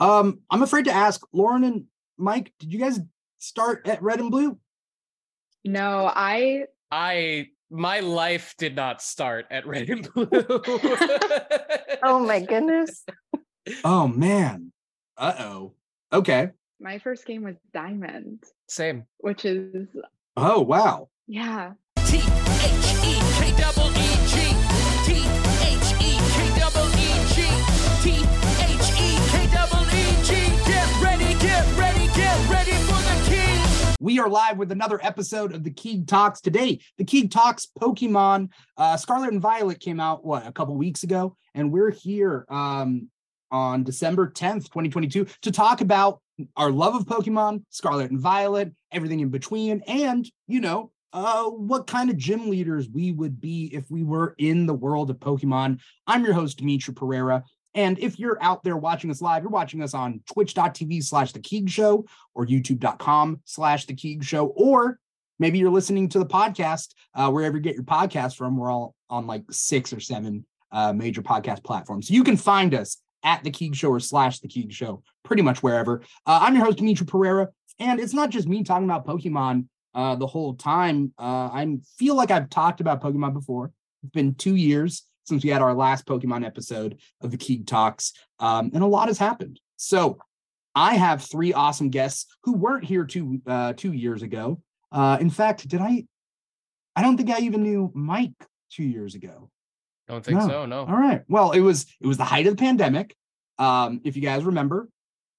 Um, I'm afraid to ask Lauren and Mike, did you guys start at red and blue? No, I I my life did not start at red and blue. Oh my goodness. Oh man. Uh-oh. Okay. my first game was Diamond, Same. which is Oh wow. yeah. T H E K double E G. T We are live with another episode of the Keeg Talks today. The Keeg Talks Pokemon uh, Scarlet and Violet came out what a couple weeks ago, and we're here um, on December 10th, 2022, to talk about our love of Pokemon, Scarlet and Violet, everything in between, and you know, uh, what kind of gym leaders we would be if we were in the world of Pokemon. I'm your host, Dimithri Perera. And if you're out there watching us live, you're watching us on twitch.tv slash the Keeg Show or youtube.com slash the Keeg Show, or maybe you're listening to the podcast uh, wherever you get your podcast from. We're all on like six or seven uh, major podcast platforms. So you can find us at the Keeg Show or slash the Keeg Show, pretty much wherever. Uh, I'm your host, Dimithri Perera, and it's not just me talking about Pokemon uh, the whole time. Uh, I feel like I've talked about Pokemon before. It's been two years since we had our last Pokemon episode of the Keeg Talks, um, and a lot has happened. So I have three awesome guests who weren't here two uh, two years ago. Uh, in fact, did I? I don't think I even knew Mike two years ago. Don't think No. so. No. All right. Well, it was it was the height of the pandemic, um, if you guys remember,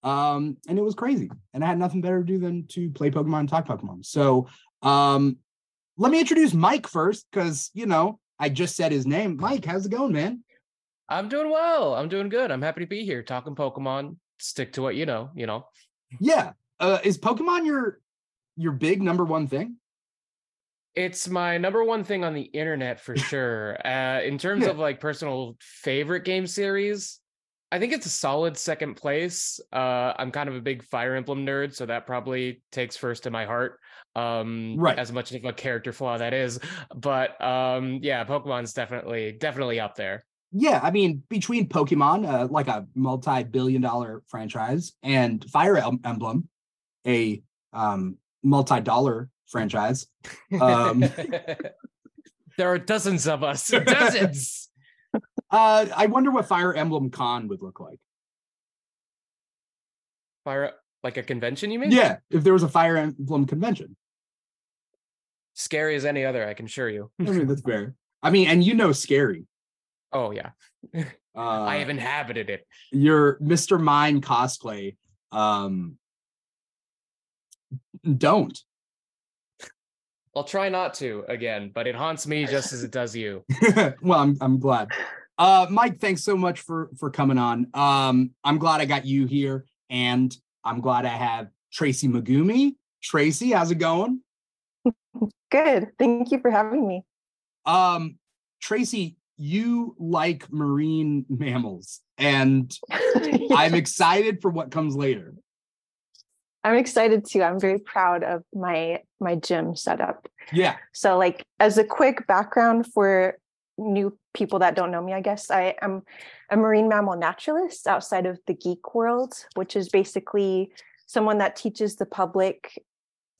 um, and it was crazy. And I had nothing better to do than to play Pokemon and talk Pokemon. So, um, let me introduce Mike first, because you know I just said his name. Mike, how's it going, man? I'm doing well. I'm doing good. I'm happy to be here talking Pokemon. Stick to what you know. You know. Yeah. Uh, is Pokemon your your big number one thing? It's my number one thing on the internet for sure. Uh, in terms Yeah. of like personal favorite game series, I think it's a solid second place. Uh, I'm kind of a big Fire Emblem nerd, so that probably takes first to my heart. Um, Right. As much of a character flaw that is, but um, yeah, Pokemon's definitely definitely up there. Yeah, I mean, between Pokemon, uh, like a multi-billion-dollar franchise, and Fire Emblem, a um, multi-dollar franchise. Um, there are dozens of us, dozens. Uh, I wonder what Fire Emblem Con would look like. Fire like a convention, you mean? Yeah, if there was a Fire Emblem convention. Scary as any other, I can assure you. I mean, that's fair. I mean, and you know, scary. Oh yeah, Uh, I have inhabited it. your Mr. Mime cosplay. Um, don't. I'll try not to again, but it haunts me just as it does you. well, I'm I'm glad. Uh, Mike, thanks so much for for coming on. Um, I'm glad I got you here, and I'm glad I have Tracie Megumi. Tracie, how's it going? Good. Thank you for having me. Um, Tracie, you like marine mammals, and I'm excited for what comes later. I'm excited too. I'm very proud of my my gym setup. Yeah, So like as a quick background for new people that don't know me, I guess I am a marine mammal naturalist outside of the geek world, which is basically someone that teaches the public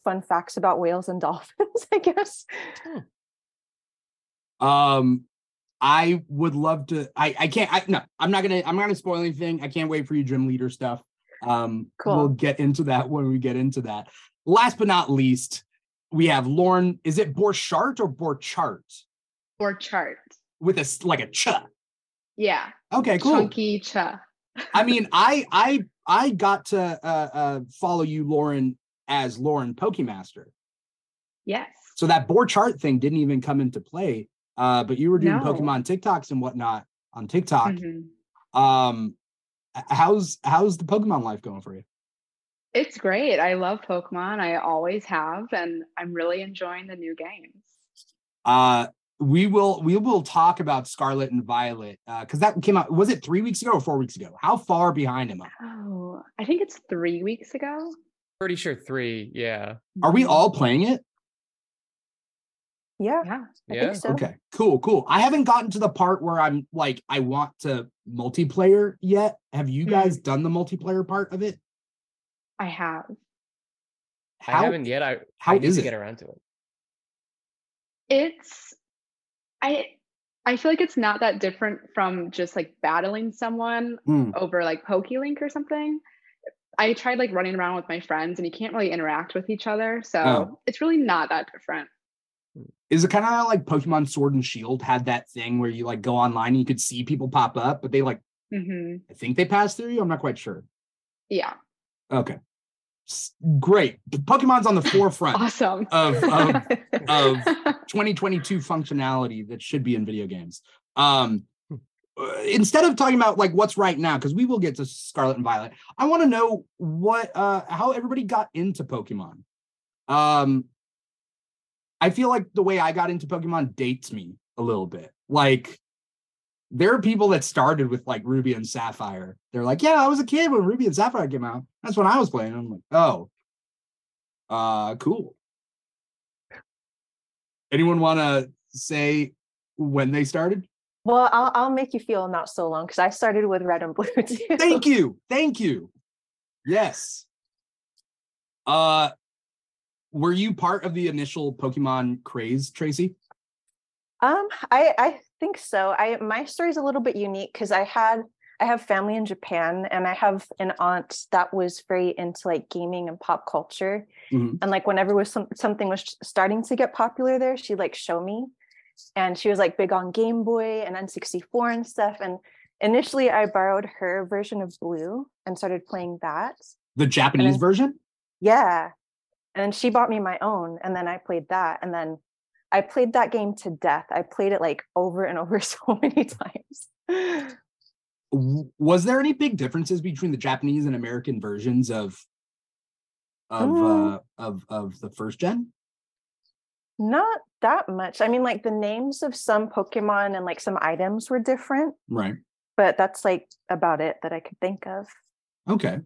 fun facts about whales and dolphins, I guess. Um, I would love to. I I can't. I no. I'm not gonna. I'm not gonna spoil anything. I can't wait for you gym leader stuff. Um, Cool. we'll get into that when we get into that. Last but not least, we have Lauren. Is it Borchardt or Borchardt Or chart. with a s- like a ch? Yeah. Okay, cool. Chunky cha. I mean, I I I got to uh, uh follow you, Lauren, as Lauren Pokemaster. Yes. So that Borchardt thing didn't even come into play. Uh, but you were doing No. Pokemon TikToks and whatnot on TikTok. Mhm. Um, how's how's the Pokemon life going for you? It's great. I love Pokemon. I always have, and I'm really enjoying the new games. Uh, we will we will talk about Scarlet and Violet because that came out. Was it three weeks ago or four weeks ago? How far behind am I? Oh, I think it's three weeks ago. Pretty sure three. Yeah. Are we Mhm. all playing it? Yeah, Yeah. I Yeah. think so. Okay, cool, cool. I haven't gotten to the part where I'm like, I want to multiplayer yet. Have you guys done the multiplayer part of it? I have. I haven't yet. I how I need is to it? get around to it. It's I I feel like it's not that different from just like battling someone Mm. over like Pokey Link or something. I tried like running around with my friends and you can't really interact with each other. So Oh. it's really not that different. Is it kind of like Pokemon Sword and Shield had that thing where you like go online and you could see people pop up, but they like hmm I think they pass through you. I'm not quite sure. Yeah. Okay, great. Pokemon's on the forefront Awesome. of, of of 2022 functionality that should be in video games. Um, instead of talking about like what's right now, because we will get to Scarlet and Violet, I want to know what uh how everybody got into Pokemon. Um, I feel like the way I got into Pokemon dates me a little bit. Like, there are people that started with like Ruby and Sapphire. They're like, yeah, I was a kid when Ruby and Sapphire came out. That's when I was playing. I'm like, oh, uh, cool. Anyone want to say when they started? Well, I'll I'll make you feel not so long because I started with red and blue too. Thank you. Thank you. Yes. Uh were you part of the initial Pokemon craze, Tracie? Um, I I think so. I my story is a little bit unique because I had I have family in Japan and I have an aunt that was very into like gaming and pop culture. Mhm. And like whenever was some, something was starting to get popular there, she'd like show me. And she was like big on Game Boy and N64 and stuff. And initially I borrowed her version of Blue and started playing that. The Japanese then- version? Yeah. And then she bought me my own and then I played that. And then I played that game to death. I played it like over and over so many times. Was there any big differences between the Japanese and American versions of of Mm. uh of of the first gen? Not that much. I mean, like the names of some Pokemon and like some items were different, Right. but that's like about it that I could think of. Okay.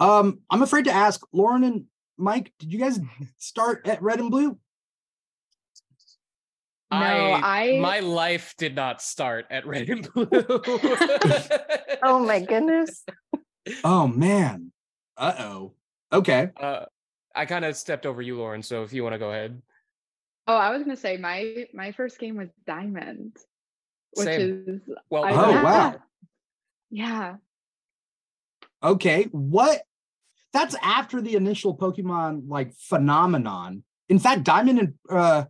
Um, I'm afraid to ask Lauren and Mike, did you guys start at red and blue? No, I, I- my life did not start at red and blue. Oh my goodness. Oh man. Uh-oh. Okay. Uh, I kind of stepped over you, Lauren. So if you want to go ahead, Oh, I was gonna say my my first game was Diamond, which Same. is well, I- Oh, yeah. wow. Yeah. Okay. What that's after the initial Pokemon like phenomenon. In fact, Diamond and uh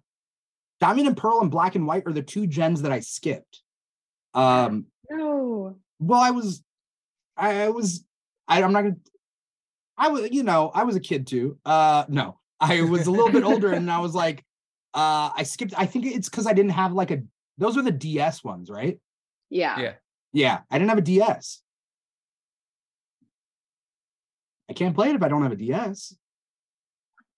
Diamond and Pearl and Black and White are the two gens that I skipped. Um No. well, I was I, I was I, I'm not gonna I was, you know, I was a kid too. Uh no, I was a little bit older and I was like, uh I skipped, I think it's because I didn't have like a those were the DS ones, right? Yeah. Yeah. Yeah, I didn't have a DS. I can't play it if I don't have a DS.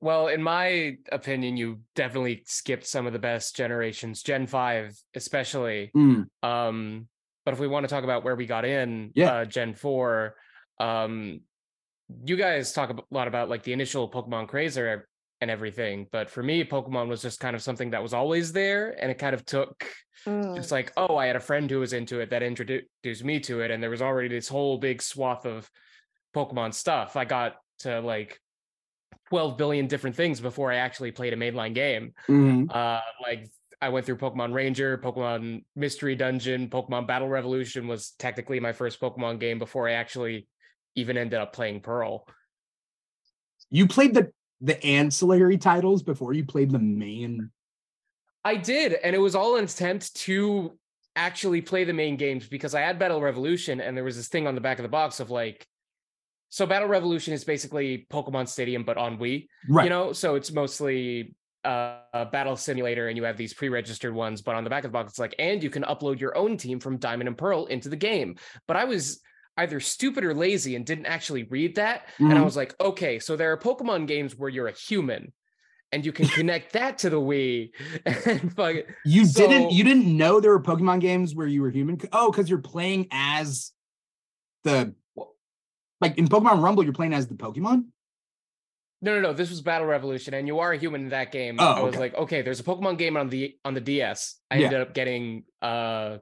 well, in my opinion, you definitely skipped some of the best generations, Gen Five especially. Mm, Um, but if we want to talk about where we got in, Yeah. uh, Gen Four, um, you guys talk a lot about like the initial Pokemon craze or and everything, but for me, Pokemon was just kind of something that was always there, and it kind of took Mm. just like, oh, I had a friend who was into it that introduced me to it, and there was already this whole big swath of Pokemon stuff. I got to like 12 billion different things before I actually played a mainline game. mhm. Uh, like I went through Pokemon Ranger, Pokemon Mystery Dungeon, Pokemon Battle Revolution was technically my first Pokemon game before I actually even ended up playing Pearl. You played the the ancillary titles before you played the main. I did, and it was all an attempt to actually play the main games because I had Battle Revolution, and there was this thing on the back of the box of like, so Battle Revolution is basically Pokemon Stadium but on Wii, Right. you know. So it's mostly uh, a battle simulator, and you have these pre-registered ones. But on the back of the box, it's like, and you can upload your own team from Diamond and Pearl into the game. But I was either stupid or lazy and didn't actually read that, and I Mhm. was like, okay, so there are Pokemon games where you're a human. And you can connect that to the Wii, and fuck, You didn't you didn't know there were Pokemon games where you were human? Oh, because you're playing as the like in Pokemon Rumble, you're playing as the Pokemon? No, no, no. This was Battle Revolution, and you are a human in that game. Oh, I was okay. like, okay, there's a Pokemon game on the on the DS. I Yeah. ended up getting uh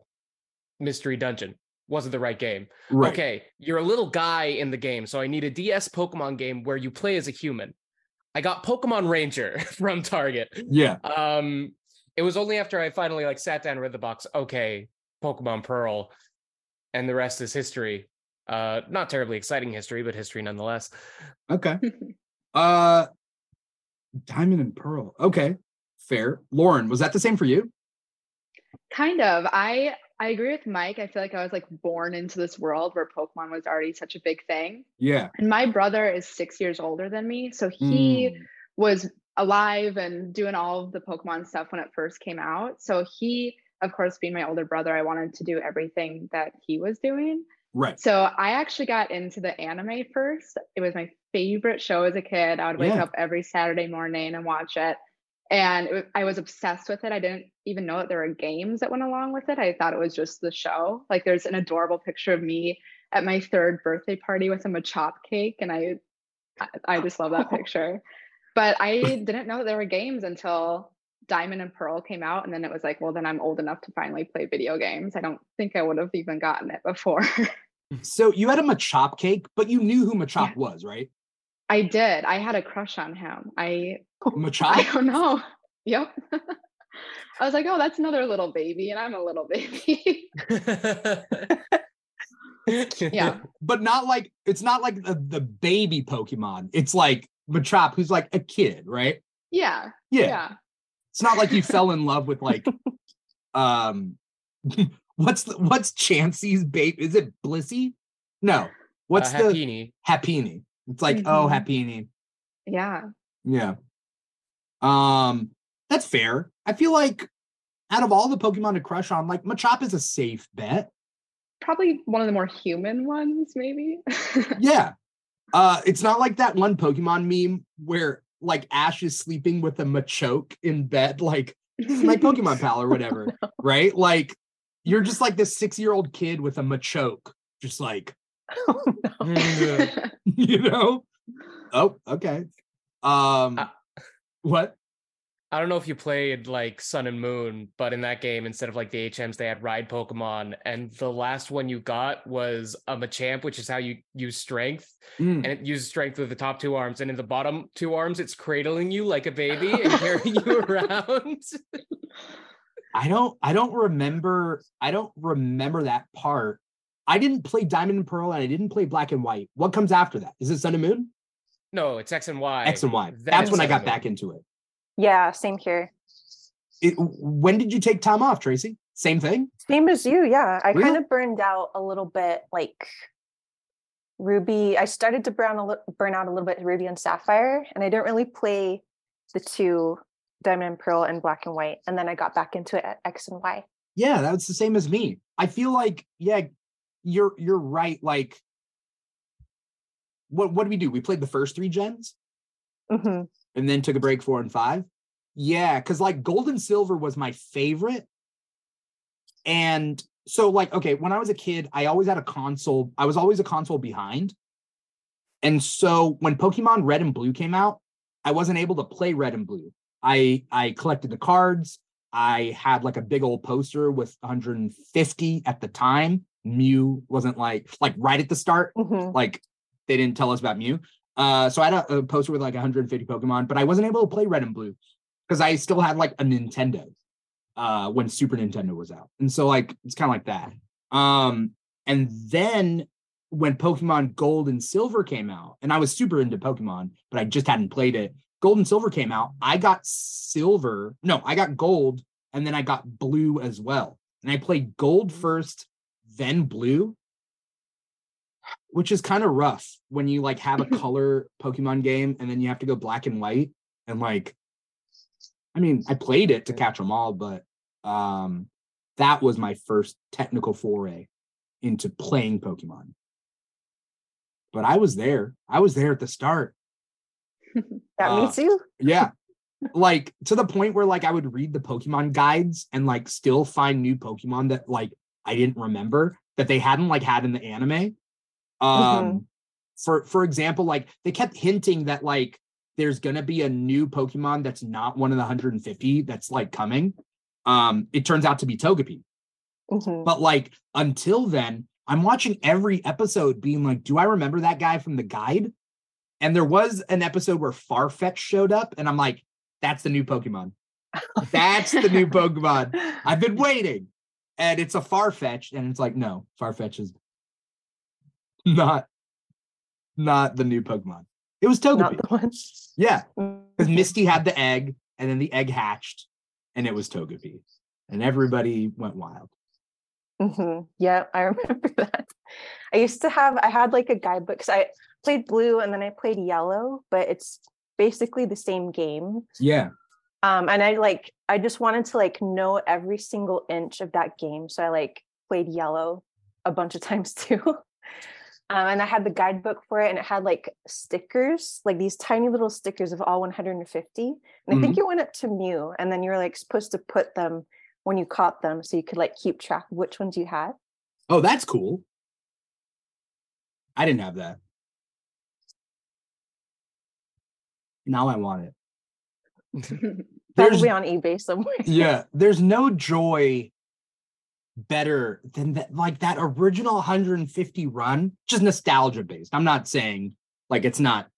Mystery Dungeon. Wasn't the right game. Right. Okay, you're a little guy in the game, so I need a DS Pokemon game where you play as a human. I got Pokemon Ranger from Target. Yeah. Um, it was only after I finally like sat down read the box. Okay, Pokemon Pearl, and the rest is history. Uh, not terribly exciting history, but history nonetheless. Okay. Uh Diamond and Pearl. Okay. Fair. Lauren, was that the same for you? kind of. I I agree with Mike. I feel like I was like born into this world where Pokemon was already such a big thing. Yeah. And my brother is six years older than me, so he Mm. was alive and doing all of the Pokemon stuff when it first came out. So he, of course, being my older brother, I wanted to do everything that he was doing. Right. So I actually got into the anime first. It was my favorite show as a kid. I would wake Yeah. up every Saturday morning and watch it. And it, I was obsessed with it. I didn't even know that there were games that went along with it. I thought it was just the show. Like there's an adorable picture of me at my third birthday party with a Machop cake, and I, I, I just love that picture. But I didn't know that there were games until Diamond and Pearl came out, and then it was like, well, then I'm old enough to finally play video games. I don't think I would have even gotten it before. So you had a Machop cake, but you knew who Machop Yeah. was, right? I did. I had a crush on him. I I Machop? don't know. Yep. I was like, oh, that's another little baby, and I'm a little baby. yeah. but not like it's not like the, the baby Pokemon. It's like Machop, who's like a kid, right? Yeah. Yeah. Yeah. It's not like you fell in love with like um what's the, what's Chansey's baby? Is it Blissey? No. What's uh, the Happiny. Happiny? It's like, oh Mhm. Happiny. Yeah. Yeah. Um, that's fair. I feel like out of all the Pokemon to crush on, like Machop is a safe bet. Probably one of the more human ones, maybe. Yeah. Uh, it's not like that one Pokemon meme where like Ash is sleeping with a Machoke in bed, like my Pokemon pal or whatever, right? Like you're just like this six-year-old kid with a Machoke, just like, Oh, no. you know? Oh, okay. Um Uh, what? I don't know if you played like Sun and Moon, but in that game, instead of like the HMs, they had ride Pokemon, and the last one you got was a Machamp, which is how you use strength, Mm. and it uses strength with the top two arms, and in the bottom two arms, it's cradling you like a baby and carrying you around. I don't I don't remember I don't remember that part. I didn't play Diamond and Pearl and I didn't play Black and White. What comes after that? Is it Sun and Moon? No, it's X and Y. X and Y. then That's when I got back into it. Yeah, same here. it. When did you take time off, Tracie? Same thing? Same as you. Yeah, I Really? kind of burned out a little bit like Ruby. I started to burn, a li- burn out a little bit Ruby and Sapphire, and I didn't really play the two Diamond and Pearl and Black and White. And then I got back into it at X and Y. Yeah, that's the same as me. I feel like, yeah, you're you're right. Like what what did we do? We played the first three gens Mhm. and then took a break four and five. Yeah, because like gold and silver was my favorite. And so, like, okay, when I was a kid, I always had a console, I was always a console behind. And so when Pokemon Red and Blue came out, I wasn't able to play Red and Blue. I I collected the cards. I had like a big old poster with 150 at the time. Mew wasn't like like right at the start Mhm. like they didn't tell us about Mew. Uh, so I had a, a poster with like 150 Pokemon, but I wasn't able to play Red and Blue because I still had like a Nintendo uh, when Super Nintendo was out, and so like it's kind of like that. Um, and then when Pokemon Gold and Silver came out, and I was super into Pokemon, but I just hadn't played it. Gold and Silver came out. I got Silver. No, I got Gold, and then I got Blue as well. And I played Gold first, then Blue, which is kind of rough when you like have a color Pokemon game and then you have to go black and white and like I mean, I played it to catch them all, but um that was my first technical foray into playing Pokemon. But I was there. I was there at the start. That Uh, me too. Yeah. like to the point where like I would read the Pokemon guides and like still find new Pokemon that like I didn't remember that they hadn't like had in the anime. Um for for example, like they kept hinting that like there's gonna be a new Pokemon that's not one of the 150 that's like coming. Um, it turns out to be Togepi. Mhm. But like until then, I'm watching every episode being like, do I remember that guy from the guide? And there was an episode where Farfetch showed up, and I'm like, that's the new Pokemon. That's the new Pokemon. I've been waiting. And it's a Farfetch, and it's like, no, Farfetch is not not the new Pokemon. It was Togepi. Not the one. yeah, because. Misty had the egg, and then the egg hatched, and it was Togepi. And everybody went wild. hmm Yeah, I remember that. I used to have, I had like a guidebook because I played blue and then I played yellow, but it's basically the same game. Yeah. Um, and I like, I just wanted to like know every single inch of that game. So I like played yellow a bunch of times too. Um, and I had the guidebook for it, and it had like stickers, like these tiny little stickers of all 150. And I think it went up to Mew, and then you were like supposed to put them when you caught them, so you could like keep track of which ones you had. Oh, that's cool. I didn't have that. Now I want it. There's Probably on eBay somewhere. yeah, there's no joy better than that like that original 150 run, just nostalgia based. I'm not saying like it's not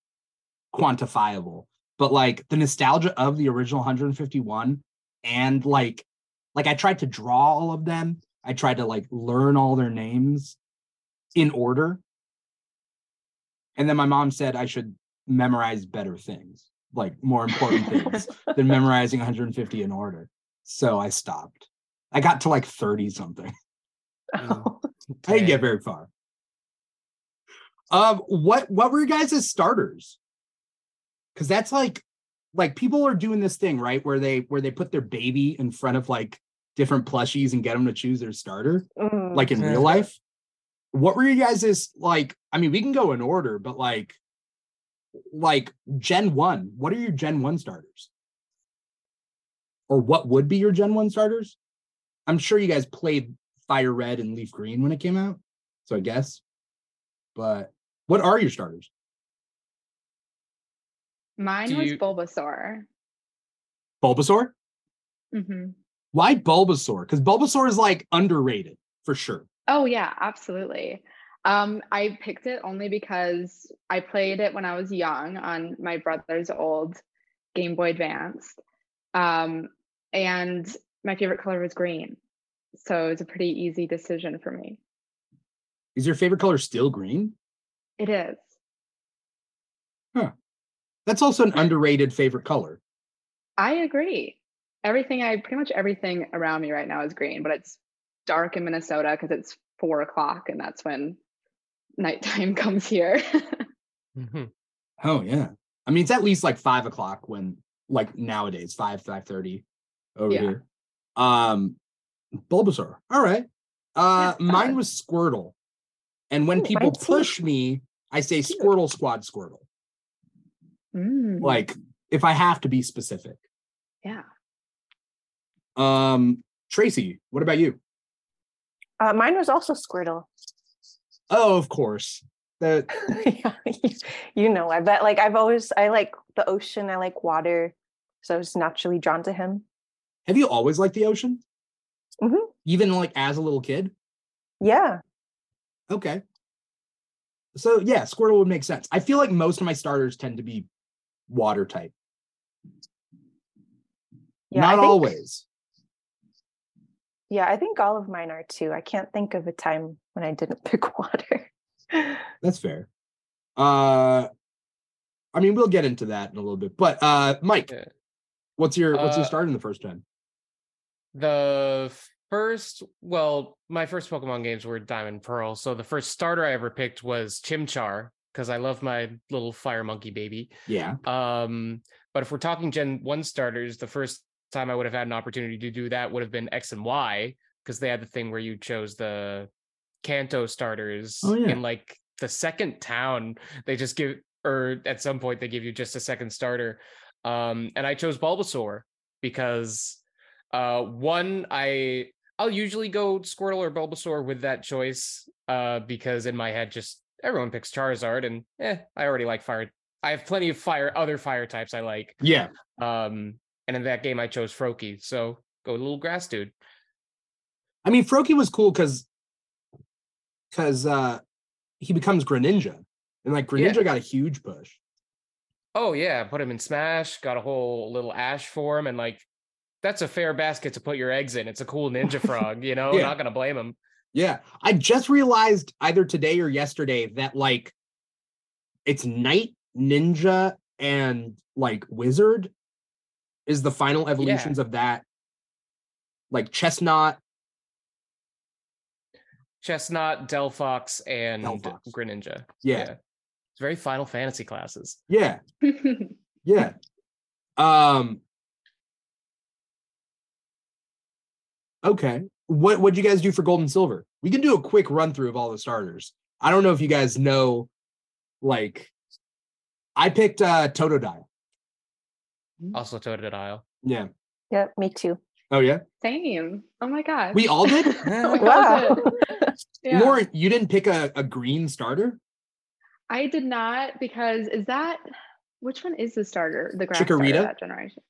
quantifiable, but like the nostalgia of the original 151 and like like I tried to draw all of them. I tried to like learn all their names in order. And then my mom said I should memorize better things, like more important things than memorizing 150 in order. So I stopped. I got to like 30 something. Oh, I didn't get very far. Um, what what were you guys' as starters? Because that's like like people are doing this thing, right? Where they where they put their baby in front of like different plushies and get them to choose their starter, mm. like in Yeah. real life. What were you guys' like? I mean, we can go in order, but like like Gen 1, what are your Gen 1 starters? Or what would be your Gen 1 starters? I'm sure you guys played Fire Red and Leaf Green when it came out. So I guess. But what are your starters? Mine Do was you- Bulbasaur. Bulbasaur? hmm Why Bulbasaur? Because Bulbasaur is like underrated for sure. Oh yeah, absolutely. Um, I picked it only because I played it when I was young on my brother's old Game Boy Advance. Um, and my favorite color was green. So it was a pretty easy decision for me. Is your favorite color still green? It is. Huh. That's also an underrated favorite color. I agree. Everything I pretty much everything around me right now is green, but it's dark in Minnesota because it's four o'clock and that's when nighttime comes here. Mhm. Oh yeah. I mean, it's at least like five o'clock when like nowadays, five, five thirty over Yeah. here. Um Bulbasaur. All right. Uh mine was Squirtle. And when Ooh, people mine too. push me, I say Cute. Squirtle Squad Squirtle. Mm, Like if I have to be specific. yeah. Um Tracie, what about you? Uh, mine was also Squirtle. Oh, of course. That yeah, you- you know, I bet like I've always I like the ocean, I like water, so I was naturally drawn to him. Have you always liked the ocean? Mhm. Even like as a little kid? Yeah. Okay. So yeah, Squirtle would make sense. I feel like most of my starters tend to be water type. Yeah. Not think, always. Yeah, I think all of mine are too. I can't think of a time when I didn't pick water. That's fair. Uh I mean, we'll get into that in a little bit. But uh Mike, Yeah. what's your what's your Uh, start in the first gen? The first, well, my first Pokemon games were Diamond Pearl. So the first starter I ever picked was Chimchar because I love my little fire monkey baby. Yeah. Um, but if we're talking Gen 1 starters, the first time I would have had an opportunity to do that would have been X and Y because they had the thing where you chose the Kanto starters Oh, yeah. in like the second town. They just give, or at some point, they give you just a second starter. Um, and I chose Bulbasaur because uh, one, I I'll usually go Squirtle or Bulbasaur with that choice uh, because in my head, just everyone picks Charizard, and eh, I already like fire I have plenty of fire other fire types I like. Yeah. Um, and in that game I chose Froakie, so go little grass dude. I mean, Froakie was cool because because uh he becomes Greninja. And like Greninja Yeah. got a huge push. Oh yeah, put him in Smash, got a whole little ash for him, and like that's a fair basket to put your eggs in. It's a cool ninja frog, you know. Yeah. Not gonna blame him. Yeah. I just realized either today or yesterday that like it's knight, ninja, and like wizard is the final evolutions of that. Like Chesnaught. Chesnaught, Delphox, and Delphox. Greninja. Yeah. It's very Final Fantasy classes. Yeah. Yeah. Um Okay. What what'd you guys do for gold and silver? We can do a quick run through of all the starters. I don't know if you guys know like I picked uh Totodile. Also Totodile. Yeah. Yeah, me too. Oh yeah. Same. Oh my god. We all did? We all Wow. did. Yeah. Lauren, you didn't pick a, a green starter? I did not because is that which one is the starter? The grass starter Chikorita? of that generation.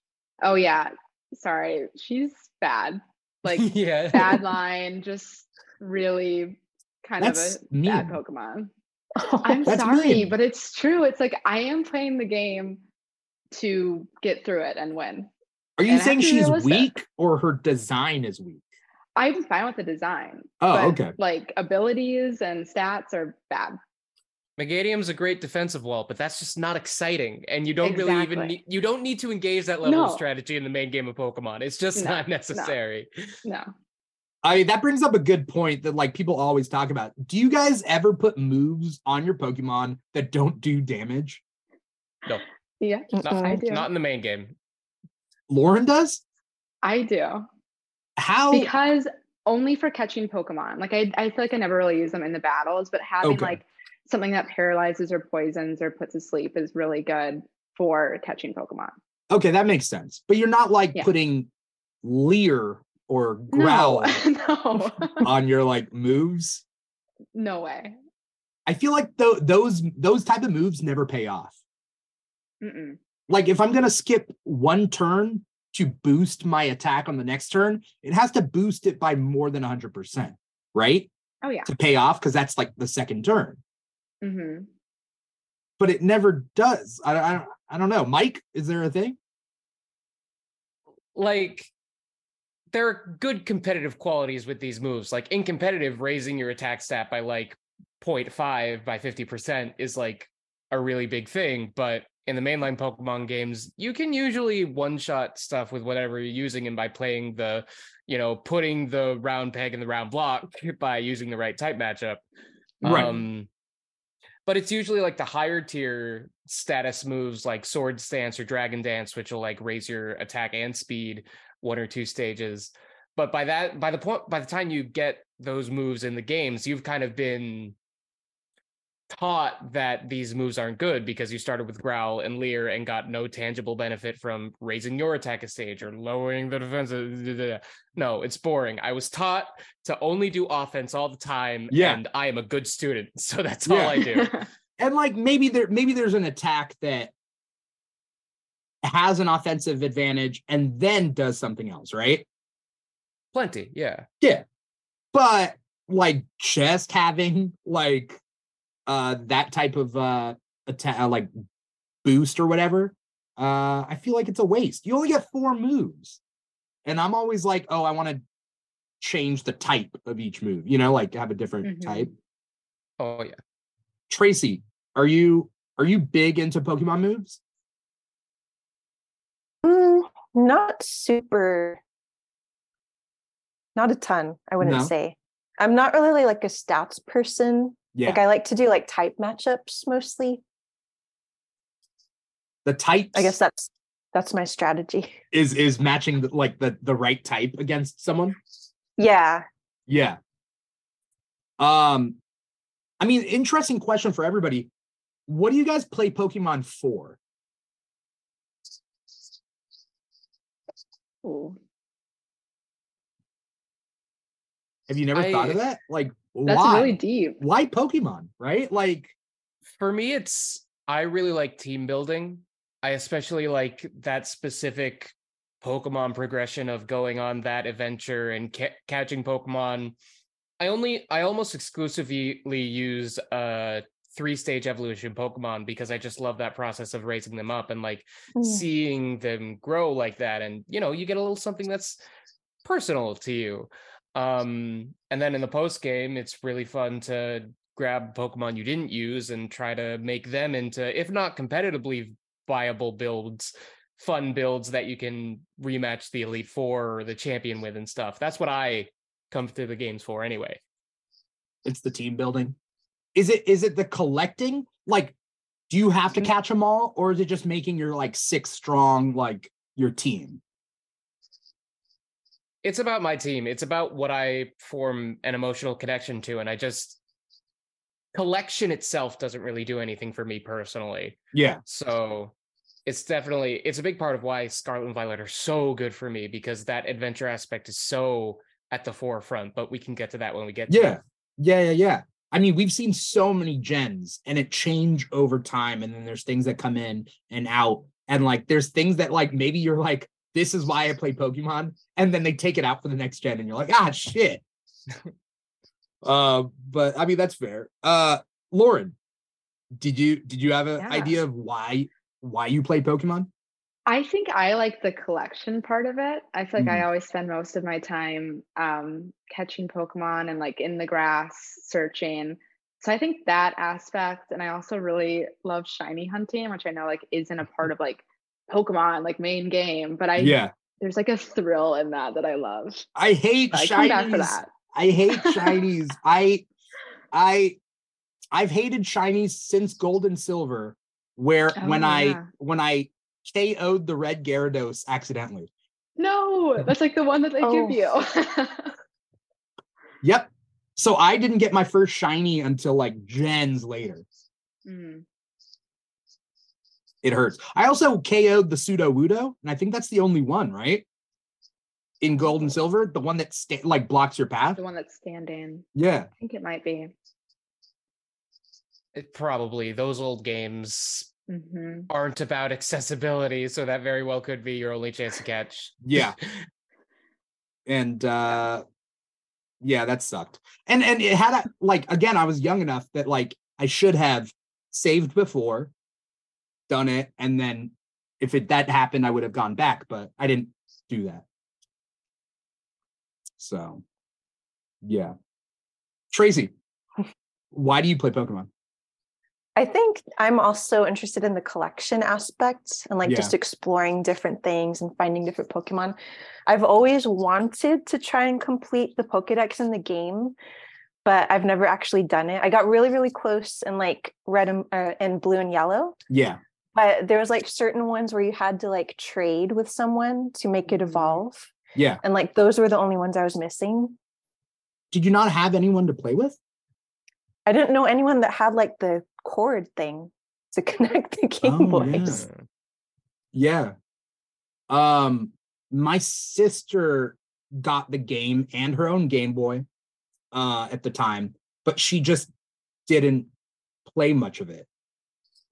Oh yeah. Sorry. She's bad. Like yeah. bad line, just really kind That's of a bad mean. Pokemon. I'm sorry, mean. but it's true. It's like I am playing the game to get through it and win. Are you And saying she's realistic. weak or her design is weak? I'm fine with the design. Oh, but, okay. Like abilities and stats are bad. Meganium's a great defensive wall, but that's just not exciting. And you don't really even need you don't need to engage that level of strategy in the main game of Pokemon. It's just No, not necessary. No. I mean that brings up a good point that like people always talk about. Do you guys ever put moves on your Pokemon that don't do damage? No. Yeah, Not, I do. not in the main game. Lauren does? I do. How Because only for catching Pokemon. Like I, I feel like I never really use them in the battles, but having Okay. like something that paralyzes or poisons or puts to sleep is really good for catching Pokemon. okay, that makes sense. But you're not like Yeah. putting Leer or Growl No, on your like moves. no way. I feel like tho- those those type of moves never pay off. Mm-mm. Like if I'm gonna skip one turn to boost my attack on the next turn, it has to boost it by more than 100%, right? Oh yeah. To pay off because that's like the second turn. Hmm But it never does. I, I don't I don't know. Mike, is there a thing? Like there are good competitive qualities with these moves. Like in competitive, raising your attack stat by like 0.5 by 50% is like a really big thing. But in the mainline Pokemon games, you can usually one-shot stuff with whatever you're using and by playing the, you know, putting the round peg in the round block by using the right type matchup. Right. Um, but it's usually like the higher tier status moves like Swords Dance or Dragon Dance, which will like raise your attack and speed one or two stages. But by that, by the point, by the time you get those moves in the games, you've kind of been taught that these moves aren't good because you started with Growl and Leer and got no tangible benefit from raising your attack a stage or lowering the defense. Uh, no, it's boring. I was taught to only do offense all the time, Yeah. and I am a good student, so that's all Yeah. I do. And like maybe there maybe there's an attack that has an offensive advantage and then does something else, right? Plenty, yeah. yeah. But like just having like uh that type of uh attack like boost or whatever, uh I feel like it's a waste. You only get four moves. And I'm always like, oh, I want to change the type of each move, you know, like have a different Mhm. type. Oh yeah. Tracie, are you are you big into Pokemon moves? Mm, not super. Not a ton, I wouldn't No? say. I'm not really like a stats person. Yeah. Like I like to do like type matchups mostly. the types I guess that's that's my strategy. is is matching the, like the the right type against someone. Yeah. Yeah. Um, I mean, interesting question for everybody. What do you guys play Pokemon for? Ooh, Have you never thought of that? Like, that's why? really deep. Why Pokemon? Right? Like, For me, it's I really like team building. I especially like that specific Pokemon progression of going on that adventure and ca- catching Pokemon. I only, I almost exclusively use uh three stage evolution Pokemon because I just love that process of raising them up and like Mm. seeing them grow like that. And you know, you get a little something that's personal to you. Um, and then in the post game, it's really fun to grab Pokemon you didn't use and try to make them into, if not competitively viable builds, fun builds that you can rematch the Elite Four or the champion with and stuff. That's what I come to the games for anyway. It's the team building. Is it is it the collecting? Like, do you have to catch them all, or is it just making your like six strong like your team? It's about my team. It's about what I form an emotional connection to. And I just collection itself doesn't really do anything for me personally. Yeah. So it's definitely it's a big part of why Scarlet and Violet are so good for me because that adventure aspect is so at the forefront. But we can get to that when we get Yeah. it. Yeah, yeah, yeah. I mean, we've seen so many gens and it change over time. And then there's things that come in and out. And like there's things that like maybe you're like, this is why I play Pokemon. And then they take it out for the next gen, and you're like, ah shit. uh, but I mean that's fair. Uh Lauren, did you did you have an Yeah. idea of why why you play Pokemon? I think I like the collection part of it. I feel like I Mhm. always spend most of my time um, catching Pokemon and like in the grass searching. So I think that aspect, and I also really love shiny hunting, which I know like isn't a part of like Pokemon like main game, but I yeah. there's like a thrill in that that I love. I hate I come back for that. I hate shinies. I I I've hated shinies since Gold and Silver, where when Oh, I when I KO'd the red Gyarados accidentally. No, that's like the one that they Oh. give you. Yep. So I didn't get my first shiny until like gens later. Mm. It hurts. I also KO'd the Sudowoodo, and I think that's the only one, right? In Gold and Silver, the one that sta- like blocks your path. The one that's standing. Yeah. I think it might be. It probably those old games hmm aren't about accessibility, so that very well could be your only chance to catch. Yeah. and uh yeah that sucked and and it had a, like again i was young enough that like i should have saved before done it and then if it that happened i would have gone back but i didn't do that so yeah tracie why do you play pokemon I think I'm also interested in the collection aspect and like Yeah. just exploring different things and finding different Pokemon. I've always wanted to try and complete the Pokedex in the game, but I've never actually done it. I got really, really close in like red and, uh, and blue and yellow, yeah but there was like certain ones where you had to like trade with someone to make it Mhm. evolve. yeah And like those were the only ones I was missing. did you not have anyone to play with I didn't know anyone that had like the cord thing to connect the Game Oh, yeah. Boys. Yeah. Um my sister got the game and her own Game Boy uh at the time, but she just didn't play much of it.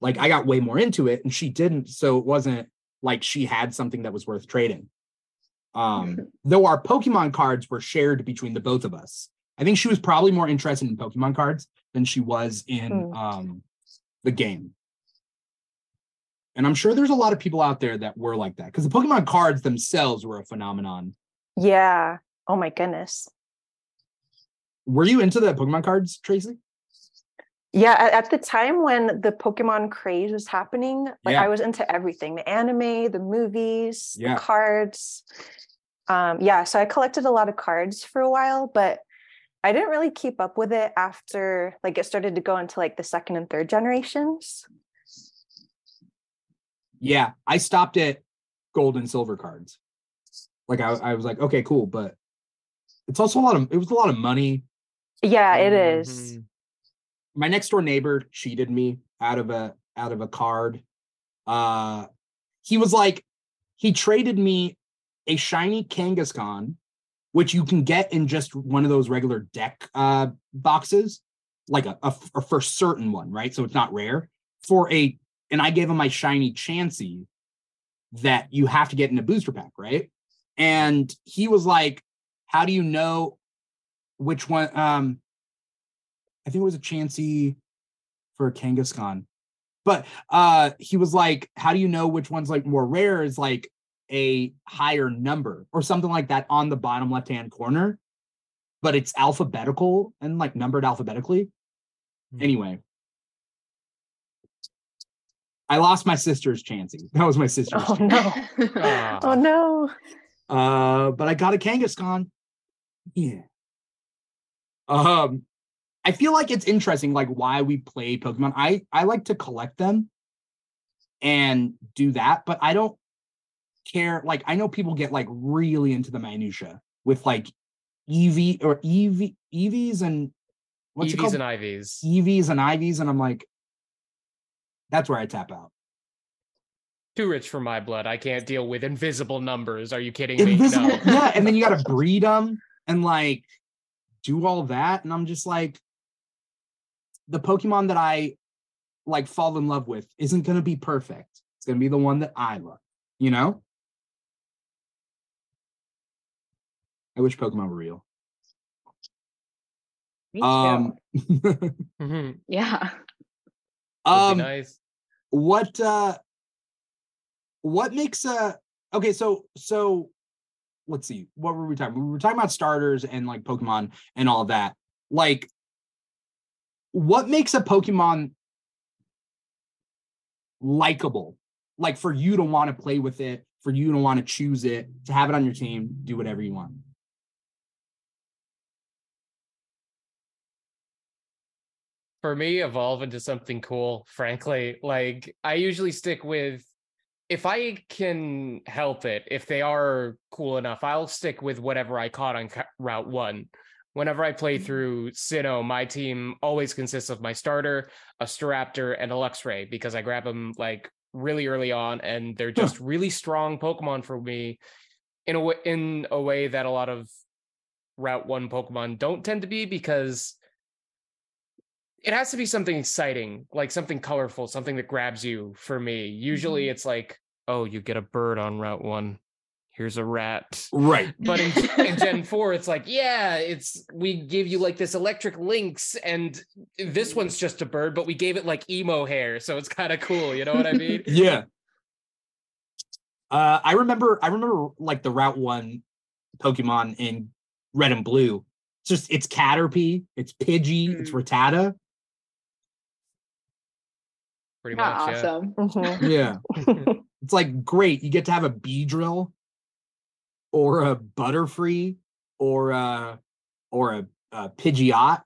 Like I got way more into it and she didn't, so it wasn't like she had something that was worth trading. Um though our Pokemon cards were shared between the both of us. I think she was probably more interested in Pokemon cards than she was in Hmm. um the game. And I'm sure there's a lot of people out there that were like that because the Pokemon cards themselves were a phenomenon. Yeah. Oh my goodness. Were you into the Pokemon cards, Tracie? Yeah, at, at the time when the Pokemon craze was happening, like Yeah. I was into everything, the anime, the movies, Yeah. the cards. Um, yeah, so I collected a lot of cards for a while, but I didn't really keep up with it after like it started to go into like the second and third generations. Yeah, I stopped at gold and silver cards. Like I, I was like, okay, cool, but it's also a lot of it was a lot of money. Yeah, it is. My next door neighbor cheated me out of a out of a card. Uh he was like, he traded me a shiny Kangaskhan, which you can get in just one of those regular deck uh boxes, like a, a, a for certain one, right? So it's not rare for a and I gave him my shiny Chansey that you have to get in a booster pack, right? And he was like, How do you know which one? Um, I think it was a Chansey for a Kangaskhan. But uh he was like, How do you know which one's like more rare? Is like a higher number or something like that on the bottom left hand corner, but it's alphabetical and like numbered alphabetically. Hmm. Anyway, I lost my sister's Chansey. That was my sister's. Oh Chansey. no. Oh no. Uh, but I got a Kangaskhan. Yeah. Um, I feel like it's interesting, like why we play Pokemon. I I like to collect them and do that, but I don't care. Like I know people get like really into the minutia with like EV or EV EVs and what's it EVs called? and IVs. EVs and IVs, and I'm like, that's where I tap out. Too rich for my blood. I can't deal with invisible numbers. Are you kidding me? No. yeah, and then you got to breed them and like do all that, and I'm just like, the Pokemon that I like fall in love with isn't gonna be perfect. It's gonna be the one that I love, you know. I wish Pokemon were real. Me too. Um, Mhm. yeah. Would um, be nice. what uh what makes a okay so so let's see what were we talking we were talking about starters and like pokemon and all that like what makes a pokemon likable? Like for you to want to play with it for you to want to choose it to have it on your team do whatever you want. For me evolve into something cool frankly like i usually stick with if i can help it if they are cool enough i'll stick with whatever i caught on route 1 whenever i play mm-hmm. through sinnoh my team always consists of my starter a staraptor and a luxray because i grab them like really early on and they're Huh. just really strong pokemon for me in a way in a way that a lot of route 1 pokemon don't tend to be because it has to be something exciting, like something colorful, something that grabs you for me. Usually mm-hmm. it's like, oh, you get a bird on Route 1. Here's a rat. right But in, in Gen 4, it's like, yeah, it's we give you like this electric lynx, and this one's just a bird, but we gave it like emo hair, so it's kind of cool. You know what I mean? yeah uh i remember i remember like the route one pokemon in red and blue it's just it's caterpie it's pidgey it's Mm. rattata Pretty Yeah, much. Yeah. awesome. Mhm. yeah it's like great you get to have a Beedrill or a butterfree or a or a, a pidgeot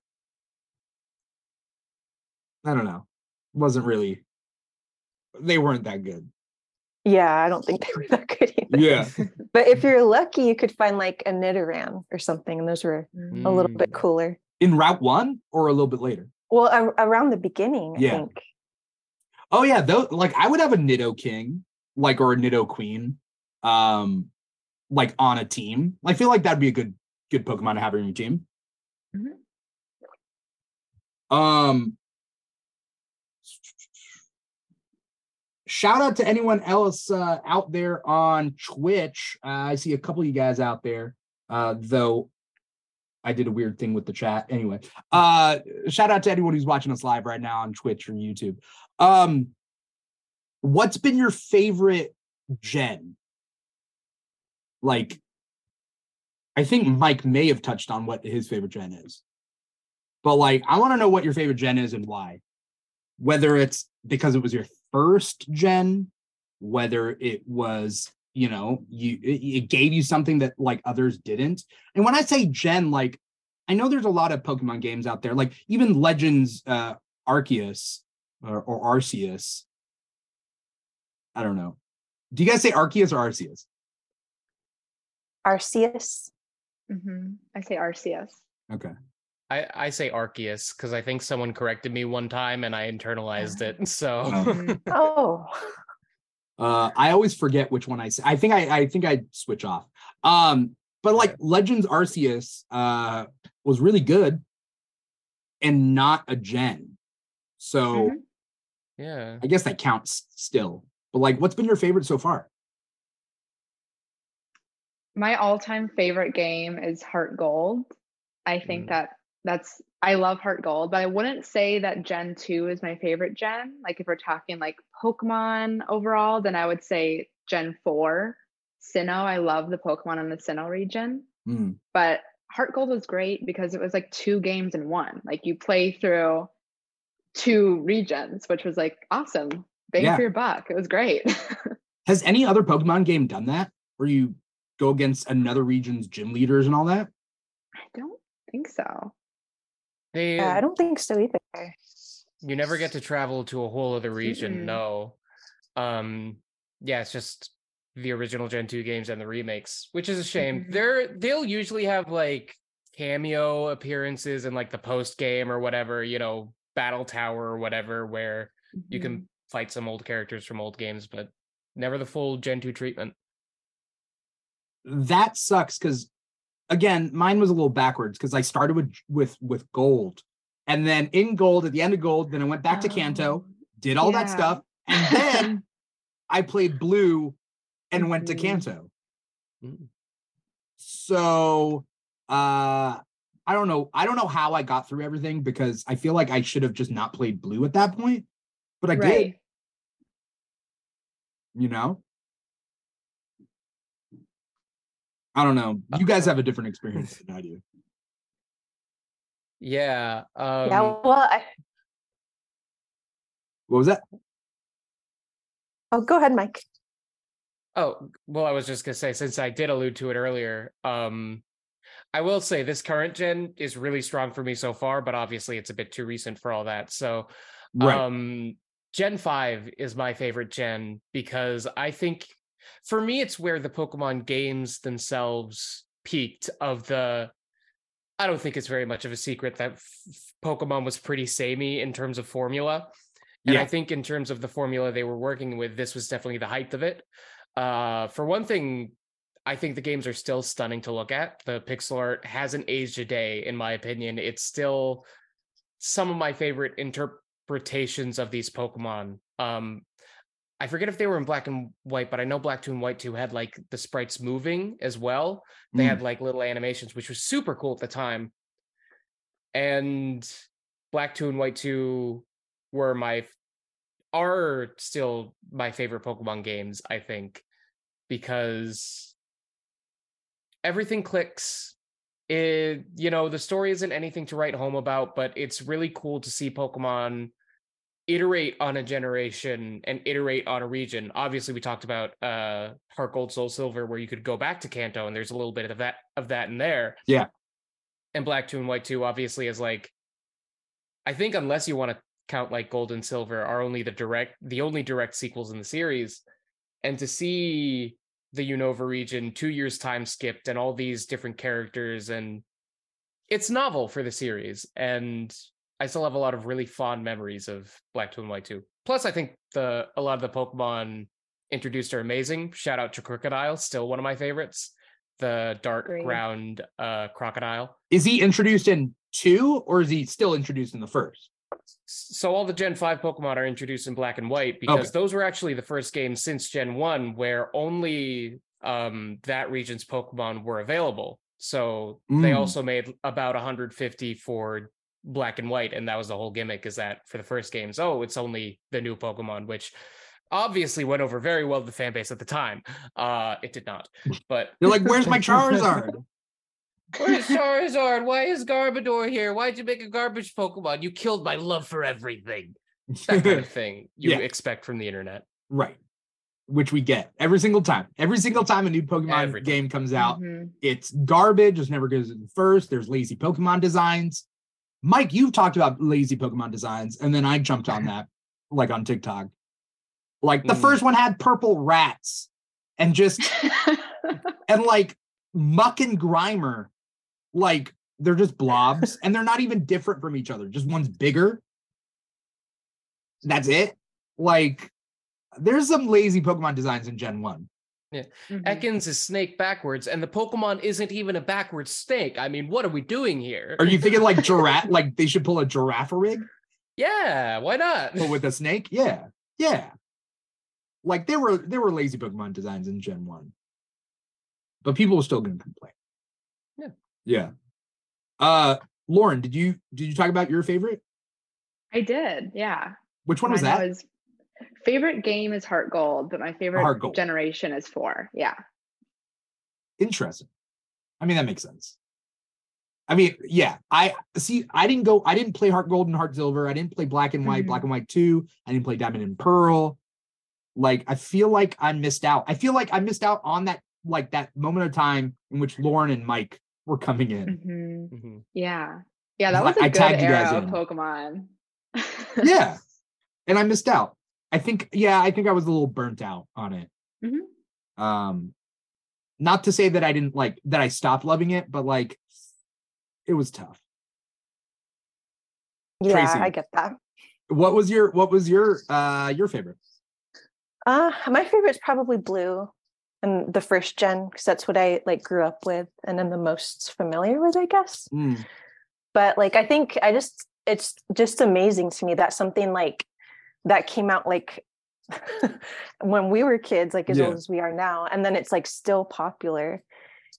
i don't know wasn't really they weren't that good Yeah, I don't think they were that good either. yeah But if you're lucky, you could find like a Nidoran or something, and those were a little bit Mm. cooler. in route one or a little bit later Well, a- around the beginning, I think. Oh yeah, though like I would have a Nidoking, like or a Nidoqueen, um, like on a team. I feel like that'd be a good good Pokemon to have on your team. Mhm. Um shout out to anyone else uh out there on Twitch. Uh, I see a couple of you guys out there. Uh though I did a weird thing with the chat. Anyway, uh shout out to anyone who's watching us live right now on Twitch or YouTube. Um what's been your favorite gen? Like I think Mike may have touched on what his favorite gen is. But like I want to know what your favorite gen is and why. Whether it's because it was your first gen, whether it was, you know, you it, it gave you something that like others didn't. And when I say gen like I know there's a lot of Pokemon games out there, like even Legends uh Arceus or, or Arceus. I don't know. Do you guys say Arceus or Arceus? Arceus. hmm I say RCS. Okay. I, I say Arceus because I think someone corrected me one time and I internalized it. So Oh. Mhm. Oh, Uh, I always forget which one I say. I think I, I think I switch off. Um, but like Legends Arceus uh was really good and not a gen. So Mhm. Yeah. I guess that counts still. But like, what's been your favorite so far? My all-time favorite game is Heart Gold. I think Mm. that that's I love Heart Gold, but I wouldn't say that Gen 2 is my favorite gen. Like if we're talking like Pokemon overall, then I would say Gen 4. Sinnoh, I love the Pokemon in the Sinnoh region. Hmm. But Heart Gold was great because it was like two games in one. Like you play through two regions, which was like awesome. Bang Yeah. for your buck. It was great. Has any other Pokemon game done that? Where you go against another region's gym leaders and all that? I don't think so. They Yeah, I don't think so either. you never get to travel to a whole other region, Mm-mm. no. Um yeah, it's just the original Gen 2 games and the remakes, which is a shame. Mhm. They're they'll usually have like cameo appearances in like the post game or whatever, you know, Battle Tower or whatever, where you Mhm. can fight some old characters from old games, but never the full Gen 2 treatment. That sucks because again, mine was a little backwards because I started with with with gold. And then in gold, at the end of gold, then I went back to Kanto, Oh, did all that stuff, and then I played blue and went to. Kanto. Mm. So uh I don't know. I don't know how I got through everything because I feel like I should have just not played blue at that point. But I did, you know. I don't know. You guys have a different experience than I do. Yeah. Um yeah, well, I, What was that? oh, go ahead, Mike. Oh, well, I was just gonna say, since I did allude to it earlier, um, I will say this current gen is really strong for me so far, but obviously it's a bit too recent for all that. So, Right. um, Gen 5 is my favorite gen because I think for me, it's where the Pokemon games themselves peaked of the. I don't think it's very much of a secret that f- Pokemon was pretty samey in terms of formula. And I think in terms of the formula they were working with, this was definitely the height of it. Uh, for one thing, I think the games are still stunning to look at. The pixel art hasn't aged a day, in my opinion. It's still some of my favorite interpretations of these Pokemon. Um, I forget if they were in black and white, but I know Black 2 and White 2 had like the sprites moving as well. They Mm. had like little animations, which was super cool at the time. And Black 2 and White 2 were my are still my favorite Pokemon games, I think, because everything clicks. It, you know, the story isn't anything to write home about, but it's really cool to see Pokemon iterate on a generation and iterate on a region. Obviously, we talked about uh Heart Gold Soul Silver, where you could go back to Kanto, and there's a little bit of that of that in there. Yeah. And Black 2 and White 2 obviously is like I think unless you want to count like Gold and Silver are only the direct the only direct sequels in the series. And to see the Unova region two years time skipped and all these different characters and it's novel for the series. And I still have a lot of really fond memories of Black 2 and White 2. Plus, I think the a lot of the Pokemon introduced are amazing. Shout out to Krookodile, still one of my favorites. The dark Agreed. ground uh crocodile. Is he introduced in two or is he still introduced in the first? So all the Gen 5 Pokemon are introduced in black and white because Okay. those were actually the first games since Gen 1 where only um that region's Pokemon were available. So they Mm. also made about 150 for black and white and that was the whole gimmick is that for the first games oh it's only the new Pokemon which obviously went over very well with the fan base at the time. Uh it did not. But You're like, where's my Charizard? Where's Charizard? Why is Garbodor here? Why'd you make a garbage Pokemon? You killed my love for everything. That kind of thing you Yeah. expect from the internet. right. Which we get every single time. Every single time a new Pokemon game comes out, Mhm. it's garbage. It's never goes in first. There's lazy Pokemon designs. Mike, you've talked about lazy Pokemon designs, and then I jumped on that, like on TikTok. Like the Mm. first one had purple rats and just and like Muk and Grimer, like they're just blobs and they're not even different from each other. Just one's bigger. That's it. Like there's some lazy Pokemon designs in Gen 1. Mhm. Ekans is snake backwards, and the Pokemon isn't even a backwards snake. I mean, what are we doing here? Are you thinking like giraffe? like they should pull a Girafarig? Yeah, why not? but with a snake, yeah, yeah. Like there were there were lazy Pokemon designs in Gen One, but people were still going to complain. Yeah. yeah. Uh, Lauren, did you did you talk about your favorite? I did, yeah. Which one was that? was- favorite game is Heart Gold, but my favorite Heart Gold. generation is four. Yeah. Interesting. I mean, that makes sense. I mean, yeah, I see. I didn't go. I didn't play Heart Gold and Heart Silver. I didn't play Black and White, Mhm. Black and White Two. I didn't play Diamond and Pearl. Like, I feel like I missed out. I feel like I missed out on that, like that moment of time in which Lauren and Mike were coming in. Mhm. Mhm. Yeah. Yeah, that was a I good tagged you guys era of. Pokemon. yeah, and I missed out. I think, yeah, I think I was a little burnt out on it. Mhm. Um, not to say that I didn't like that I stopped loving it, but like, it was tough. Yeah, Tracie. I get that. What was your What was your uh your favorite? Uh, my favorite's probably blue and the first gen because that's what I like grew up with and I'm the most familiar with, I guess. Mm, But like I think I just it's just amazing to me that something like that came out like when we were kids, like as Yeah. old as we are now, and then it's like still popular.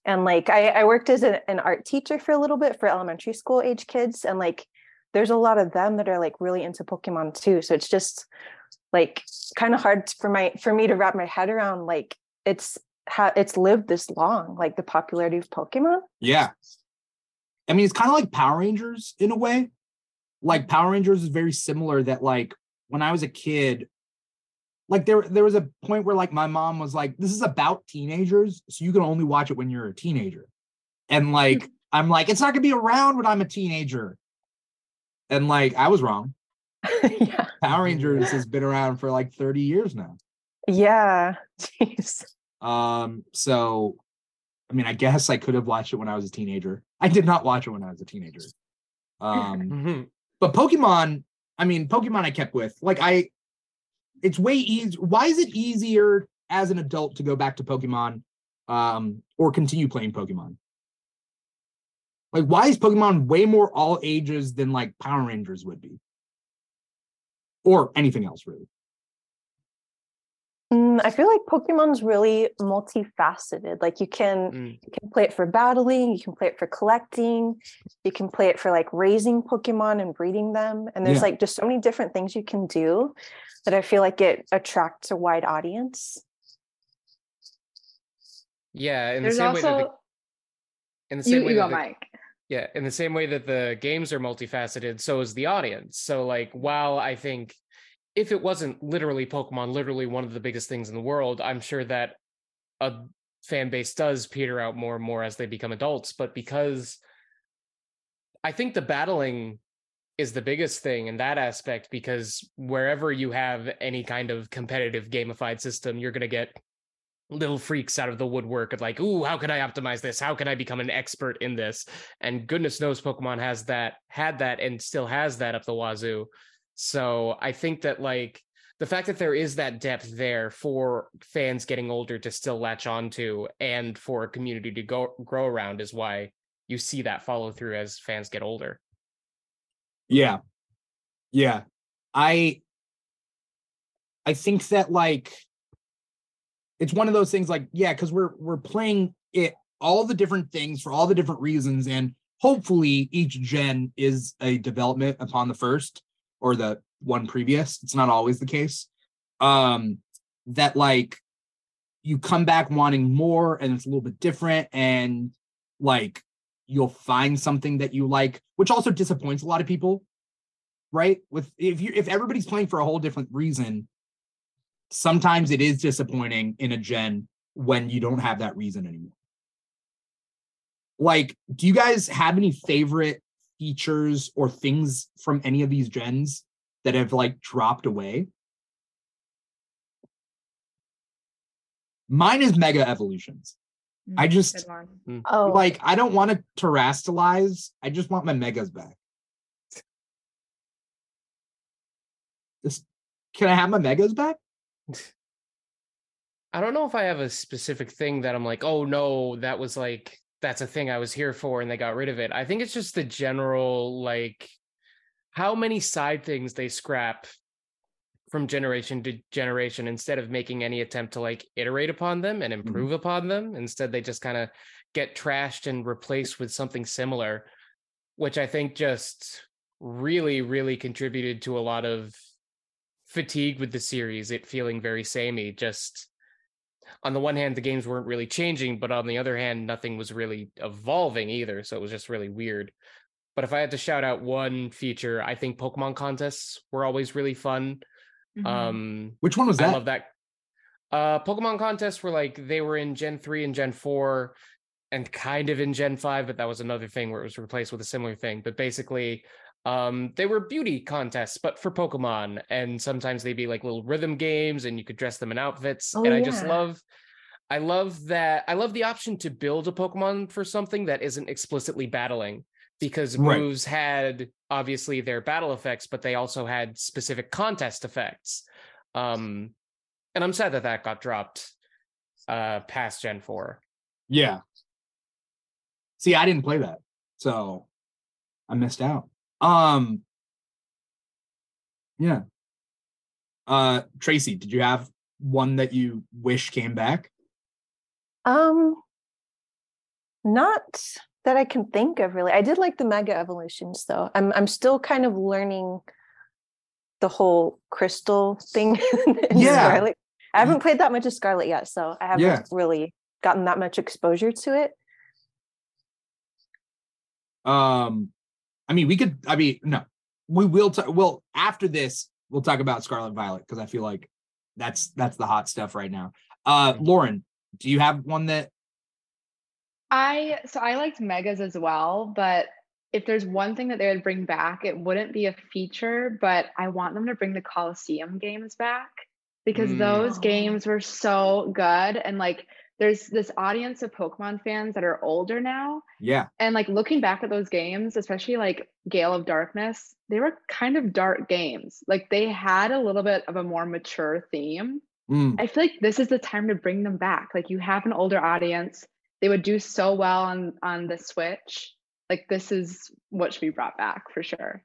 And like I, I worked as a, an art teacher for a little bit for elementary school age kids, and like there's a lot of them that are like really into Pokemon too. So it's just like kind of hard for my for me to wrap my head around like it's how it's lived this long, like the popularity of Pokemon. yeah. I mean, it's kind of like Power Rangers in a way. Like Power Rangers is very similar. That like when I was a kid, like there there was a point where like my mom was like, "This is about teenagers, so you can only watch it when you're a teenager," and like I'm like, "It's not gonna be around when I'm a teenager," and like I was wrong. yeah. Power Rangers has been around for like 30 years now. Yeah. Jeez. Um, so I mean, I guess I could have watched it when I was a teenager. I did not watch it when I was a teenager. Um, Mhm. but Pokemon, I mean, Pokemon I kept with. Like I it's way easy. Why is it easier as an adult to go back to Pokemon um or continue playing Pokemon? Like why is Pokemon way more all ages than like Power Rangers would be? Or anything else really. Mm, I feel like Pokemon's really multifaceted. Like you can Mm. you can play it for battling, you can play it for collecting, you can play it for like raising Pokemon and breeding them. And there's Yeah. like just so many different things you can do that I feel like it attracts a wide audience. Yeah, in the There's same way that the, in the same you, way you that the, Mike. Yeah, in the same way that the games are multifaceted, so is the audience. So, like, while I think if it wasn't literally Pokemon, literally one of the biggest things in the world, I'm sure that a fan base does peter out more and more as they become adults. But because I think the battling is the biggest thing in that aspect, because wherever you have any kind of competitive gamified system, you're going to get little freaks out of the woodwork of like, ooh, how can I optimize this? How can I become an expert in this? And goodness knows Pokemon has that, had that, and still has that up the wazoo. So I think that like the fact that there is that depth there for fans getting older to still latch onto and for a community to go grow around is why you see that follow through as fans get older. Yeah. Yeah. I I think that like it's one of those things like yeah, cuz we're we're playing it all the different things for all the different reasons and hopefully each gen is a development upon the first or the one previous. It's not always the case. Um that like you come back wanting more and it's a little bit different and like you'll find something that you like which also disappoints a lot of people right with if you if everybody's playing for a whole different reason sometimes it is disappointing in a gen when you don't have that reason anymore like do you guys have any favorite features or things from any of these gens that have like dropped away? Mine is mega evolutions. I Mm, just- Oh, like i don't want to terastallize i just want my megas back. Just can i have my megas back? I don't know if I have a specific thing that I'm like, oh no, that was like that's a thing I was here for and they got rid of it. I think it's just the general like how many side things they scrap from generation to generation instead of making any attempt to like iterate upon them and mm-hmm. improve upon them. Instead, they just kind of get trashed and replaced with something similar, which I think just really, really contributed to a lot of fatigue with the series, it feeling very samey. Just on the one hand, the games weren't really changing, but on the other hand, nothing was really evolving either. So it was just really weird. But if I had to shout out one feature, I think Pokemon contests were always really fun. Mhm. Um, Which one was I that? love that. Uh, Pokemon contests were like they were in Gen three and Gen four, and kind of in Gen five, but that was another thing where it was replaced with a similar thing. But basically, um, they were beauty contests, but for Pokemon, and sometimes they'd be like little rhythm games, and you could dress them in outfits. Oh, and I just love, I love that. I love the option to build a Pokemon for something that isn't explicitly battling. Because Right. moves had obviously their battle effects, but they also had specific contest effects. Um, and I'm sad that that got dropped uh past Gen 4. Yeah. See, I didn't play that, so I missed out. Um. Yeah. Uh, Tracie, did you have one that you wish came back? Um, not that I can think of really. I did like the mega evolutions though. I'm I'm still kind of learning the whole crystal thing. in Yeah. Scarlet. I haven't played that much of Scarlet yet, so I haven't Yeah. really gotten that much exposure to it. Um, I mean, we could. I mean, no, we will. T- well, after this, we'll talk about Scarlet Violet because I feel like that's that's the hot stuff right now. Uh, Lauren, do you have one that? I so I liked megas as well, but if there's one thing that they would bring back, it wouldn't be a feature, but I want them to bring the Coliseum games back because Mm. those Oh. games were so good and like there's this audience of Pokemon fans that are older now Yeah, and like looking back at those games, especially like Gale of Darkness, they were kind of dark games. Like they had a little bit of a more mature theme. Mm, I feel like this is the time to bring them back. Like you have an older audience. They would do so well on on the Switch. Like this is what should be brought back for sure.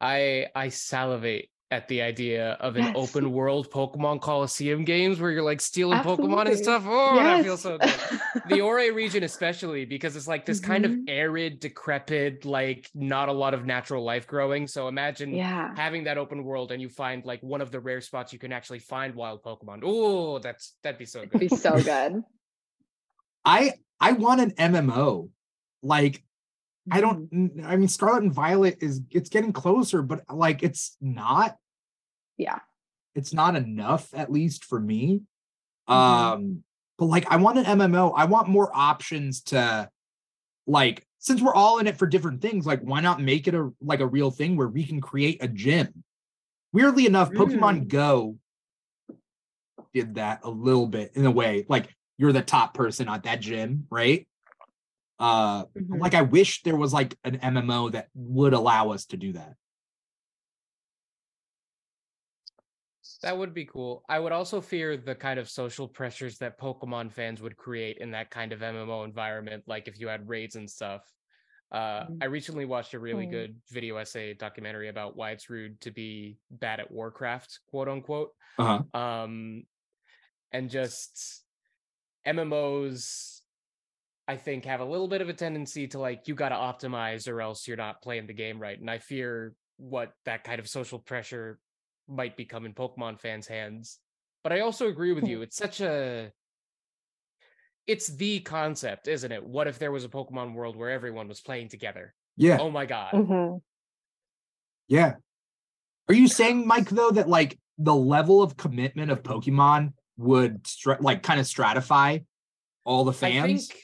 I I salivate at the idea of an Yes. open world Pokemon Coliseum games where you're like stealing Pokemon and Absolutely. stuff. Oh, that feels Yes. so good. the Orre region especially because it's like this kind of Mhm. arid, decrepit, like not a lot of natural life growing. So imagine yeah. having that open world and you find like one of the rare spots you can actually find wild Pokemon. Oh, that's that'd be so It'd good. be so good. I I want an MMO. Like I don't. I mean, Scarlet and Violet is it's getting closer, but like it's not. Yeah. It's not enough, at least for me. Mhm. Um, but like I want an MMO. I want more options to like since we're all in it for different things, like why not make it a like a real thing where we can create a gym? Weirdly enough, Pokemon Go did that a little bit in a way. Like you're the top person at that gym, right? Uh Mhm. like I wish there was like an MMO that would allow us to do that. That would be cool. I would also fear the kind of social pressures that Pokemon fans would create in that kind of MMO environment, like if you had raids and stuff. Uh, Mm. I recently watched a really Hmm. good video essay documentary about why it's rude to be bad at Warcraft, quote unquote. Uh-huh. Um, and just MMOs, I think, have a little bit of a tendency to like, you got to optimize or else you're not playing the game right. And I fear what that kind of social pressure might become in Pokemon fans' hands. But I also agree with you. It's such a it's the concept, isn't it? What if there was a Pokemon world where everyone was playing together? Yeah. Oh my god. Mhm. Yeah. Are you saying, Mike, though, that like the level of commitment of Pokemon would stra- like kind of stratify all the I fans? think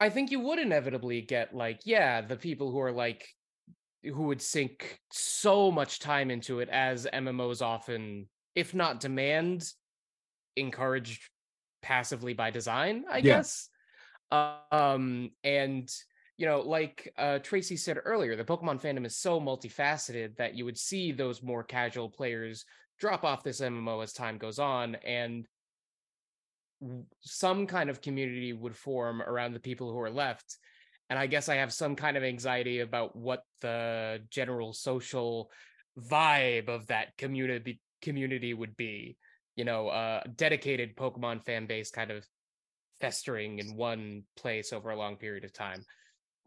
I think you would inevitably get like, yeah, the people who are like who would sink so much time into it as MMOs often, if not demand, encouraged passively by design, I Yeah. guess. Um and you know, like uh Tracie said earlier, the Pokemon fandom is so multifaceted that you would see those more casual players drop off this MMO as time goes on and some kind of community would form around the people who are left and I guess I have some kind of anxiety about what the general social vibe of that community community would be. You know, a dedicated Pokemon fan base kind of festering in one place over a long period of time.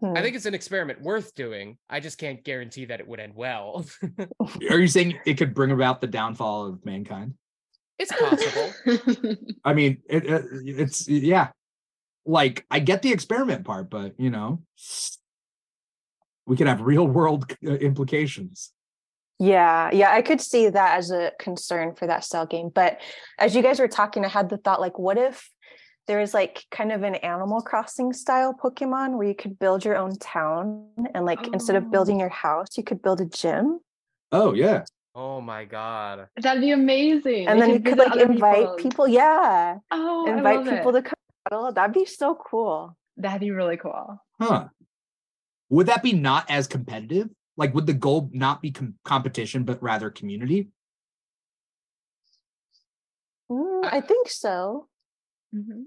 I Hmm. think it's an experiment worth doing. I just can't guarantee that it would end well. Are you saying it could bring about the downfall of mankind? It's possible. I mean, it, it, it's yeah. Like I get the experiment part, but you know, we could have real world uh, implications. Yeah, yeah, I could see that as a concern for that cell game. But as you guys were talking, I had the thought like, what if there is like kind of an Animal Crossing style Pokemon where you could build your own town and like instead of building Oh. your house, you could build a gym Oh yeah, oh my god. That'd be amazing. and They then you could like invite people's- people. Yeah, Oh, I invite love people it. to come. That'd be so cool. That'd be really cool. huh? Would that be not as competitive? Like, would the goal not be com- competition, but rather community? Mm, I- I think so. Mhm.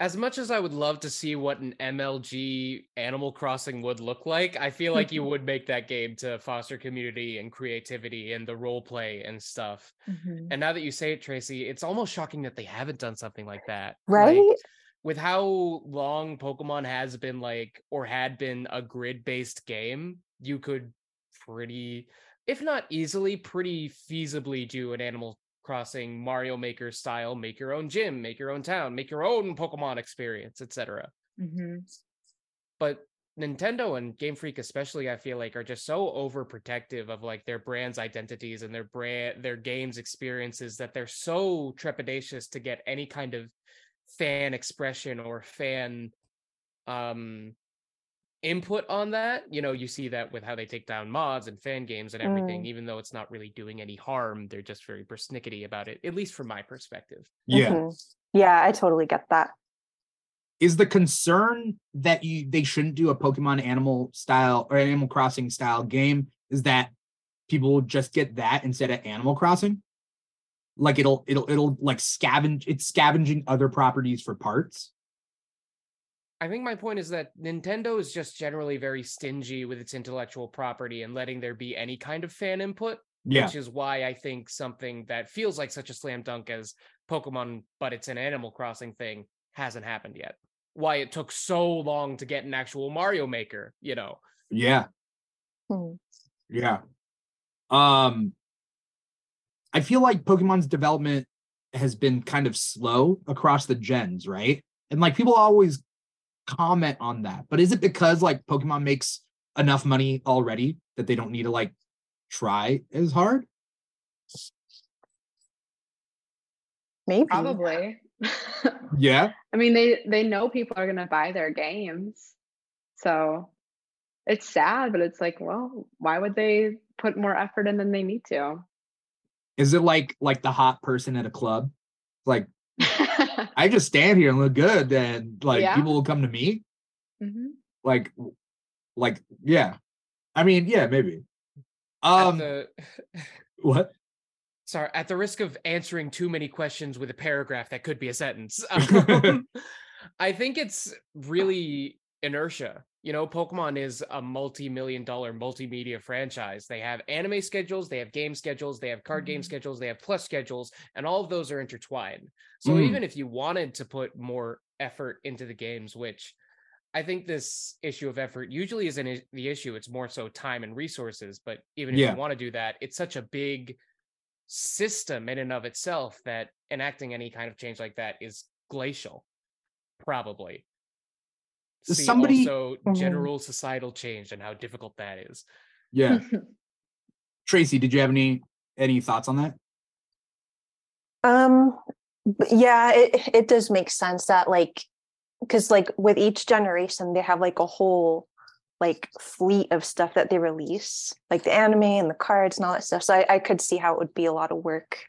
As much as I would love to see what an MLG Animal Crossing would look like, I feel like you would make that game to foster community and creativity and the role play and stuff. Mhm. And now that you say it, Tracie, it's almost shocking that they haven't done something like that. Right? Like, with how long Pokemon has been like or had been a grid-based game, you could pretty if not easily, pretty feasibly do an Animal Crossing Mario Maker style, make your own gym, make your own town, make your own Pokemon experience, etc. Mhm. But Nintendo and Game Freak especially I feel like are just so overprotective of like their brand's identities and their brand their games experiences that they're so trepidatious to get any kind of fan expression or fan um input on that you know you see that with how they take down mods and fan games and everything Mm. even though it's not really doing any harm they're just very persnickety about it at least from my perspective Yeah. Mhm. Yeah, I totally get that. Is the concern that you they shouldn't do a Pokemon Animal style or Animal Crossing style game is that people will just get that instead of Animal Crossing? Like it'll it'll it'll like scavenge it's scavenging other properties for parts. I think my point is that Nintendo is just generally very stingy with its intellectual property and letting there be any kind of fan input, Yeah. which is why I think something that feels like such a slam dunk as Pokemon, but it's an Animal Crossing thing, hasn't happened yet. Why it took so long to get an actual Mario Maker, you know. Yeah. Hmm. Yeah. Um I feel like Pokemon's development has been kind of slow across the gens, right? And like people always comment on that. But is it because like Pokemon makes enough money already that they don't need to like try as hard? Maybe. Probably. Yeah. I mean, they they know people are gonna buy their games, so it's sad, but it's like, well, why would they put more effort in than they need to? Is it like like the hot person at a club? Like I just stand here and look good and like Yeah. people will come to me? Mhm. Like like yeah. I mean, yeah, maybe. Um the what? sorry, at the risk of answering too many questions with a paragraph that could be a sentence, um, I think it's really inertia. You know, Pokemon is a multi-million dollar multimedia franchise. They have anime schedules, they have game schedules, they have card game Mhm. schedules, they have plus schedules, and all of those are intertwined. So Mm. even if you wanted to put more effort into the games, which I think this issue of effort usually isn't the issue, it's more so time and resources. But even if Yeah. you want to do that, it's such a big system in and of itself that enacting any kind of change like that is glacial, probably. See Somebody- also Mhm. general societal change and how difficult that is. Yeah. Tracie, did you have any any thoughts on that? Um, yeah, it it does make sense that like, because like with each generation they have like a whole like fleet of stuff that they release, like the anime and the cards and all that stuff. So I, I could see how it would be a lot of work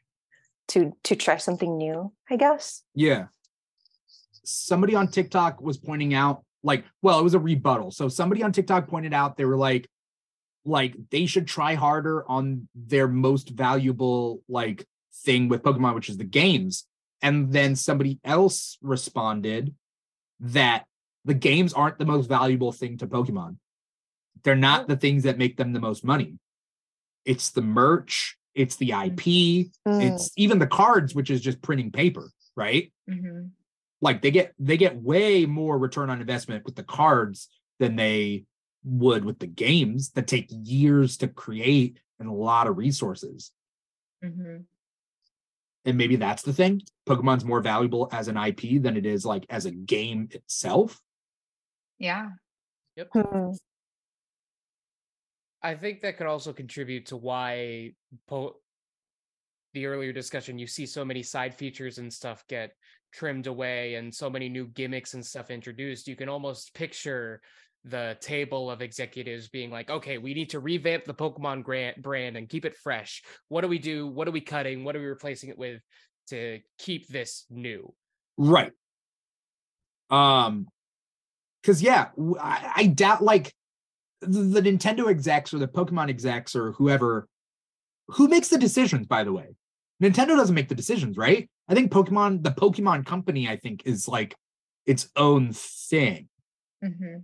to to try something new. I guess. Yeah. Somebody on TikTok was pointing out, like, well, it was a rebuttal. So somebody on TikTok pointed out they were like, like they should try harder on their most valuable like thing with Pokemon, which is the games. And then somebody else responded that The games aren't the most valuable thing to Pokemon. They're not the things that make them the most money. It's the merch, it's the IP, Mm. it's even the cards, which is just printing paper, right? hmm Like they get they get way more return on investment with the cards than they would with the games that take years to create and a lot of resources. hmm And maybe that's the thing. Pokemon's more valuable as an IP than it is like as a game itself. Yeah. Hmm. I think that could also contribute to why po- the earlier discussion you see so many side features and stuff get trimmed away and so many new gimmicks and stuff introduced. You can almost picture the table of executives being like, okay, we need to revamp the Pokemon grant brand and keep it fresh. What do we do? What are we cutting? What are we replacing it with to keep this new? Right. Um, because yeah, I doubt like the, the Nintendo execs or the Pokemon execs or whoever who makes the decisions, by the way. Nintendo doesn't make the decisions, right? I think Pokemon, the Pokemon company, I think, is like its own thing. hmm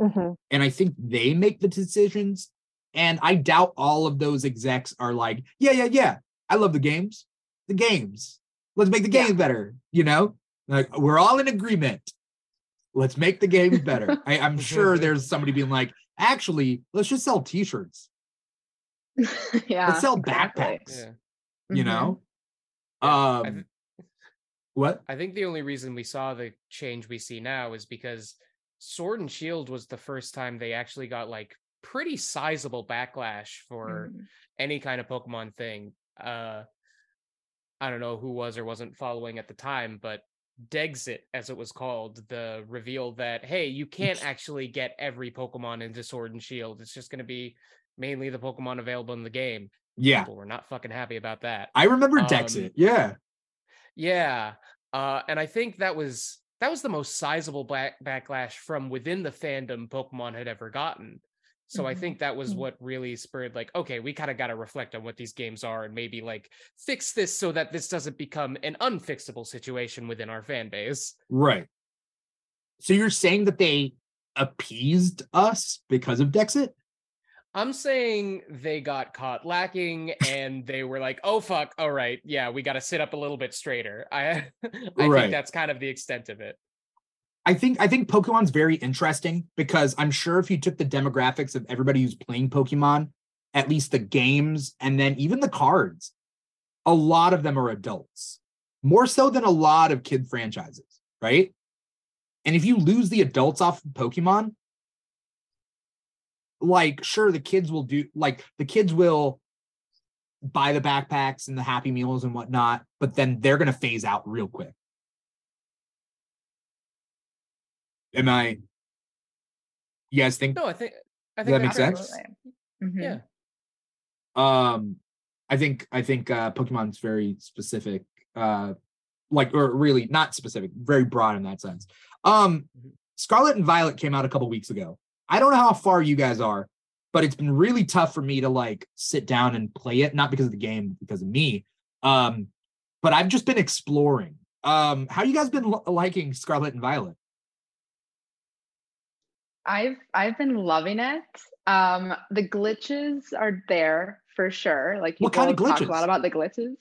Mhm. And I think they make the decisions. And I doubt all of those execs are like, yeah, yeah, yeah. I love the games. The games. Let's make the Yeah. games better. You know, like we're all in agreement. Let's make the games better. I, I'm sure there's somebody being like, actually, let's just sell t-shirts. yeah. let's sell exactly. backpacks. Yeah. You Mhm. know? I Um th- what? I think the only reason we saw the change we see now is because Sword and Shield was the first time they actually got like pretty sizable backlash for Mhm. any kind of Pokemon thing. Uh I don't know who was or wasn't following at the time, but Dexit, as it was called, the reveal that hey, you can't actually get every Pokemon into Sword and Shield. It's just gonna be mainly the Pokemon available in the game. Yeah. People were not fucking happy about that. I remember Um, Dexit. Yeah. Yeah. Uh, and I think that was that was the most sizable back- backlash from within the fandom Pokemon had ever gotten. So I Mhm. think that was Mhm. what really spurred like, okay, we kind of got to reflect on what these games are and maybe like fix this so that this doesn't become an unfixable situation within our fan base. Right. So you're saying that they appeased us because of Dexit? I'm saying they got caught lacking and they were like, "Oh fuck, all right, yeah, we got to sit up a little bit straighter." I I Right. think that's kind of the extent of it. I think I think Pokemon's very interesting because I'm sure if you took the demographics of everybody who's playing Pokemon, at least the games and then even the cards, a lot of them are adults. More so than a lot of kid franchises, right? And if you lose the adults off of Pokemon, like sure the kids will do like the kids will buy the backpacks and the happy meals and whatnot, but then they're gonna phase out real quick. Am I? You guys think? No, I think I think that makes sense? Absolutely. Mhm. Yeah. Um, I think I think uh, Pokemon's very specific. Uh, like or really not specific, very broad in that sense. Um, Mhm. Scarlet and Violet came out a couple weeks ago. I don't know how far you guys are, but it's been really tough for me to like sit down and play it, not because of the game, because of me. Um, but I've just been exploring. Um, how you guys been li- liking Scarlet and Violet? I've I've been loving it. Um, the glitches are there for sure. Like people What kind of talk a lot about the glitches.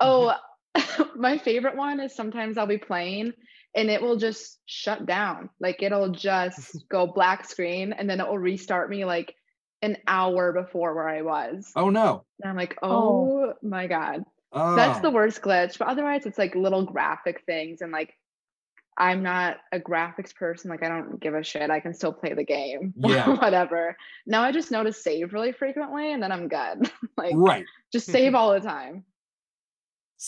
Oh, my favorite one is sometimes I'll be playing and it will just shut down. Like it'll just go black screen and then it will restart me like an hour before where I was. Oh no. And I'm like, Oh. oh my god. Oh. That's the oh. worst glitch. But otherwise, it's like little graphic things, and like I'm not a graphics person. Like I don't give a shit. I can still play the game. Yeah. Whatever. Now I just know to save really frequently, and then I'm good. like right. just save all the time.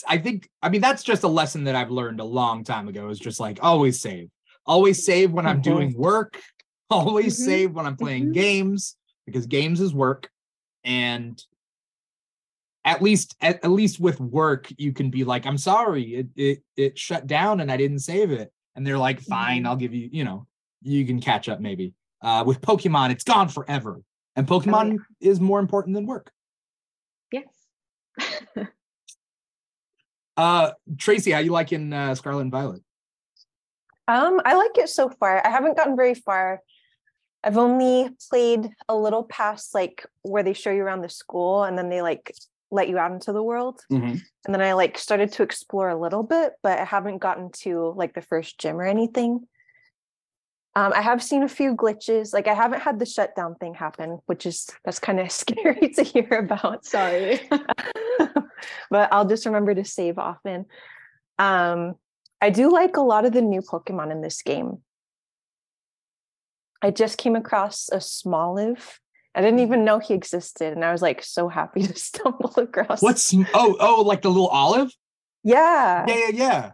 I think I mean that's just a lesson that I've learned a long time ago is just like always save. Always save when I'm Mhm. doing work. Always Mhm. save when I'm playing Mhm. games because games is work and at least at, at least with work you can be like I'm sorry it it it shut down and I didn't save it and they're like fine Mhm. I'll give you you know you can catch up maybe. Uh with Pokemon it's gone forever and Pokemon is more important than work. Yes. Uh Tracie how you liking uh, Scarlet and Violet? Um, I like it so far. I haven't gotten very far. I've only played a little past like where they show you around the school and then they like let you out into the world. Mhm. And then I like started to explore a little bit, but I haven't gotten to like the first gym or anything. Um, I have seen a few glitches. Like I haven't had the shutdown thing happen, which is that's kind of scary to hear about. Sorry. but I'll just remember to save often. Um, I do like a lot of the new Pokemon in this game. I just came across a Smoliv. I didn't even know he existed, and I was like so happy to stumble across. What's oh oh like the little olive? yeah? Yeah, yeah, yeah.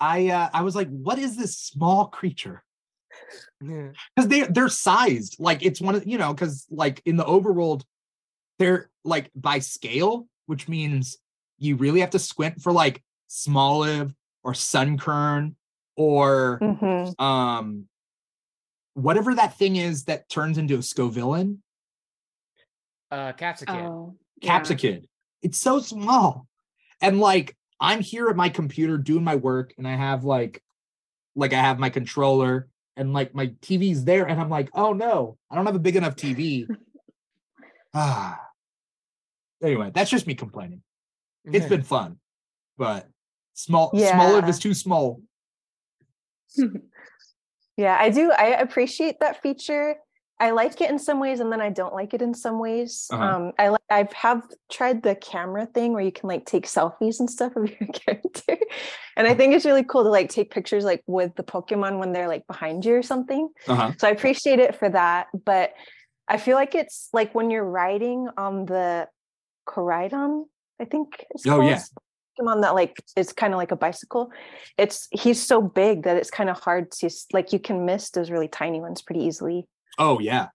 I uh I was like, what is this small creature? Yeah. Because they they're sized like it's one of you know because like in the overworld, they're like by scale, which means you really have to squint for like Smoliv or Sunkern or Mhm. um whatever that thing is that turns into a Scovillain, Uh, Capsicum. oh, yeah. Capsakid. It's so small. And like I'm here at my computer doing my work and I have like like I have my controller and like my TV's there and I'm like, "Oh no, I don't have a big enough TV." ah. Anyway, that's just me complaining. It's been fun. But small smaller Yeah. is too small. Yeah, I do. I appreciate that feature. I like it in some ways, and then I don't like it in some ways. Uh-huh. Um, I like. I've have tried the camera thing where you can like take selfies and stuff of your character, and I think it's really cool to like take pictures like with the Pokemon when they're like behind you or something. Uh-huh. So I appreciate it for that, but I feel like it's like when you're riding on the Koraidon, I think it's Oh, called. yeah. Pokemon that like is kind of like a bicycle. It's he's so big that it's kind of hard to like you can miss those really tiny ones pretty easily. Oh yeah.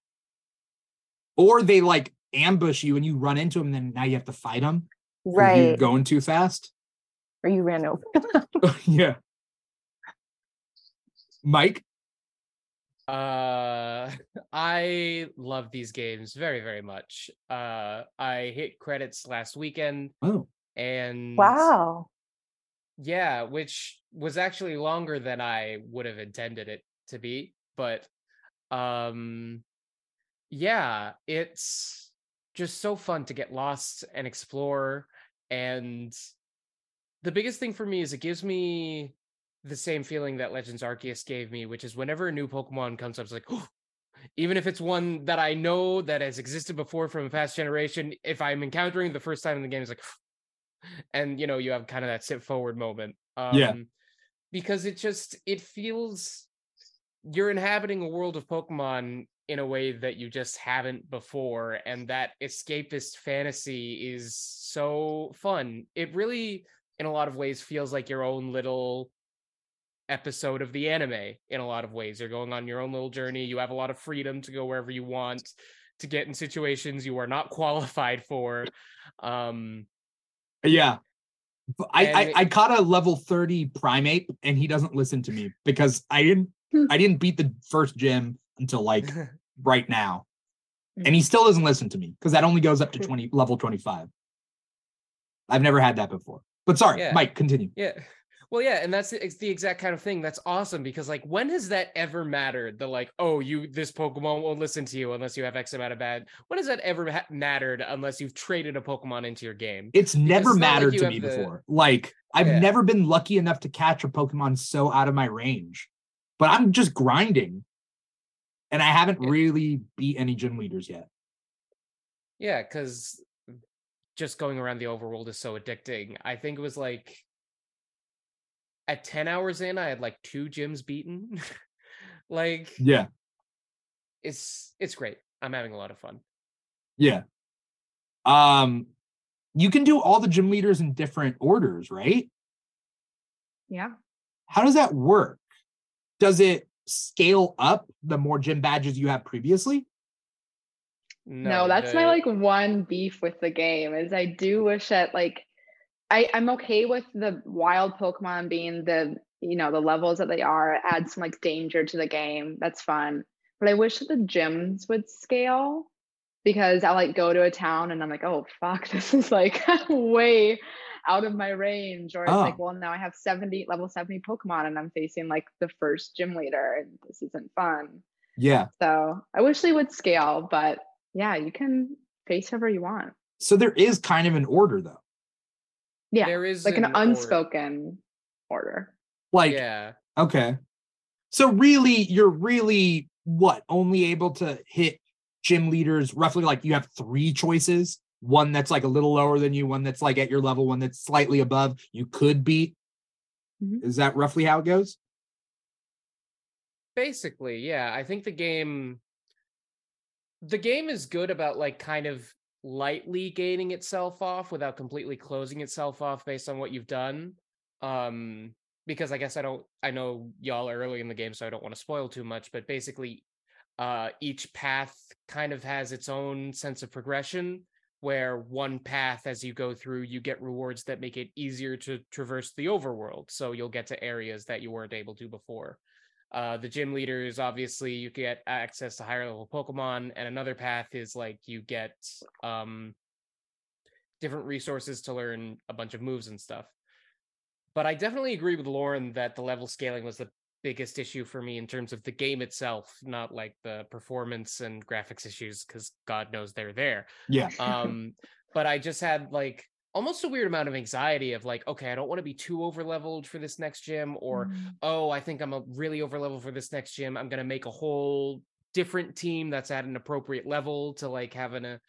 Or they like ambush you and you run into them, then now you have to fight them. You're Right. going too fast. Or you ran over. yeah. Mike. Uh, I love these games very, very much. Uh, I hit credits last weekend, Oh. and wow. yeah, which was actually longer than I would have intended it to be, but um, yeah, it's just so fun to get lost and explore, and the biggest thing for me is it gives me the same feeling that Legends Arceus gave me, which is whenever a new Pokemon comes up, it's like, even if it's one that I know that has existed before from a past generation, if I'm encountering the first time in the game, it's like, and you know, you have kind of that sit forward moment. Um, Yeah. Because it just it feels you're inhabiting a world of Pokemon in a way that you just haven't before, and that escapist fantasy is so fun. It really, in a lot of ways, feels like your own little episode of the anime in a lot of ways. You're going on your own little journey. You have a lot of freedom to go wherever you want, to get in situations you are not qualified for. Um, Yeah. I, I I caught a level 30 Primeape and he doesn't listen to me because I didn't I didn't beat the first gym until like right now. And he mm. still doesn't listen to me because that only goes up to 20 level 25. I've never had that before. But sorry, Yeah. Mike, continue. Yeah. Well, yeah, and that's the- it's the exact kind of thing that's awesome because like when has that ever mattered? The like, oh, you this Pokemon won't listen to you unless you have X amount of bad. When has that ever ha- mattered unless you've traded a Pokemon into your game? It's never it's not like mattered to me the- before. Like I've Yeah. never been lucky enough to catch a Pokemon so out of my range. But I'm just grinding. And I haven't Yeah. really beat any gym leaders yet. Yeah, because just going around the overworld is so addicting. I think it was like at 10 hours in, I had like two gyms beaten. like Yeah. it's it's great. I'm having a lot of fun. Yeah. Um you can do all the gym leaders in different orders, right? Yeah. How does that work? Does it scale up the more gym badges you have previously? No, that's my like one beef with the game is I do wish that like I I'm okay with the wild Pokemon being the you know the levels that they are it adds some like danger to the game. That's fun. But I wish that the gyms would scale because I like go to a town and I'm like, oh fuck, this is like way out of my range, or it's like, Oh. well, now I have 70 level 70 Pokemon and I'm facing like the first gym leader, and this isn't fun. Yeah. So I wish they would scale, but yeah, you can face whoever you want. So there is kind of an order though. Yeah, There is like an, an order. unspoken order. Like, yeah. okay. So really, you're really what? Only able to hit gym leaders roughly like you have three choices. One that's like a little lower than you, one that's like at your level, one that's slightly above. You could beat. Mhm. Is that roughly how it goes? Basically, yeah. I think the game the game is good about like kind of lightly gaining itself off without completely closing itself off based on what you've done. Um because I guess I don't I know y'all are early in the game so I don't want to spoil too much, but basically uh each path kind of has its own sense of progression where one path as you go through you get rewards that make it easier to traverse the overworld so you'll get to areas that you weren't able to before uh, the gym leaders, obviously, you get access to higher level Pokemon, and another path is like you get um, different resources to learn a bunch of moves and stuff. But I definitely agree with Lauren that the level scaling was the biggest issue for me in terms of the game itself, not like the performance and graphics issues, because God knows they're there Yeah. um but i just had like almost a weird amount of anxiety of like okay i don't want to be too over leveled for this next gym or Mm. oh i think i'm a really over level for this next gym i'm going to make a whole different team that's at an appropriate level to like having a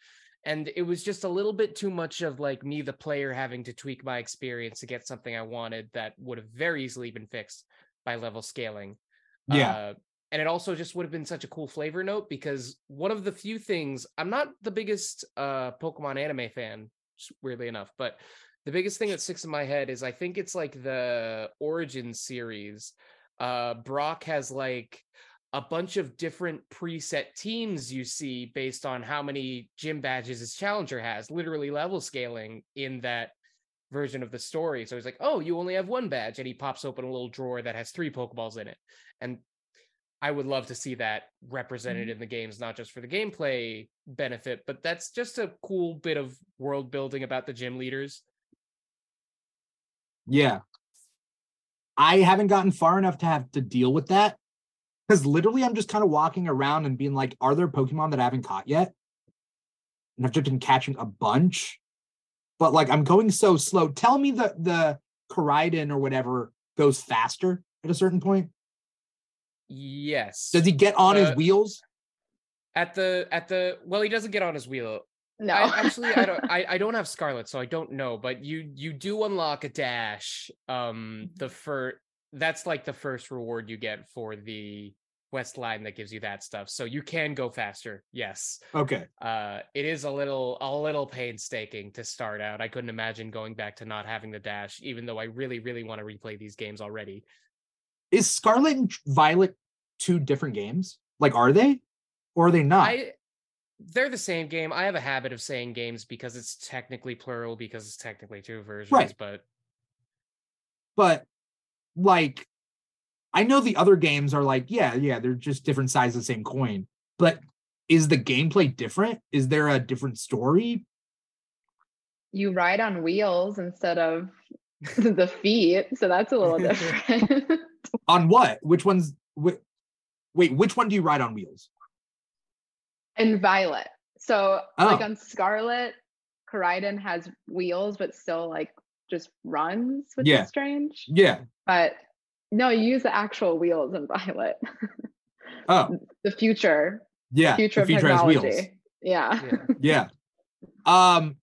and it was just a little bit too much of like me the player having to tweak my experience to get something i wanted that would have very easily been fixed by level scaling Yeah. uh, and it also just would have been such a cool flavor note because one of the few things I'm not the biggest uh Pokemon anime fan, weirdly enough, but the biggest thing that sticks in my head is I think it's like the Origin series. Uh Brock has like a bunch of different preset teams you see based on how many gym badges his challenger has, literally level scaling in that version of the story. So he's like, "Oh, you only have one badge," and he pops open a little drawer that has three Pokeballs in it. And I would love to see that represented mm-hmm. in the games, not just for the gameplay benefit, but that's just a cool bit of world building about the gym leaders. Yeah. I haven't gotten far enough to have to deal with that. Because literally I'm just kind of walking around and being like, are there Pokemon that I haven't caught yet? And I've just been catching a bunch. But like I'm going so slow. Tell me the the Koraidon or whatever goes faster at a certain point. Yes. Does he get on his Uh, wheels? at the at the well, he doesn't get on his wheel. No, I, actually, I don't. I, I don't have Scarlet, so I don't know. But you you do unlock a dash. Um, the first that's like the first reward you get for the quest line that gives you that stuff. So you can go faster. Yes. Okay. Uh, it is a little a little painstaking to start out. I couldn't imagine going back to not having the dash, even though I really really want to replay these games already. Is Scarlet and Violet two different games? Like, are they? Or are they not? I they're the same game. I have a habit of saying games because it's technically plural because it's technically two versions, Right. but but like I know the other games are like, yeah, yeah, they're just different sides of the same coin. But is the gameplay different? Is there a different story? you ride on wheels instead of the feet, so that's a little different. On what? Which one's wait, wait, which one do you ride on wheels? and Violet. So like Oh. on Scarlet, Koraidon has wheels, but still like just runs, which Yeah. is strange. Yeah. But no, you use the actual wheels in Violet. Oh, the future, yeah. future the of future has wheels. technology. Yeah. yeah. Yeah. Um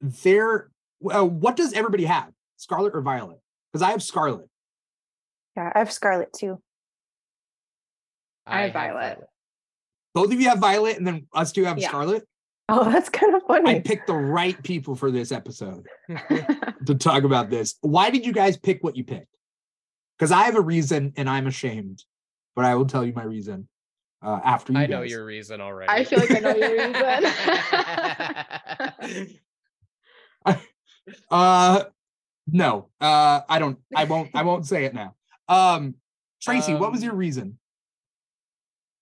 there uh, what does everybody have? Scarlet or Violet? Because I have Scarlet. Yeah, I have Scarlet too. I have Violet. Both of you have Violet, and then us two have Yeah. Scarlet. Oh, that's kind of funny. I picked the right people for this episode. to talk about this. Why did you guys pick what you picked? Because I have a reason and I'm ashamed, but I will tell you my reason uh, after you. I know your reason already. I feel like I know your reason. Uh, no, uh, I don't. I won't. I won't say it now. Um, Tracy, what was Um, your reason?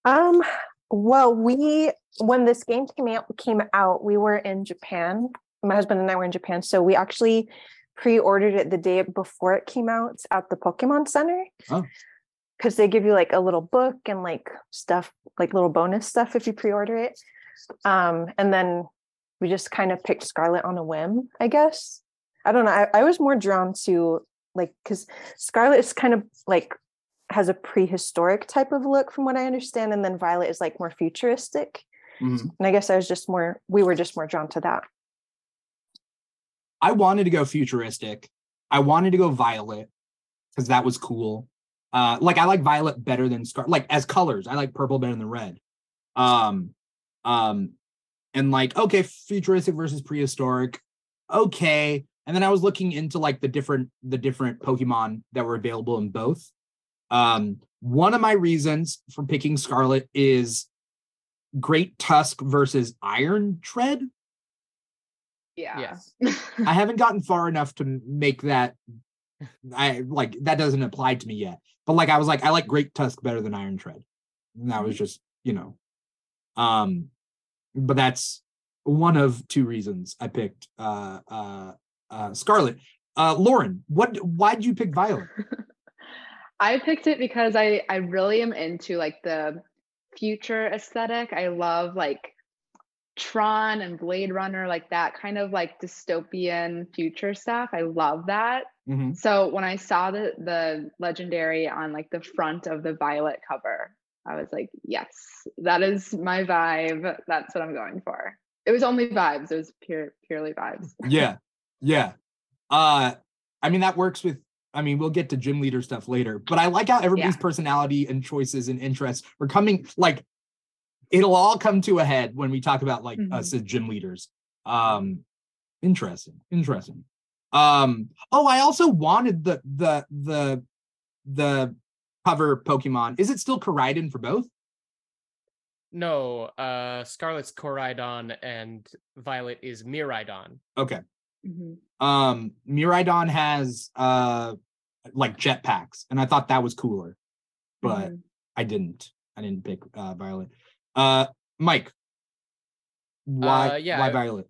Um, well, we when this game came out came out, we were in Japan my husband and I were in Japan, so we actually pre-ordered it the day before it came out at the Pokemon Center. Oh. Because they give you like a little book and like stuff, like little bonus stuff if you pre-order it. Um, and then we just kind of picked Scarlet on a whim, I guess. I don't know. I, I was more drawn to like because Scarlet is kind of like has a prehistoric type of look from what I understand, and then Violet is like more futuristic. Mhm. And I guess I was just more we were just more drawn to that. I wanted to go futuristic. I wanted to go violet because that was cool. Uh, like I like violet better than scar. Like as colors, I like purple better than red. Um, um, and like okay, futuristic versus prehistoric, okay. And then I was looking into like the different the different Pokemon that were available in both. Um, one of my reasons for picking Scarlet is Great Tusk versus Iron Tread. Yeah. Yes. I haven't gotten far enough to make that. I like that doesn't apply to me yet. But like I was like, I like Great Tusk better than Iron Tread. And that was just, you know. Um, but that's one of two reasons I picked uh uh uh Scarlet. Uh Lauren, what why'd you pick Violet? I picked it because I I really am into like the future aesthetic. I love like Tron and Blade Runner, like that kind of like dystopian future stuff. I love that. Mhm. So when I saw the the legendary on like the front of the violet cover, I was like, yes, that is my vibe. That's what I'm going for. It was only vibes. It was pure purely vibes. Yeah. Yeah. Uh I mean that works with I mean we'll get to gym leader stuff later, but I like how everybody's Yeah. personality and choices and interests are coming like it'll all come to a head when we talk about like us as gym leaders. Um interesting. Interesting. Um oh I also wanted the the the the cover Pokemon. Is it still Koraidon for both? No, uh Scarlet's Koraidon and Violet is Miraidon. Okay. Mhm. um Miraidon has uh like jetpacks and I thought that was cooler but Mhm. I didn't I didn't pick uh Violet uh Mike why Uh, yeah, why I- Violet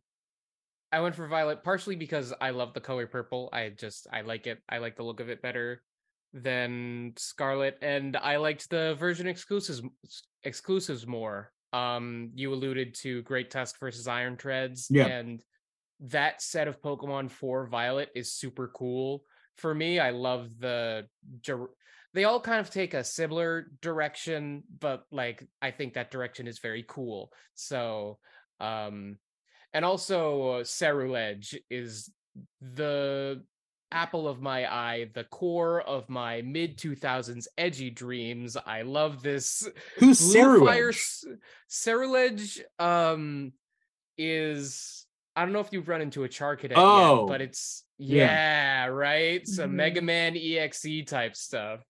I went for Violet partially because I love the color purple. I just I like it. I like the look of it better than Scarlet, and I liked the version exclusives exclusives more. Um, you alluded to Great Tusk versus Iron Treads, Yeah. and that set of Pokemon for Violet is super cool. For me, I love the they all kind of take a similar direction, but like I think that direction is very cool. So, um, and also uh, Ceruledge is the apple of my eye, the core of my mid 2000s edgy dreams. I love this who's Blue Fire Ceruledge? S- Ceruledge um is I don't know if you've run into a Charcadet Oh, yet, but it's yeah. yeah, right? Some Mega Mhm. Man EXE type stuff.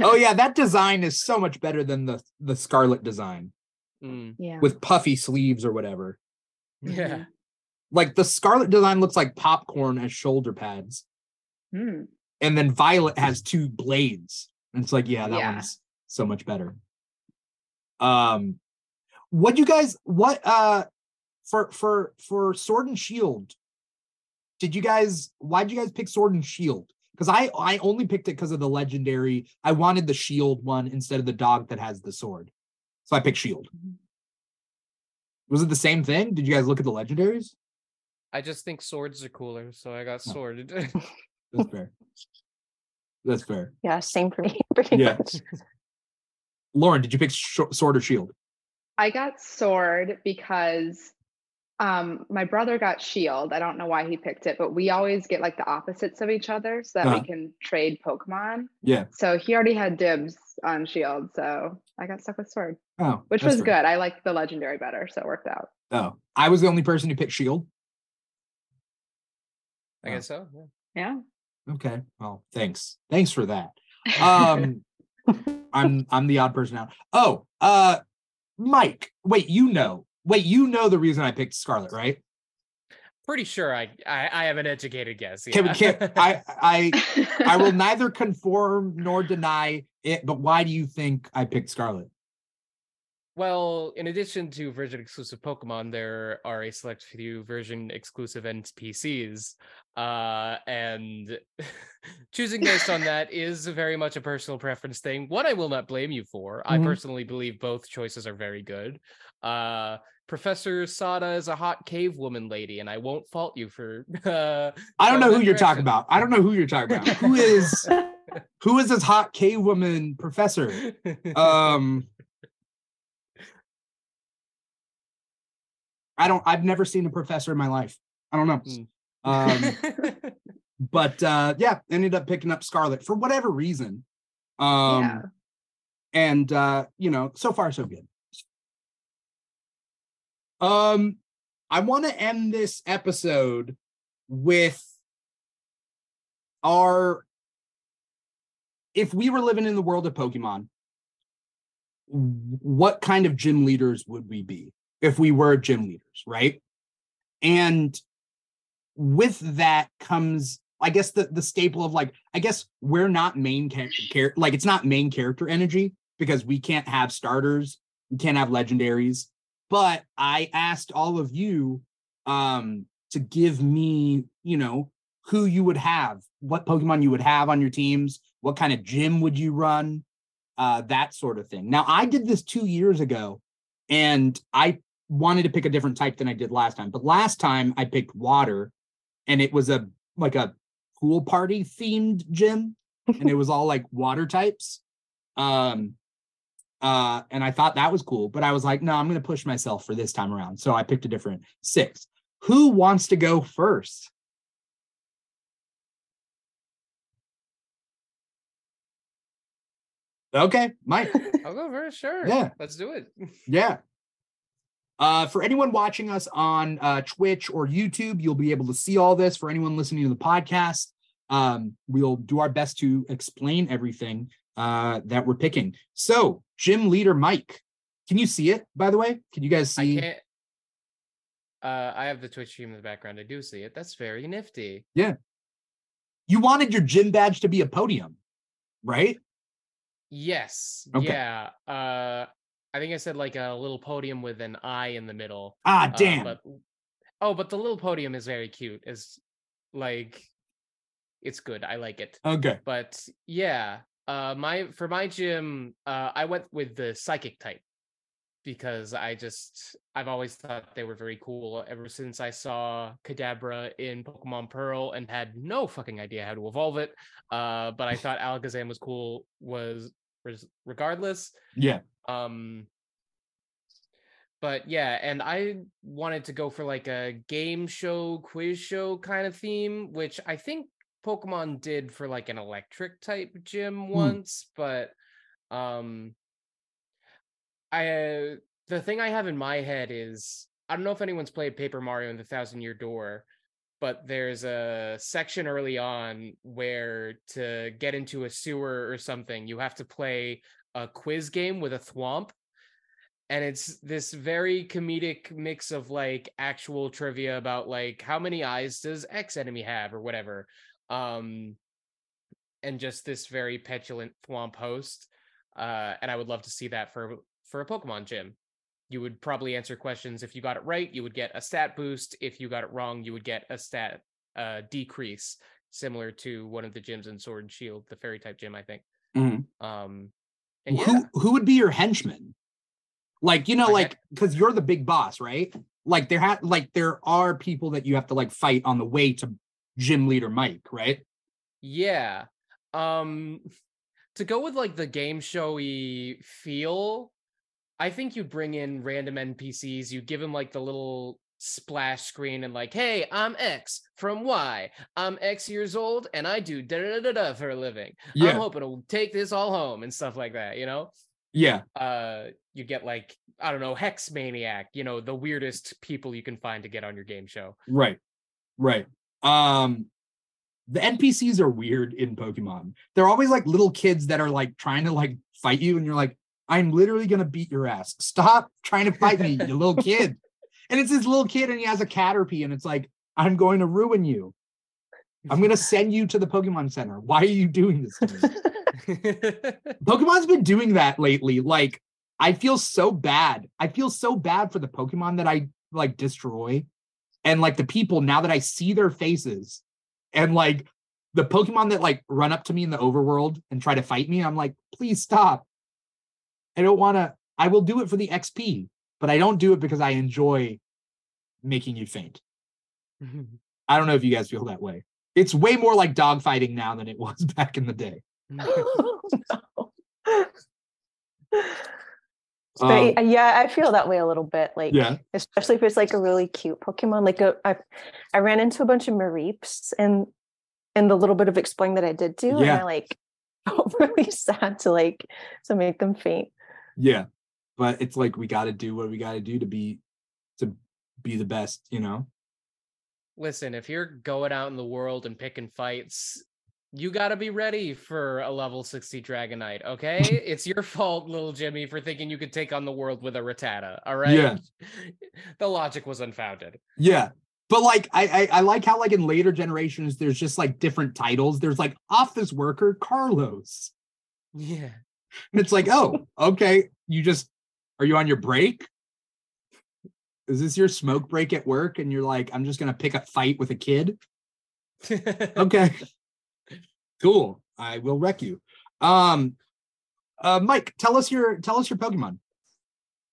oh yeah that design is so much better than the the Scarlet design Mm, yeah. with puffy sleeves or whatever yeah. like the Scarlet design looks like popcorn as shoulder pads Mm. and then Violet has two blades. And it's like, yeah, that Yeah. one's so much better. Um, what you guys, what uh, for for for Sword and Shield? Did you guys? Why did you guys pick Sword and Shield? Because I I only picked it because of the legendary. I wanted the Shield one instead of the dog that has the sword, so I picked Shield. Mhm. Was it the same thing? Did you guys look at the legendaries? I just think swords are cooler, so I got Oh. sword. That's fair. That's fair. Yeah, same for me. Pretty Yeah. much. Lauren, did you pick sh- Sword or Shield? I got sword because um my brother got shield. I don't know why he picked it, but we always get like the opposites of each other so that Uh-huh. we can trade Pokemon. Yeah. So he already had dibs on shield, so I got stuck with sword, Oh, which was fair. good. I liked the legendary better, so it worked out. Oh, I was the only person who picked Shield. I guess so. yeah. Yeah. Okay. Well, thanks. Thanks for that. Um, I'm I'm the odd person out. Oh, uh, Mike. Wait, you know. Wait, you know the reason I picked Scarlet, right? Pretty sure I, I I have an educated guess. Can, Yeah. can, I I I will neither conform nor deny it. But why do you think I picked Scarlet? Well, in addition to version exclusive Pokemon, there are a select few version exclusive NPCs. Uh, and choosing based on that is very much a personal preference thing. What I will not blame you for. I Mhm. personally believe both choices are very good. Uh, Professor Sada is a hot cave woman lady, and I won't fault you for. Uh, I don't know who you're talking about. I don't know who you're talking about. Who is who is this hot cave woman professor? Um I don't I've never seen a professor in my life. I don't know. Hmm. Um but uh yeah, ended up picking up Scarlet for whatever reason. Um Yeah. and uh you know, so far so good. Um I want to end this episode with our if we were living in the world of Pokemon, what kind of gym leaders would we be if we were gym leaders, right? And with that comes, I guess, the the staple of like, I guess we're not main character, like it's not main character energy because we can't have starters, we can't have legendaries. But I asked all of you um to give me, you know, who you would have, what Pokemon you would have on your teams, what kind of gym would you run, uh, that sort of thing. Now, I did this two years ago, and I wanted to pick a different type than I did last time. But last time I picked water, and it was a like a pool party themed gym, and it was all like water types. Um, uh, and I thought that was cool, but I was like, no, I'm going to push myself for this time around. So I picked a different six. Who wants to go first? Okay, Mike. I'll go first. Sure. Yeah. Let's do it. Yeah. Uh, for anyone watching us on uh, Twitch or YouTube, you'll be able to see all this. For anyone listening to the podcast, um, we'll do our best to explain everything uh, that we're picking. So, gym leader Mike, can you see it? By the way, can you guys I see? can't. Uh, I have the Twitch stream in the background. I do see it. That's very nifty. Yeah. You wanted your gym badge to be a podium, right? Yes. Okay. Yeah. Uh, I think I said like a little podium with an eye in the middle. Ah, Uh, damn. but oh, but the little podium is very cute. Is like, it's good. I like it. okay. But yeah, uh, my for my gym, uh, I went with the psychic type because I just I've always thought they were very cool ever since I saw Kadabra in Pokemon Pearl and had no fucking idea how to evolve it. Uh, but I thought Alakazam was cool. Was regardless. Yeah. Um, but yeah, and I wanted to go for like a game show, quiz show kind of theme, which I think Pokemon did for like an electric type gym once, but um I uh, the thing I have in my head is I don't know if anyone's played Paper Mario and the Thousand Year Door, but there's a section early on where to get into a sewer or something, you have to play a quiz game with a thwomp. And it's this very comedic mix of like actual trivia about like how many eyes does X enemy have or whatever. Um and just this very petulant thwomp host. Uh and I would love to see that for for a Pokemon gym. You would probably answer questions if you got it right, you would get a stat boost. If you got it wrong, you would get a stat uh decrease, similar to one of the gyms in Sword and Shield, the fairy type gym, I think. Mhm. Um and yeah, Who who would be your henchman? Like, you know, My like because you're the big boss, right? Like there have like there are people that you have to like fight on the way to gym leader Mike, right? Yeah. Um to go with like the game showy feel, I think you'd bring in random NPCs, you give them like the little splash screen and like, "Hey, I'm X from Y. I'm X years old and I do da da da da for a living. I'm hoping to take this all home and stuff like that, you know?" yeah. Uh you get like I don't know, Hex Maniac, you know, the weirdest people you can find to get on your game show. Right. Right. Um the NPCs are weird in Pokemon. They're always like little kids that are like trying to like fight you and you're like I'm literally going to beat your ass. Stop trying to fight me, you little kid. And it's this little kid and he has a Caterpie and it's like I'm going to ruin you. I'm going to send you to the Pokemon Center. Why are you doing this? Pokemon's been doing that lately. Like I feel so bad. I feel so bad for the Pokemon that I like destroy. And like the people now that I see their faces and like the Pokemon that like run up to me in the overworld and try to fight me, I'm like, please stop. I don't want to. I will do it for the XP, but I don't do it because I enjoy making you faint. I don't know if you guys feel that way. It's way more like dogfighting now than it was back in the day. no. Um, But, uh, yeah, I feel that way a little bit. Like, yeah. especially if it's like a really cute Pokemon. Like, a, I, I ran into a bunch of Mareeps and and the little bit of exploring that I did do, and Yeah. I like felt really sad to like to make them faint. Yeah. But it's like we got to do what we got to do to be to be the best, you know. Listen, if you're going out in the world and picking fights, you got to be ready for a level 60 Dragonite, okay? it's your fault, little Jimmy, for thinking you could take on the world with a Rattata, all right? Yeah. the logic was unfounded. Yeah. But like I, I I like how like in later generations there's just like different titles. There's like office worker Carlos. Yeah. And it's like, oh, okay. You just are you on your break? Is this your smoke break at work? And you're like, I'm just gonna pick a fight with a kid. Okay. Cool. I will wreck you. Um uh Mike, tell us your tell us your Pokemon.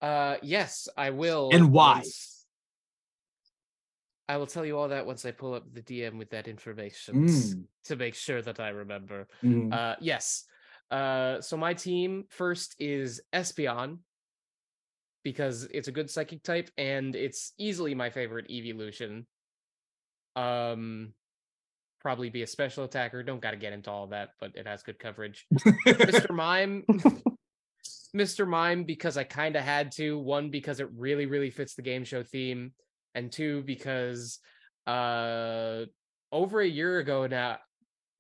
uh yes, I will. And why? once- I will tell you all that once I pull up the DM with that information Mm, to make sure that I remember. mm, Uh, yes. Uh, so my team first is Espeon because it's a good psychic type and it's easily my favorite evolution. Um, probably be a special attacker. Don't got to get into all that, but it has good coverage. Mr. Mime, Mr. Mime because I kind of had to. One because it really, really fits the game show theme, and two because uh over a year ago now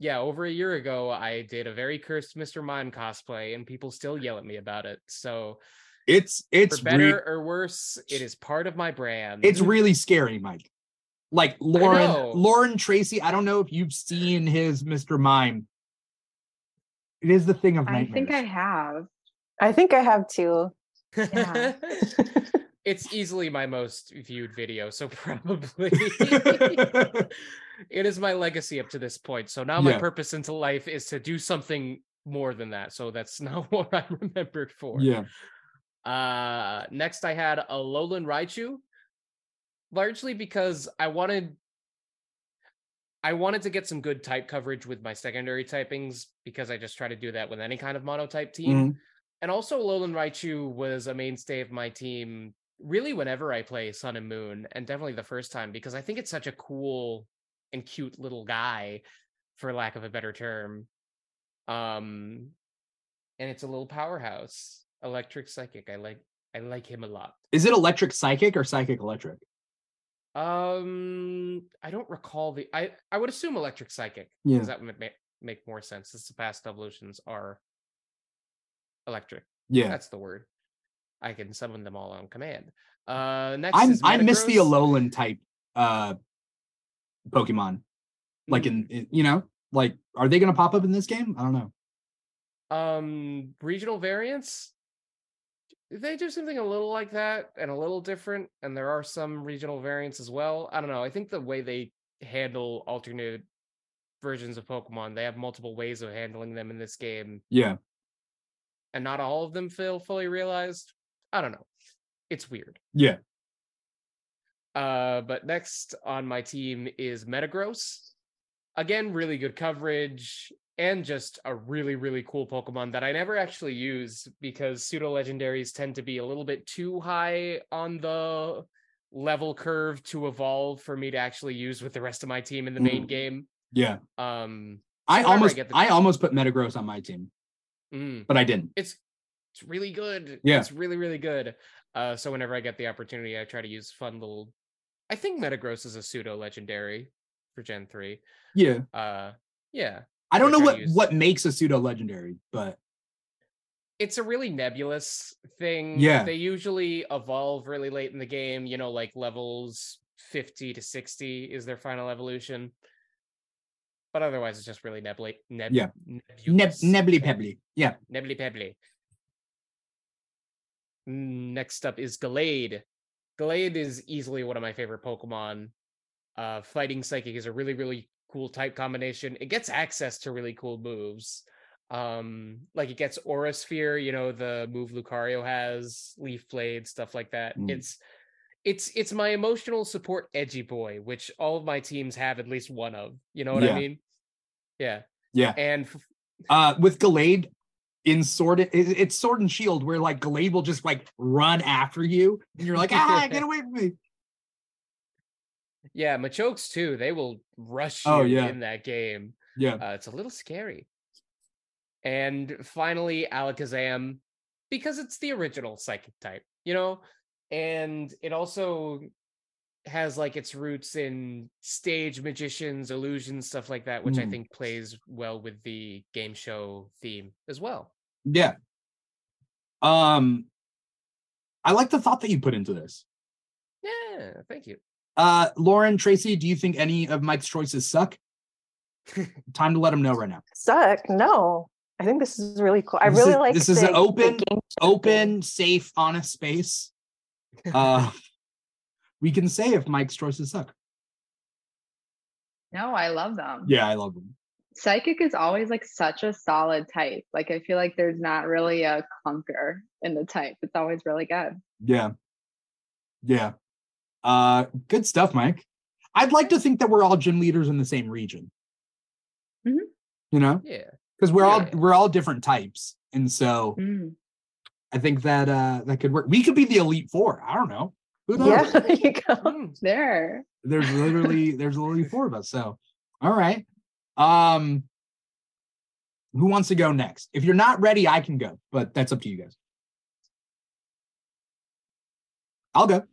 yeah, over a year ago, I did a very cursed Mr. Mime cosplay, and people still yell at me about it. So, it's it's for better re- or worse, it is part of my brand. it's really scary, Mike. Like Lauren. Lauren Tracy. I don't know if you've seen his Mr. Mime. It is the thing of nightmares. I think I have. I think I have too. Yeah. it's easily my most viewed video, so probably it is my legacy up to this point. So now my Yeah. purpose into life is to do something more than that. So that's not what I'm remembered for. yeah. Uh, next, I had a Alolan Raichu, largely because I wanted I wanted to get some good type coverage with my secondary typings because I just try to do that with any kind of monotype team. Mhm. And also, Alolan Raichu was a mainstay of my team really whenever I play Sun and Moon, and definitely the first time because I think it's such a cool and cute little guy, for lack of a better term. Um, and it's a little powerhouse, electric psychic. I like I like him a lot. Is it electric psychic or psychic electric? Um, I don't recall the. I I would assume electric psychic Yeah. because that would make make more sense. Since the past evolutions are electric. Yeah. That's the word. I can summon them all on command. Uh, next I'm is I miss the. Alolan type uh Pokemon. Like in, Mm. in you know, like are they gonna pop up in this game? I don't know. um regional variants. They do something a little like that and a little different, and there are some regional variants as well. I don't know. I think the way they handle alternate versions of Pokemon, they have multiple ways of handling them in this game, Yeah. and not all of them feel fully realized. I don't know. It's weird. Yeah. Uh, but next on my team is Metagross. Again, really good coverage and just a really, really cool Pokemon that I never actually use because pseudo legendaries tend to be a little bit too high on the level curve to evolve for me to actually use with the rest of my team in the main Mm. game. Yeah. Um, I whenever I almost the- I almost put Metagross on my team, mm, but I didn't. it's it's really good. Yeah. It's really, really good. Uh, so whenever I get the opportunity, I try to use fun little. I think Metagross is a pseudo legendary for Gen three. Yeah. Uh, yeah, I don't know what what makes a pseudo legendary, but it's a really nebulous thing. Yeah. they usually evolve really late in the game. You know, like levels fifty to sixty is their final evolution. But otherwise, it's just really nebly. Neb- Yeah. neb nebly pebbly. Yeah. Nebly pebbly. next up is Gallade. Gallade is easily one of my favorite Pokemon. Uh, fighting Psychic is a really, really cool type combination. It gets access to really cool moves. Um, like it gets Aura Sphere, you know, the move Lucario has, Leaf Blade, stuff like that. Mm. It's it's it's my emotional support edgy boy, which all of my teams have at least one of. You know what Yeah. I mean? Yeah. Yeah. And Uh, with Gallade in Sword, it, it's Sword and Shield, where like Gallade will just like run after you, and you're like, ah, get away from me. Yeah, Machokes too, they will rush you Oh, yeah. in that game. Yeah. Uh, it's a little scary. And finally, Alakazam, because it's the original psychic type, you know, and it also has like its roots in stage magicians, illusions, stuff like that, which I Mm. think plays well with the game show theme as well. Yeah. Um, I like the thought that you put into this. Yeah, thank you. Uh, Lauren, Tracy, do you think any of Mike's choices suck? Time to let him know right now. Suck. No. I think this is really cool. I This really is- like this is an the- the open- Open, safe, honest space. Uh, we can say if Mike's choices suck. No, I love them. Yeah, I love them. Psychic is always like such a solid type. Like I feel like there's not really a clunker in the type. It's always really good. Yeah. Yeah. Uh good stuff, Mike. I'd like to think that we're all gym leaders in the same region. Mhm. You know, Yeah. because we're all Yeah. we're all different types. And so Mm. I think that uh that could work. We could be the elite four. I don't know. Who knows? Yeah, there you go. Mm. There. There's literally there's literally four of us. So all right. Um who wants to go next? If you're not ready, I can go, but that's up to you guys. I'll go.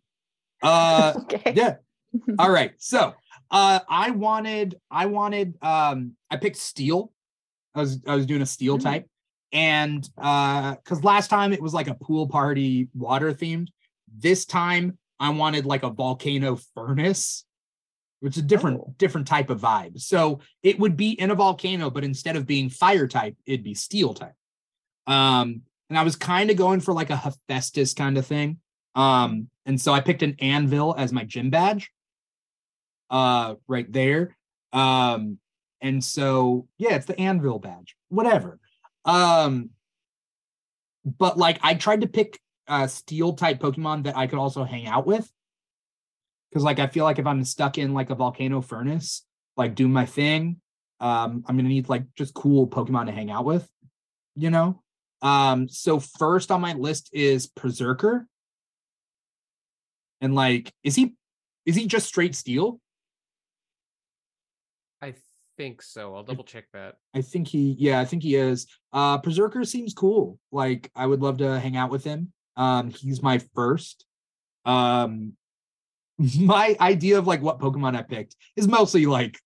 Uh okay. yeah. All right. So uh I wanted I wanted um I picked steel. I was I was doing a steel Mm. type. And uh because last time it was like a pool party water themed. This time I wanted like a volcano furnace, which is a different Oh. different type of vibe. So it would be in a volcano, but instead of being fire type, it'd be steel type. Um, and I was kind of going for like a Hephaestus kind of thing. Um, and so I picked an anvil as my gym badge. Uh, right there. Um, and so yeah, it's the anvil badge, whatever. Um, but like I tried to pick uh steel type Pokemon that I could also hang out with. Cause like I feel like if I'm stuck in like a volcano furnace, like do my thing, um, I'm gonna need like just cool Pokemon to hang out with, you know. Um, so first on my list is Perrserker. And like, is he is he just straight steel? I think so. I'll double check that. I think he, yeah, I think he is. Uh, Perrserker seems cool. Like, I would love to hang out with him. Um, he's my first. Um, my idea of like what Pokemon I picked is mostly like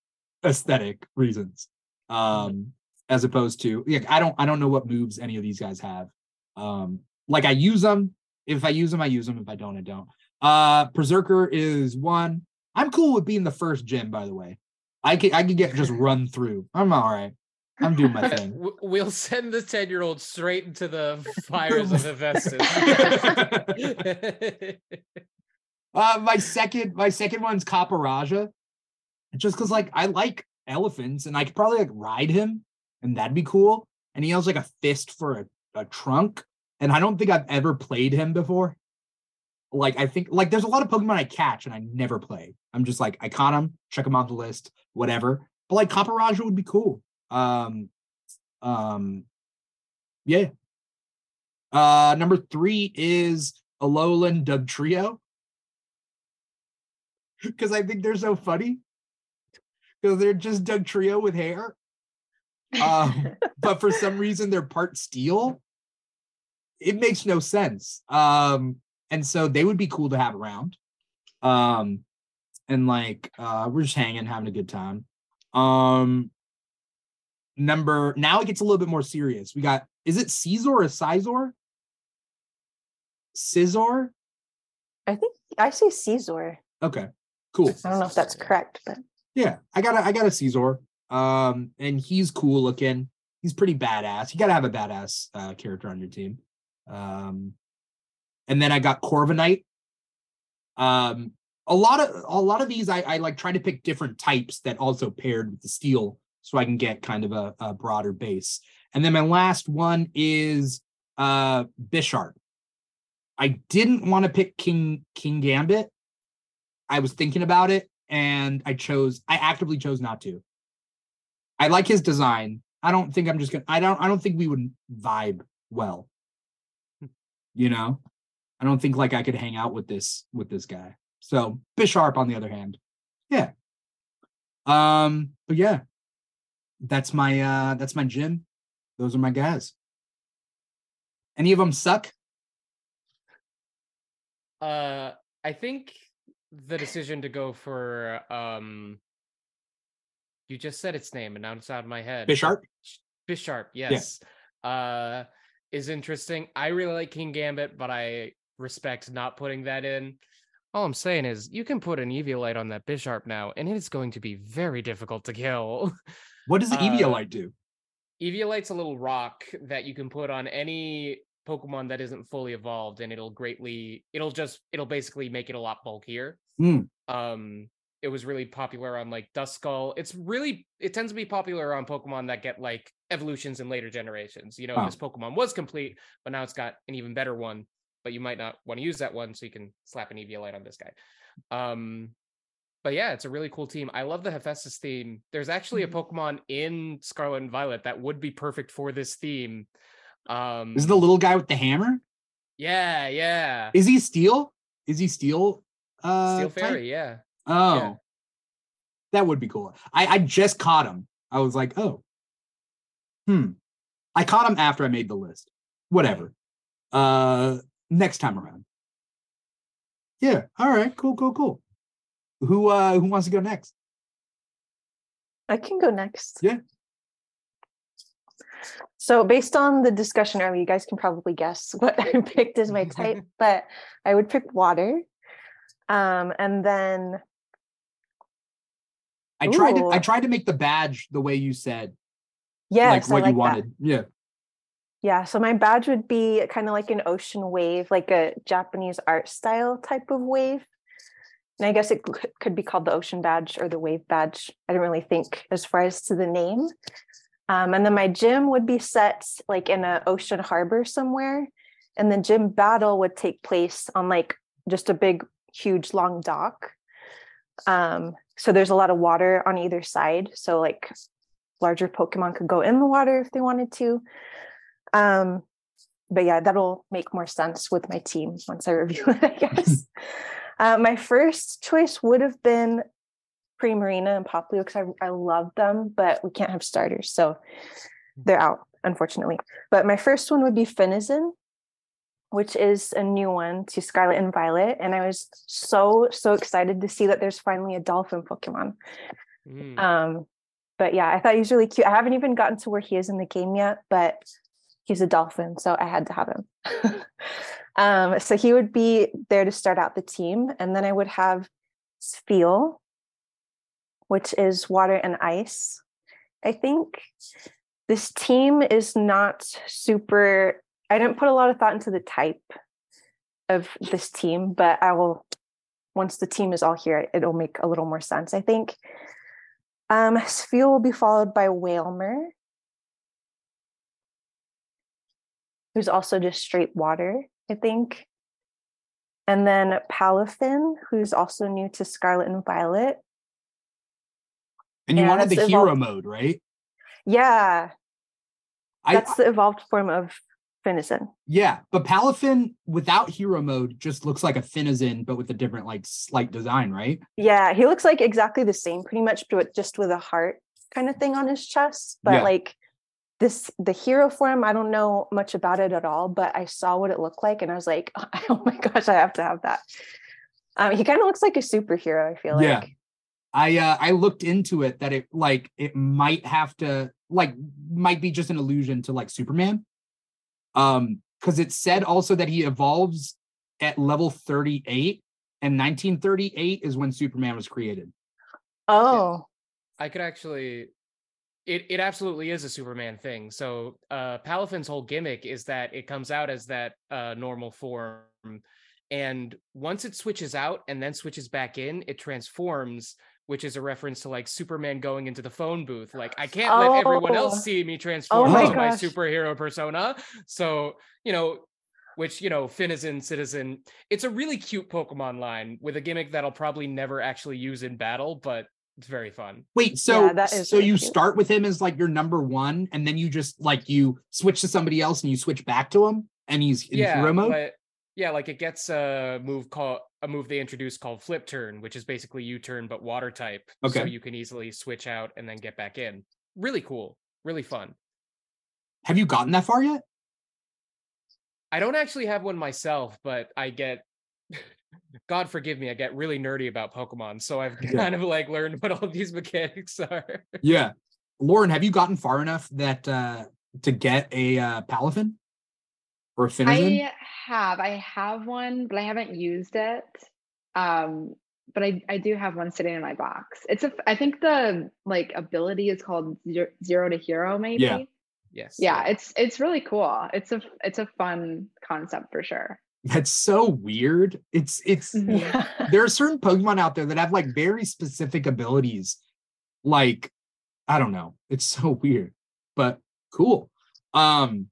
aesthetic reasons. Um, as opposed to, like I don't, I don't know what moves any of these guys have. Um, like I use them. If I use them, I use them. If I don't, I don't. Uh, Perrserker is one. I'm cool with being the first gym, by the way. I could, I could get just run through. I'm all right. I'm doing my thing. we'll send the 10 year old straight into the fires of Hephaestus. Uh, my second, my second one's Copperajah, just because like I like elephants and I could probably like ride him, and that'd be cool. And he has like a fist for a, a trunk, and I don't think I've ever played him before. Like I think like there's a lot of Pokemon I catch and I never play. I'm just like I caught them, check them on the list, whatever. But like Copperajah would be cool. Um, um, yeah. Uh, number three is Alolan Dugtrio because I think they're so funny. Because they're just Dugtrio with hair. Um, but for some reason they're part steel. It makes no sense. Um, and so they would be cool to have around. Um, and like uh we're just hanging, having a good time. Um number now it gets a little bit more serious. We got is it Caesar or Sizor? Scizor? I think I say Caesar. Okay, cool. I don't know if that's correct, but Yeah, I got a I got a Caesar. Um, and he's cool looking. He's pretty badass. You gotta have a badass uh, character on your team. Um, and then I got Corviknight. Um, a lot of a lot of these I, I like try to pick different types that also paired with the steel so I can get kind of a, a broader base. And then my last one is uh Bisharp. I didn't want to pick King Kingambit. I was thinking about it and I chose I actively chose not to. I like his design. I don't think I'm just gonna I don't I don't think we would vibe well. You know? I don't think like I could hang out with this with this guy. So Bisharp on the other hand. Yeah. Um, but yeah. That's my uh that's my gym. Those are my guys. Any of them suck? Uh, I think the decision to go for um, you just said its name, and now it's out of my head. Bisharp? Bisharp, yes. Uh, is interesting. I really like Kingambit, but I respect not putting that in. All I'm saying is you can put an Eviolite on that Bisharp now, and it is going to be very difficult to kill. What does the Uh, do? Eviolite's a little rock that you can put on any Pokemon that isn't fully evolved, and it'll greatly it'll just it'll basically make it a lot bulkier. Hmm. Um it was really popular on like Duskull. It's really it tends to be popular on Pokemon that get like evolutions in later generations. You know, Oh. this Pokemon was complete, but now it's got an even better one, but you might not want to use that one, so you can slap an Eviolite on this guy. Um but yeah, it's a really cool team. I love the Hephaestus theme. There's actually a Pokemon in Scarlet and Violet that would be perfect for this theme. Um Is the little guy with the hammer? Yeah, yeah. Is he steel? Is he steel? Uh, Steel type? Fairy, yeah. Oh, Yeah. that would be cool. I I just caught him. I was like, oh, hmm. I caught him after I made the list. Whatever. Uh, next time around. Yeah. All right. Cool. Cool. Cool. Who uh who wants to go next? I can go next. Yeah. So based on the discussion earlier, you guys can probably guess what I picked as my type, but I would pick water. Um, and then I tried to I tried to make the badge the way you said, Yeah, like what I you like that. wanted. Yeah. Yeah, so my badge would be kind of like an ocean wave, like a Japanese art style type of wave. And I guess it could be called the ocean badge or the wave badge. I didn't really think as far as to the name. Um, and then my gym would be set like in an ocean harbor somewhere. And the gym battle would take place on like just a big, huge, long dock. Um, so there's a lot of water on either side. So like larger Pokemon could go in the water if they wanted to. Um, but yeah, that'll make more sense with my team once I review it, I guess. uh, my first choice would have been Primarina and Popplio because I, I love them, but we can't have starters. So they're out, unfortunately. But my first one would be Finizen, which is a new one to Scarlet and Violet. And I was so, so excited to see that there's finally a dolphin Pokemon. Mm. Um, but yeah, I thought he was really cute. I haven't even gotten to where he is in the game yet, but he's a dolphin, so I had to have him. um, so he would be there to start out the team, and then I would have Spheal, which is water and ice. I think this team is not super. I didn't put a lot of thought into the type of this team, but I will. Once the team is all here, it'll make a little more sense. I think. Um, will be followed by Wailmer, who's also just straight water, I think. And then Palafin, who's also new to Scarlet and Violet. And you Yeah, wanted the hero evolved. mode, right? Yeah, I that's the evolved form of Finizen. yeah, but Palafin without hero mode just looks like a Finizen, but with a different like slight design, right? Yeah, he looks like exactly the same, pretty much, but just with a heart kind of thing on his chest. But Yeah. like this, the hero form, I don't know much about it at all, but I saw what it looked like and I was like, oh my gosh, I have to have that. Um, he kind of looks like a superhero, I feel Yeah. like. I uh I looked into it that it like it might have to like might be just an illusion to like Superman. Um because it said also that he evolves at level 38 and 1938 is when Superman was created. Oh, I could actually it it absolutely is a Superman thing. So uh Palafin's whole gimmick is that it comes out as that uh normal form and once it switches out and then switches back in, it transforms, which is a reference to like Superman going into the phone booth. Like I can't let everyone Oh. else see me transform my into my superhero persona. So, you know, which you know, Finizen, Citizen, it's a really cute Pokemon line with a gimmick that I'll probably never actually use in battle, but it's very fun. Wait, so Yeah, that is so you cute. start with him as like your number one, and then you just like you switch to somebody else and you switch back to him, and he's in yeah, hero mode. but yeah, like it gets a move called a move they introduced called Flip Turn, which is basically U turn but water type. So you can easily switch out and then get back in. Really cool, really fun. Have you gotten that far yet? I don't actually have one myself, but I get God forgive me, I get really nerdy about Pokemon. So I've Yeah. kind of like learned what all these mechanics are. Yeah, Lauren, have you gotten far enough that uh to get a uh, Palafin or a Finizen? I have. I have one, but I haven't used it. Um, but I, I do have one sitting in my box. It's a I think the like ability is called zero, zero to hero, maybe. Yeah. Yes. Yeah, it's it's really cool. It's a it's a fun concept for sure. That's so weird. It's it's Mhm. Yeah. there are certain Pokemon out there that have like very specific abilities. Like, I don't know. It's so weird, but cool. Um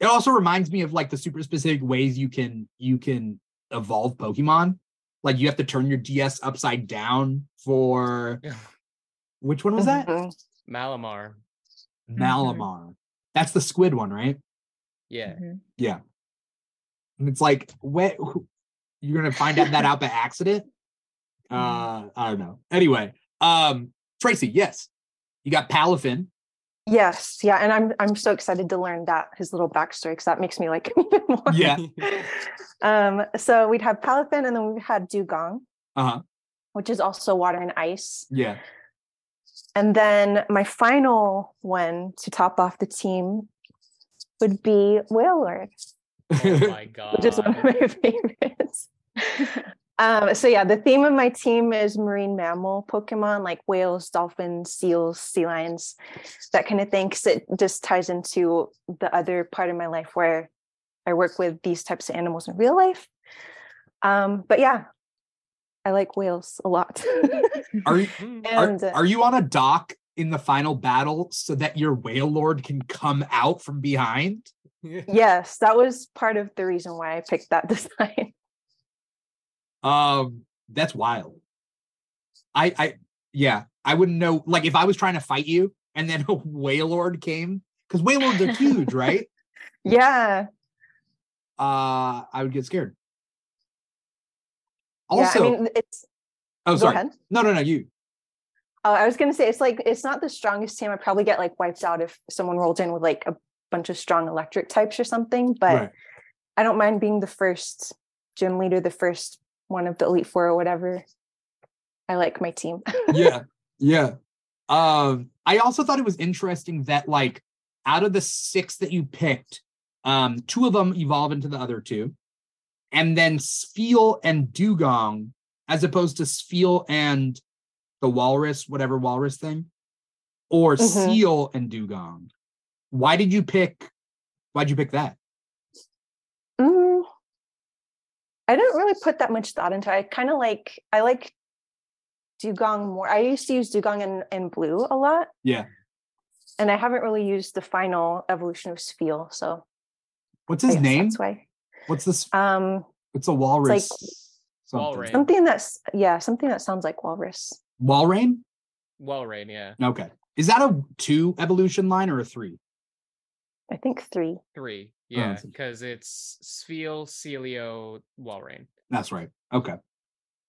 it also reminds me of like the super specific ways you can you can evolve Pokemon. Like you have to turn your DS upside down for which one was that? Mhm. Malamar. Malamar. That's the squid one, right? Yeah. Mhm. Yeah. And it's like, what you're gonna find out that out by accident? Uh I don't know. Anyway, um Tracie, yes. You got Palafin. Yes, yeah, and I'm I'm so excited to learn that his little backstory because that makes me like him even more. Yeah. Um, so we'd have Palafin, and then we had Dewgong, Uh-huh. which is also water and ice. Yeah. And then my final one to top off the team would be Wailord, Oh my god. which is one of my favorites. um, so yeah, the theme of my team is marine mammal Pokemon like whales, dolphins, seals, sea lions, that kind of thing. Because it just ties into the other part of my life where I work with these types of animals in real life. Um, but yeah, I like whales a lot. Are you Mm. are, are you on a dock in the final battle so that your Wailord can come out from behind? yes, that was part of the reason why I picked that design. Um, that's wild. I I yeah, I wouldn't know like if I was trying to fight you and then a Wailord came, because Wailords are huge, right? yeah. Uh I would get scared. yeah, Also, I mean, it's oh sorry. ahead. No, no, no, you. Oh, I was gonna say it's like it's not the strongest team. I probably get like wiped out if someone rolled in with like a bunch of strong electric types or something. But Right. I don't mind being the first gym leader, the first one of the elite four or whatever. I like my team. yeah yeah um i also thought it was interesting that like out of the six that you picked um two of them evolve into the other two and then Spheal and Dewgong as opposed to Spheal and the walrus whatever walrus thing or Mhm. seal and Dewgong why did you pick why'd you pick that Mm, I didn't really put that much thought into it. I kind of like I like Dewgong more. I used to use Dewgong in, in blue a lot. Yeah. And I haven't really used the final evolution of Spheal, so what's his name That's why. what's this Um, it's a walrus like- something. Walrein. something that's yeah, something that sounds like walrus. walrein Walrein, yeah. okay is that a two evolution line or a three I think three. Three. Yeah, it's- because it's Spheal, Sealeo, Walrein. That's right. Okay.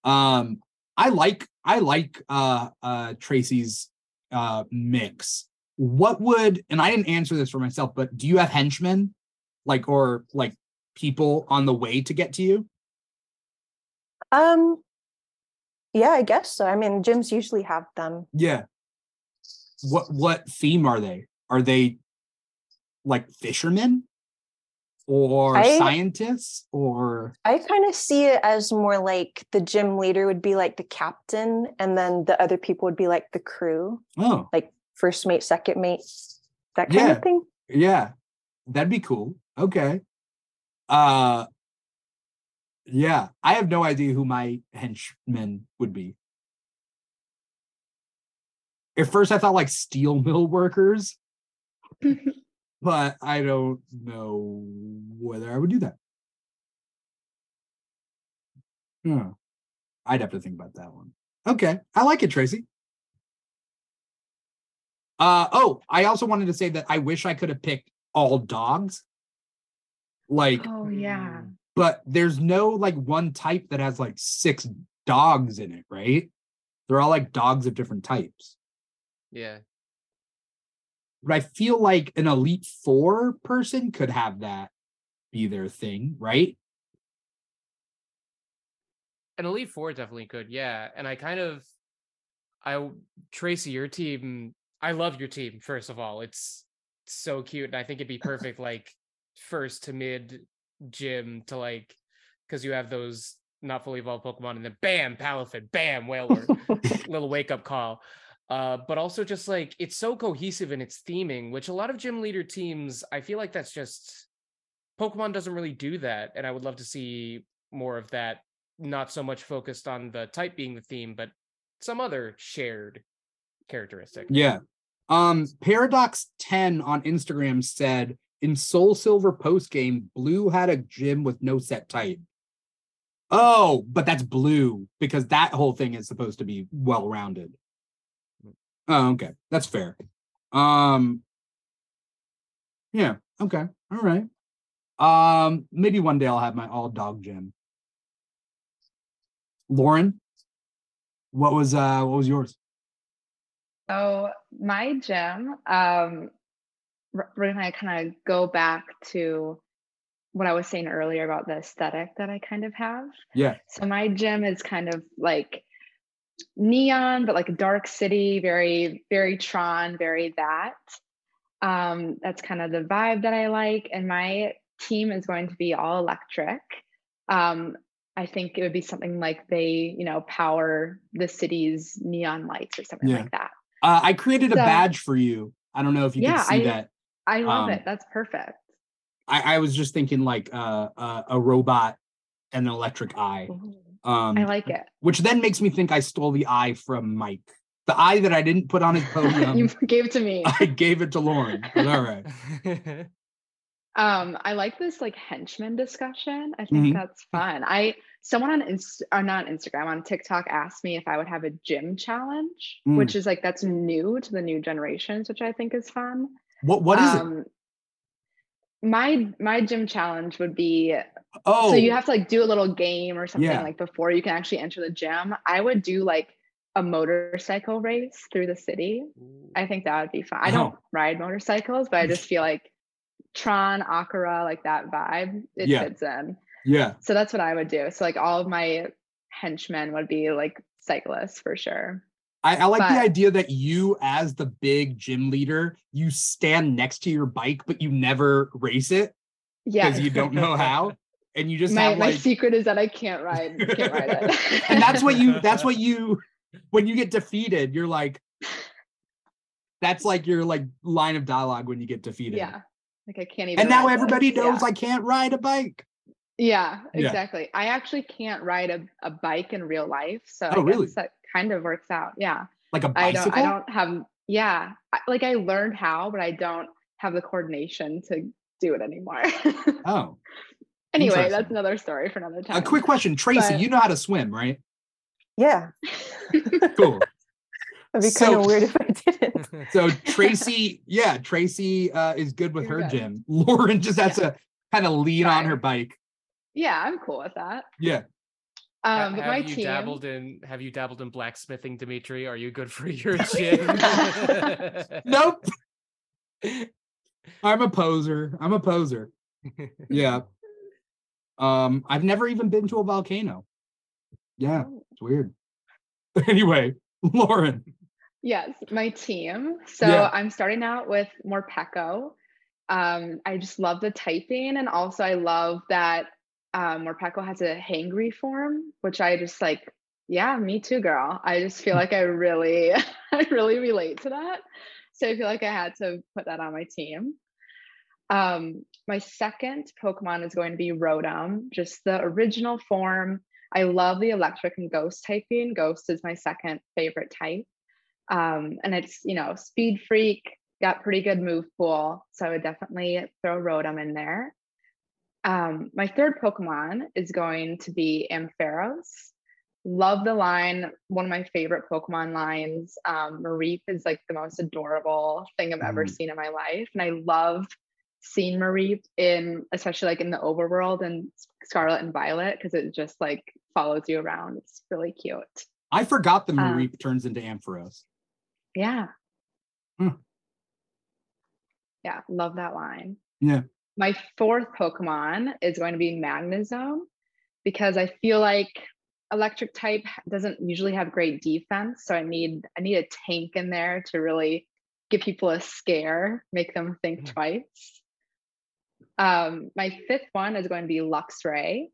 Um, I like I like uh uh Tracie's uh mix. What would and I didn't answer this for myself, but do you have henchmen like or like people on the way to get to you? Um, yeah, I guess so. I mean, gyms usually have them. Yeah. What what theme are they? Are they like fishermen or I- scientists or I kind of see it as more like the gym leader would be like the captain, and then the other people would be like the crew. oh Like first mate, second mate, that kind Yeah. of thing. Yeah. That'd be cool. Okay. Uh yeah, I have no idea who my henchmen would be. At first I thought like steel mill workers, but I don't know whether I would do that. Hmm. I'd have to think about that one. Okay. I like it, Tracie. Uh oh, I also wanted to say that I wish I could have picked all dogs. Like, Oh yeah. but there's no like one type that has like six dogs in it, right? They're all like dogs of different types. Yeah. But I feel like an elite four person could have that be their thing, right? An Elite Four definitely could, yeah. And I kind of, I Tracie, your team. I love your team. First of all, it's so cute, and I think it'd be perfect, like first to mid gym to like, because you have those not fully evolved Pokemon, and then bam, Palafin, bam, Whaler, little wake up call. Uh, but also just like it's so cohesive in its theming, which a lot of gym leader teams, I feel like that's just Pokemon doesn't really do that, and I would love to see more of that not so much focused on the type being the theme, but some other shared characteristic. Yeah. Um, Paradox 10 on Instagram said in Soul Silver post game, Blue had a gym with no set type. Oh, but that's blue because that whole thing is supposed to be well rounded. Oh, okay. That's fair. Um yeah, okay. All right. Um, maybe one day I'll have my all dog gym. Lauren, what was uh what was yours? So my gym, um, we're gonna kind of go back to what I was saying earlier about the aesthetic that I kind of have. Yeah. So my gym is kind of like neon, but like a dark city, very, very Tron, very that. Um, that's kind of the vibe that I like. And my team is going to be all electric. Um, I think it would be something like they, you know, power the city's neon lights or something Yeah. like that. Uh, I created a badge for you. I don't know if you Yeah, can see I- that. I love Um, it. That's perfect. I, I was just thinking like uh, uh, a robot and an electric eye, um, I like it. which then makes me think I stole the eye from Mike. The eye that I didn't put on his podium, you gave it to me. I gave it to Lauren. But all right. Um, I like this like henchman discussion. I think Mhm. that's fun. I someone on Inst- or not Instagram on TikTok asked me if I would have a gym challenge, Mm. which is like that's new to the new generations, which I think is fun. What what is it? My my gym challenge would be Oh, so you oh. have to like do a little game or something Yeah. like before you can actually enter the gym. I would do like a motorcycle race through the city. I think that would be fun. I don't Oh. ride motorcycles, but I just feel like Tron, Akira, like that vibe, it Yeah. fits in. yeah. So that's what I would do. So like all of my henchmen would be like cyclists for sure. I, I like the idea that you, as the big gym leader, you stand next to your bike, but you never race it Yeah. because you don't know how, and you just My, have my like secret is that I can't ride can't ride it. and that's what you that's what you when you get defeated you're like that's like your like line of dialogue when you get defeated yeah. Like I can't even and now everybody knows Yeah. i can't ride a bike Yeah, Yeah. exactly. I actually can't ride a, a bike in real life. So Oh, I really? that kind of works out. Yeah. like a I bicycle don't I don't have yeah. I, like I learned how, but I don't have the coordination to do it anymore. oh anyway, that's another story for another time. a quick question tracie But- you know how to swim right Yeah, cool it'd be So- kind of weird if I didn't. so tracie yeah tracie uh is good with You're her good. gym lauren just has to kind of lean on her bike yeah, I'm cool with that. yeah Ha- Um, have you team, dabbled in have you dabbled in blacksmithing, Dimithri? Are you good for your gym? nope i'm a poser i'm a poser yeah um i've never even been to a volcano yeah Oh. it's weird anyway lauren yes, my team. So Yeah. I'm starting out with Morpeko. Um, I just love the typing, and also I love that um, Morpeko has a hangry form, which I just like. Yeah, me too, girl. I just feel like I really, I really relate to that. so I feel like I had to put that on my team. Um, my second Pokemon is going to be Rotom, just the original form. I love the electric and ghost typing. Ghost is my second favorite type. Um, and it's, you know, speed freak, got pretty good move pool. So I would definitely throw Rotom in there. Um, my third Pokemon is going to be Ampharos. Love the line, one of my favorite Pokemon lines. Um, Mareep is like the most adorable thing I've ever Mm. seen in my life. And I love seeing Mareep in, especially like in the overworld and Scarlet and Violet, because it just like follows you around. It's really cute. I forgot the Um, turns into Ampharos. Yeah. Hmm. Yeah, love that line. Yeah. My fourth Pokemon is going to be Magnezone because I feel like electric type doesn't usually have great defense. So I need I need a tank in there to really give people a scare, make them think Mhm. twice. Um, my fifth one is going to be Luxray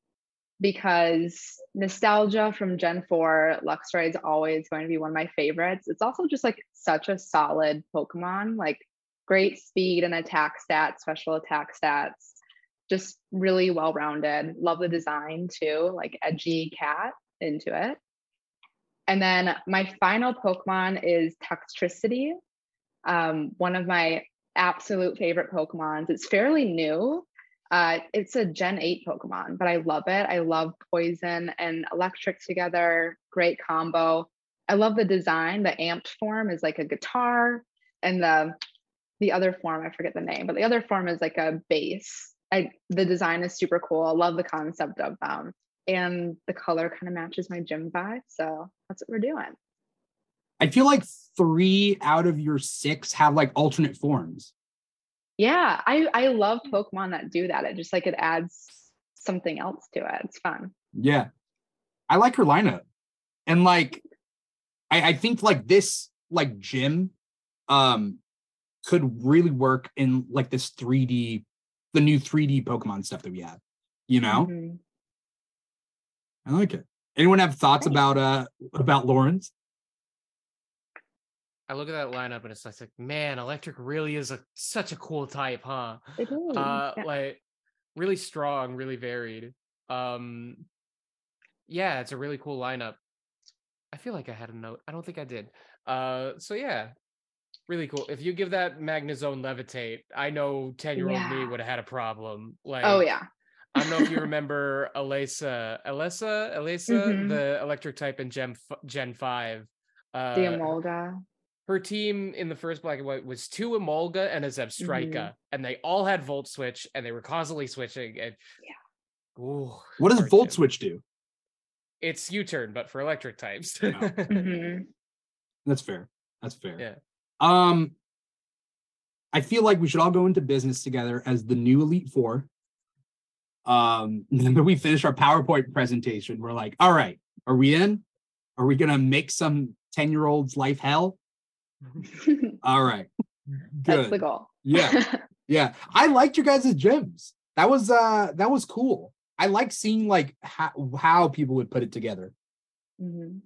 because nostalgia from Gen 4, Luxray is always going to be one of my favorites. It's also just like such a solid Pokemon, like great speed and attack stats, special attack stats, just really well rounded. Love the design too, like edgy cat into it. And then my final Pokemon is Toxtricity, um, one of my absolute favorite Pokemons. It's fairly new. Uh, it's a Gen 8 Pokemon, but I love it. I love poison and electric together. Great combo. I love the design. The amped form is like a guitar, and the the other form, I forget the name, but the other form is like a bass. I the design is super cool. I love the concept of them. And the color kind of matches my gym vibe. So that's what we're doing. I feel like three out of your six have like alternate forms. Yeah, I I love Pokemon that do that. It just like it adds something else to it. It's fun. Yeah. I like her lineup. And like I, I think like this like gym um could really work in like this 3D the new 3D Pokemon stuff that we have. You know? Mhm. I like it. Anyone have thoughts Great. about uh about Lauren's? I look at that lineup and it's like, man, electric really is a such a cool type, huh? It is. Uh yeah. like really strong, really varied. Um yeah, it's a really cool lineup. I feel like I had a note. I don't think I did. Uh so yeah. Really cool. If you give that Magnezone levitate, I know 10-year-old me would have had a problem. Like oh yeah. I don't know if you remember Elesa, Elesa, Elesa, Mhm. the electric type in Gen Gen Five. Uh, The Emolga. her team in the first black and white was two Emolga and a Zebstrika, Mhm. and they all had Volt Switch, and they were constantly switching. And Yeah. Ooh, What does Volt to- Switch do? It's U-turn, but for electric types. Oh. Mhm. That's fair. That's fair. Yeah. Um, I feel like we should all go into business together as the new Elite Four. Um, then we finish our PowerPoint presentation. We're like, all right, are we in? Are we gonna make some 10-year-old's life hell? All right. That's the goal. Yeah. Yeah. I liked your guys' gyms. That was uh that was cool. I like seeing like how, how people would put it together. Mhm.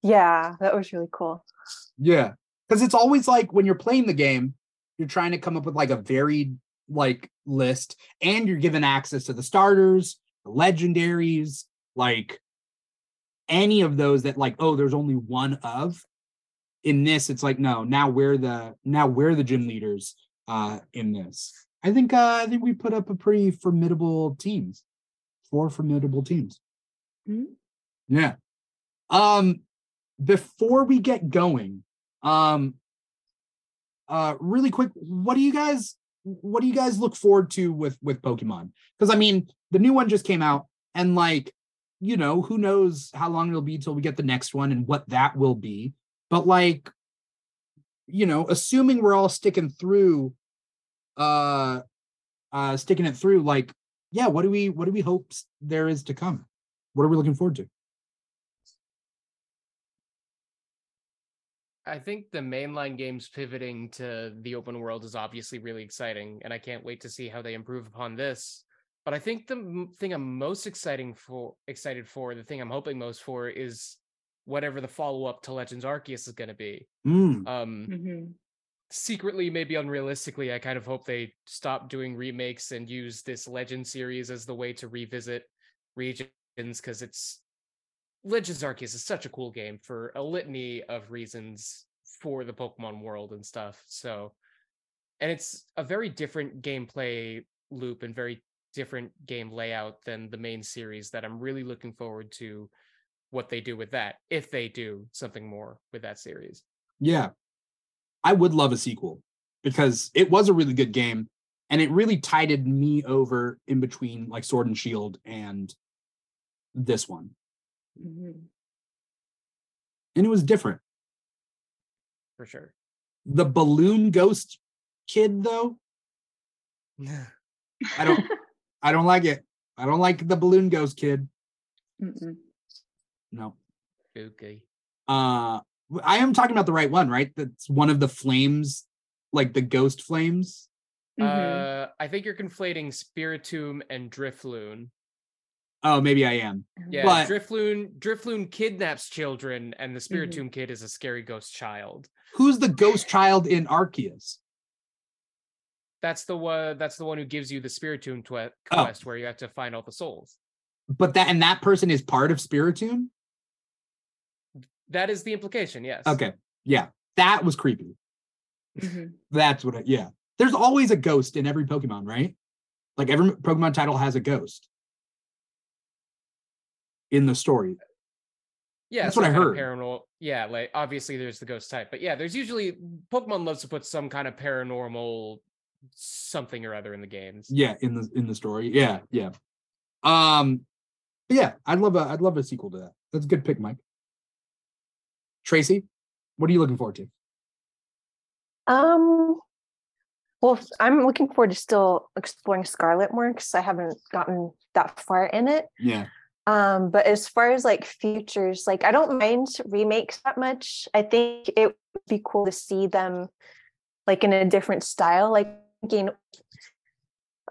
Yeah, that was really cool. Yeah. Because it's always like when you're playing the game, you're trying to come up with like a varied like list and you're given access to the starters, the legendaries, like any of those that like, oh, there's only one of. In this, it's like, no, now we're the now we're the gym leaders uh in this. I think uh I think we put up a pretty formidable teams. Four formidable teams. Mhm. Yeah. Um before we get going, um uh really quick, what do you guys what do you guys look forward to with with Pokemon? Because I mean, the new one just came out and like, you know, who knows how long it'll be till we get the next one and what that will be. But like, you know, assuming we're all sticking through uh uh sticking it through like yeah what do we what do we hope there is to come what are we looking forward to I think the mainline games pivoting to the open world is obviously really exciting, and I can't wait to see how they improve upon this. But I think the m- thing I'm most exciting for, excited for, the thing I'm hoping most for, is whatever the follow up to Legends Arceus is going to be. Mm, Um, Mhm. secretly, maybe unrealistically, I kind of hope they stop doing remakes and use this Legend series as the way to revisit regions because it's Legends Arceus is such a cool game for a litany of reasons for the Pokemon world and stuff. So, and it's a very different gameplay loop and very different game layout than the main series that I'm really looking forward to what they do with that if they do something more with that series. Yeah. I would love a sequel because it was a really good game and it really tided me over in between like Sword and Shield and this one. Mhm. And it was different. For sure. The balloon ghost kid though, I don't I don't like it. I don't like the balloon ghost kid. Mm-mm. No. Spooky. Uh I am talking about the right one, right? That's one of the flames, like the ghost flames. Mhm. Uh, I think you're conflating Spiritomb and Drifloon. Oh, maybe I am. Yeah, But- Drifloon Drifloon kidnaps children, and the Mm-hmm. Spiritomb kid is a scary ghost child. Who's the ghost child in Arceus? That's the one. That's the one who gives you the Spiritomb twe- Oh. quest, where you have to find all the souls. But that and that person is part of Spirit Spiritomb? That is the implication. Yes. Okay. Yeah. That was creepy. Mhm. That's what I, yeah. There's always a ghost in every Pokemon, right? Like every Pokemon title has a ghost in the story. Yeah, That's what I heard. Paranormal. Yeah, like obviously there's the ghost type, but yeah, there's usually Pokemon loves to put some kind of paranormal something or other in the games. Yeah, in the in the story. Yeah, yeah. Um but yeah, I'd love a I'd love a sequel to that. That's a good pick, Mike. Tracie, what are you looking forward to? Um, well, I'm looking forward to still exploring Scarlet more because I haven't gotten that far in it. Yeah. Um, but as far as like futures, like I don't mind remakes that much. I think it would be cool to see them like in a different style. Like thinking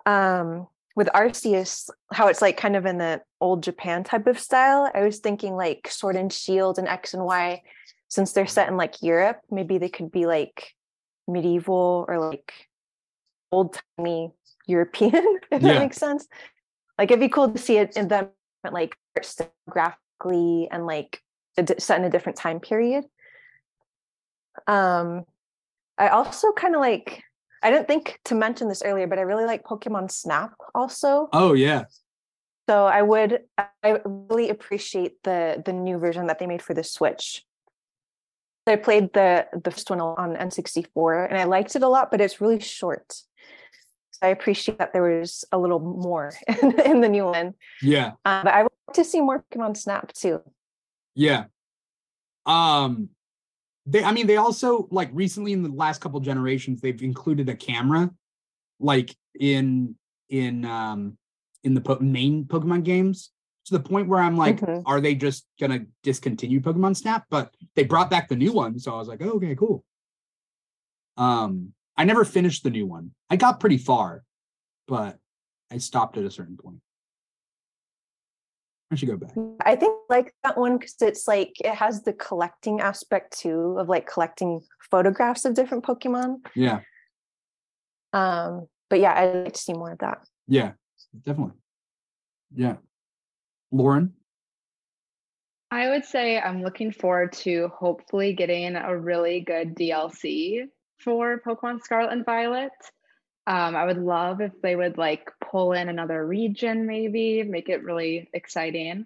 um with Arceus, how it's like kind of in the old Japan type of style. I was thinking like Sword and Shield and X and Y, since they're set in like Europe, maybe they could be like medieval or like old timey European, if Yeah. that makes sense. Like it'd be cool to see it in them like art graphically and like set in a different time period. Um, I also kind of like. I didn't think to mention this earlier, but I really like Pokemon Snap also. Oh yeah. So I would I really appreciate the the new version that they made for the Switch. I played the the first one on N64 and I liked it a lot, but it's really short. I appreciate that there was a little more in, in the new one. Yeah. Uh, but I would like to see more Pokemon Snap too. Yeah. Um they I mean they also like recently in the last couple generations they've included a camera like in in um in the po- main Pokemon games to the point where I'm like Mhm. are they just going to discontinue Pokemon Snap but they brought back the new one so I was like oh, okay cool. Um I never finished the new one. I got pretty far but I stopped at a certain point. I should go back. I think I like that one because it's like it has the collecting aspect too of like collecting photographs of different Pokemon. Yeah. Um, but yeah, I'd like to see more of that. Yeah, definitely. Yeah. Lauren? I would say I'm looking forward to hopefully getting a really good DLC for Pokemon Scarlet and Violet. Um, I would love if they would like pull in another region, maybe make it really exciting.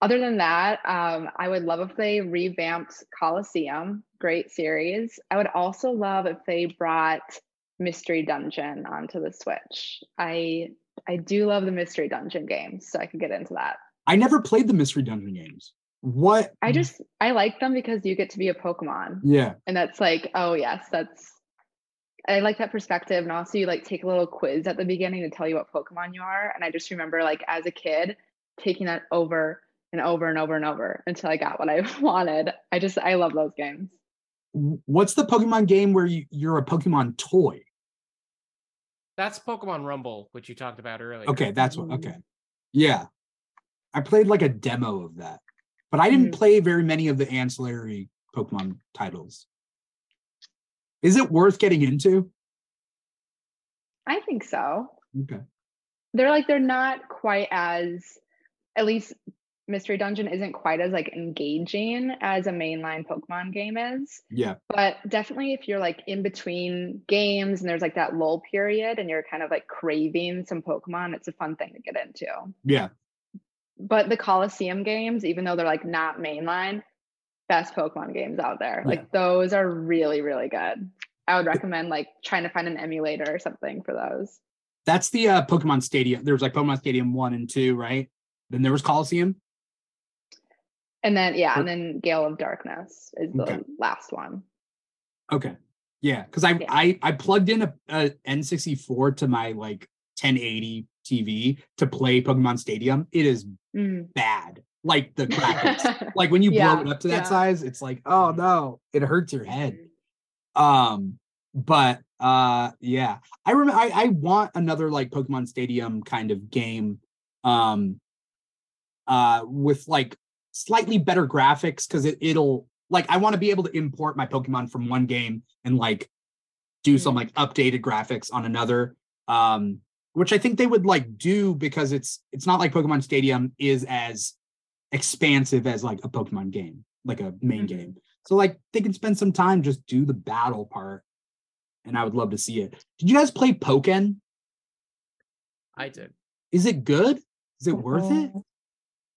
Other than that, um, I would love if they revamped Colosseum, great series. I would also love if they brought Mystery Dungeon onto the Switch. I I do love the Mystery Dungeon games, so I could get into that. I never played the Mystery Dungeon games. What? I just I like them because you get to be a Pokemon. Yeah. And that's like, oh yes, that's I like that perspective. And also you like take a little quiz at the beginning to tell you what Pokemon you are. And I just remember like as a kid taking that over and over and over and over until I got what I wanted. I just I love those games. What's the Pokemon game where you, you're a Pokemon toy? That's Pokemon Rumble, which you talked about earlier. Okay, that's what. Okay. Yeah. I played like a demo of that, but I didn't Mhm. play very many of the ancillary Pokemon titles. Is it worth getting into? I think so. Okay. They're like they're not quite as at least Mystery Dungeon isn't quite as like engaging as a mainline Pokemon game is. Yeah. But definitely if you're like in between games and there's like that lull period and you're kind of like craving some Pokemon, it's a fun thing to get into. Yeah. But the Colosseum games, even though they're like not mainline, best Pokemon games out there. Yeah. Like those are really, really good. I would recommend like trying to find an emulator or something for those. That's the uh, Pokemon Stadium. There was like Pokemon Stadium one and two, right? Then there was Colosseum. And then yeah, Or- and then Gale of Darkness is the Okay. last one. Okay. Yeah, because I Yeah. I I plugged in a, a N64 to my like 1080 TV to play Pokemon Stadium. It is Mm. bad. Like the graphics. like when you blow it up to that yeah. size, it's like, oh no, it hurts your head. Um, but uh yeah, I remember I, I want another like Pokemon Stadium kind of game. Um uh with like slightly better graphics because it, it'll like I want to be able to import my Pokemon from one game and like do some like updated graphics on another. Um which I think they would like do because it's it's not like Pokemon Stadium is as expansive as like a Pokemon game, like a main Mhm. game. So like they can spend some time just do the battle part. And I would love to see it. Did you guys play Pokken? I did. Is it good? Is it worth it? Mm,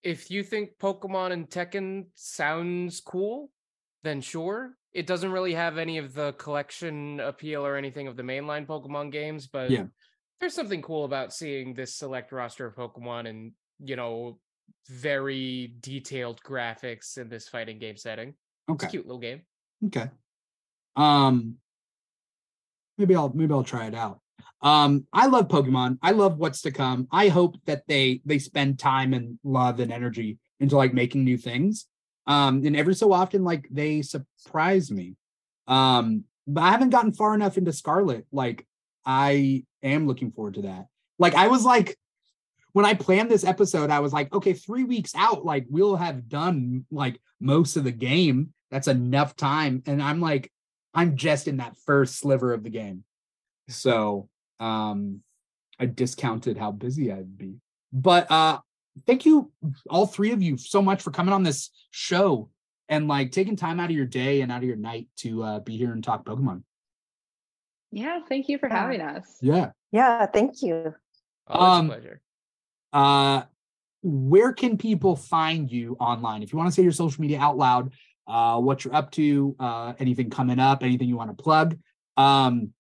If you think Pokemon and Tekken sounds cool, then sure. It doesn't really have any of the collection appeal or anything of the mainline Pokemon games, but Yeah. There's something cool about seeing this select roster of Pokemon and, you know, very detailed graphics in this fighting game setting. It's Okay. a cute little game. Okay. Um maybe I'll maybe I'll try it out. Um I love Pokemon. I love what's to come. I hope that they they spend time and love and energy into like making new things. Um and every so often like they surprise me. Um but I haven't gotten far enough into Scarlet. Like I am looking forward to that. Like I was like when I planned this episode, I was like, okay, three weeks out, like we'll have done like most of the game. That's enough time. And I'm like, I'm just in that first sliver of the game. So um I discounted how busy I'd be. But uh thank you all three of you so much for coming on this show and like taking time out of your day and out of your night to uh be here and talk Pokemon. Yeah, thank you for Yeah. having us. Yeah. Yeah, thank you. Always Um, a pleasure. uh where can people find you online if you want to say your social media out loud uh what you're up to uh anything coming up anything you want to plug um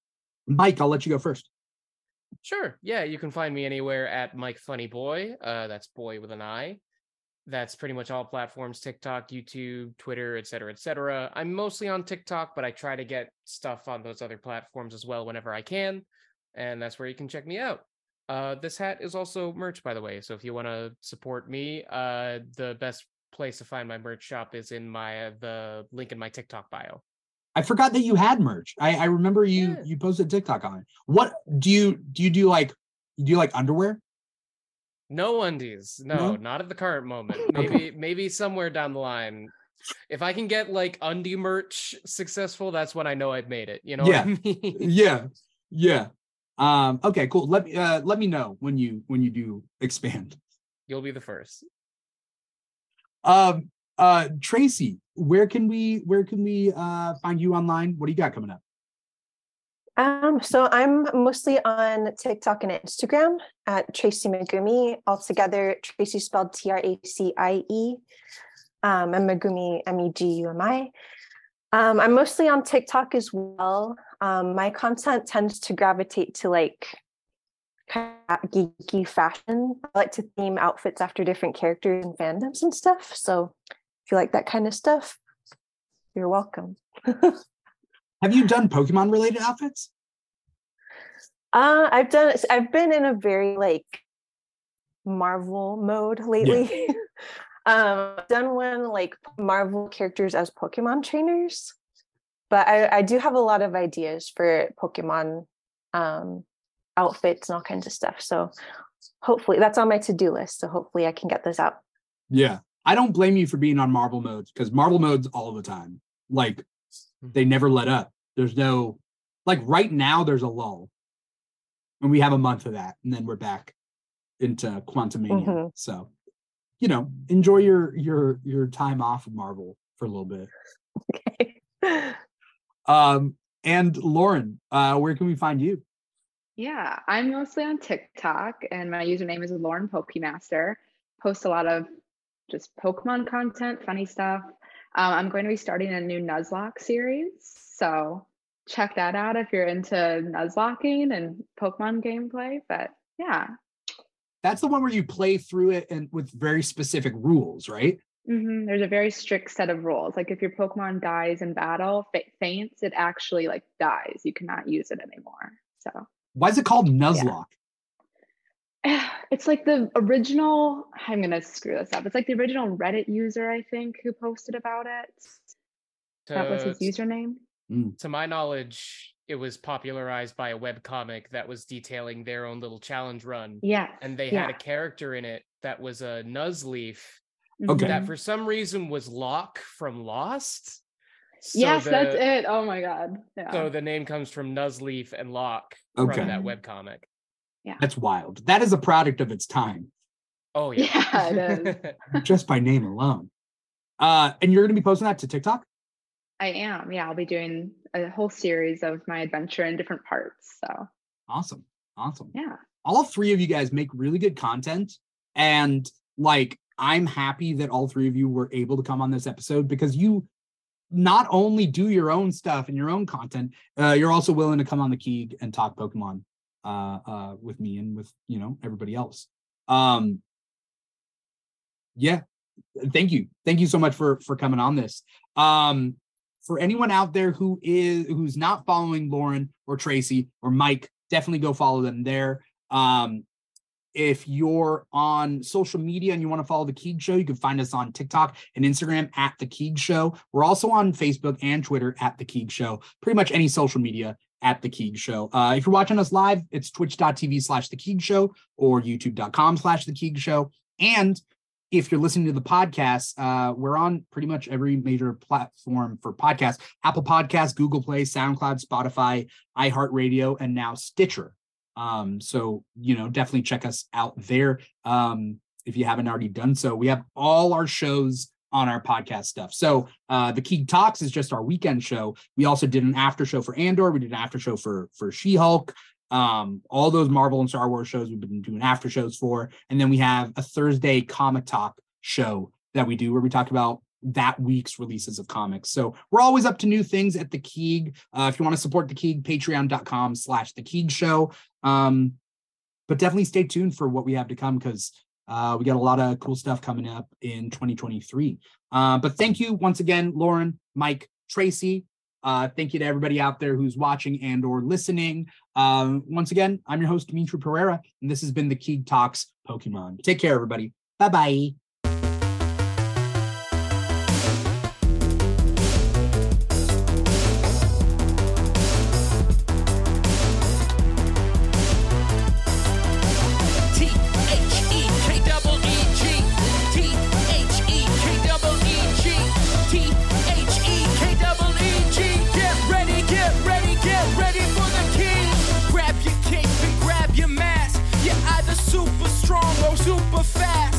mike i'll let you go first Sure. Yeah, you can find me anywhere at Mike Funny Boy. Uh, that's boy with an I. That's pretty much all platforms: TikTok, YouTube, Twitter, etc., cetera, etc. Cetera. I'm mostly on TikTok, but I try to get stuff on those other platforms as well whenever I can, and that's where you can check me out. Uh, this hat is also merch, by the way. So if you want to support me, uh, the best place to find my merch shop is in my uh, the link in my TikTok bio. i forgot that you had merch i i remember you Yeah. you posted tiktok on it what do you do you do like do you like underwear No undies. No, No? not at the current moment. Okay. Maybe maybe somewhere down the line. If I can get like undie merch successful, that's when I know I've made it. You know Yeah. what I mean? yeah yeah um okay cool let me uh let me know when you when you do expand You'll be the first. um uh tracie where can we where can we uh find you online what do you got coming up Um, so I'm mostly on TikTok and Instagram at Tracie Megumi. Altogether, Tracy spelled T R A C I E, um, and Megumi M E G U M I. Um, I'm mostly on TikTok as well. Um, my content tends to gravitate to like kind of geeky fashion. I like to theme outfits after different characters and fandoms and stuff. So if you like that kind of stuff, you're welcome. have you done pokemon related outfits Uh, I've done. I've been in a very like Marvel mode lately. um, done one like Marvel characters as Pokemon trainers, but I, I do have a lot of ideas for Pokemon um, outfits and all kinds of stuff. So hopefully that's on my to do list. So hopefully I can get this out. Yeah. I don't blame you for being on Marvel modes because Marvel modes all the time. Like. They never let up. There's no like right now there's a lull. And we have a month of that, and then we're back into Quantumania. Mhm. So, you know, enjoy your your your time off of Marvel for a little bit. Okay. Um, and Lauren, uh, where can we find you? Yeah, I'm mostly on TikTok, and my username is Lauren Pokemaster. Post a lot of just Pokemon content, funny stuff. Um, I'm going to be starting a new Nuzlocke series, so check that out if you're into Nuzlocking and Pokemon gameplay. But yeah, That's the one where you play through it and with very specific rules, right? hmm there's a very strict set of rules. Like if your Pokemon dies in battle, fa- faints, it actually like dies. You cannot use it anymore. So Why is it called Nuzlocke? it's like the original i'm gonna screw this up it's like the original reddit user i think who posted about it that was his username mm. to my knowledge, it was popularized by a web comic that was detailing their own little challenge run. yes And they yeah. had a character in it that was a Nuzleaf mm-hmm. Okay. that for some reason was Locke from Lost. So yes that's it oh my god yeah So the name comes from Nuzleaf and Locke Okay. from that webcomic. That's wild. That is a product of its time, Oh yeah. Yeah, it just by name alone. Uh, and you're gonna be posting that to TikTok? i am yeah i'll be doing a whole series of my adventure in different parts so Awesome. Awesome. yeah all three of you guys make really good content and like i'm happy that all three of you were able to come on this episode because you not only do your own stuff and your own content uh, you're also willing to come on the keeg and talk pokemon uh, uh, with me and with you know everybody else. Um yeah. Thank you. Thank you so much for for coming on this. Um for anyone out there who is who's not following lauren or tracie or mike definitely go follow them there. Um if you're on social media and you want to follow the Keeg Show, you can find us on TikTok and Instagram at the Keeg Show. We're also on Facebook and Twitter at the Keeg Show. Pretty much any social media at the Keeg Show. Uh, if you're watching us live, it's twitch.tv slash the Keeg Show or youtube.com slash the Keeg Show. And if you're listening to the podcast, uh, we're on pretty much every major platform for podcasts Apple Podcasts, Google Play, SoundCloud, Spotify, iHeartRadio, and now Stitcher. Um, so you know, definitely check us out there. Um, if you haven't already done so, we have all our shows on our podcast stuff. So uh the Keeg Talks is just our weekend show. We also did an after show for Andor, we did an after show for for She-Hulk. Um, all those Marvel and Star Wars shows we've been doing after shows for, and then we have a Thursday comic talk show that we do where we talk about that week's releases of comics. So we're always up to new things at the Keeg. Uh, if you want to support the Keeg, patreon.com slash the Keeg show. Um, but definitely stay tuned for what we have to come because uh, we got a lot of cool stuff coming up in 2023. Uh, but thank you once again, Lauren, Mike, Tracie. Uh, thank you to everybody out there who's watching and or listening. Um, once again, I'm your host, Dimithri Perera, and this has been the Keeg Talks Pokemon. Take care, everybody. Bye bye super strong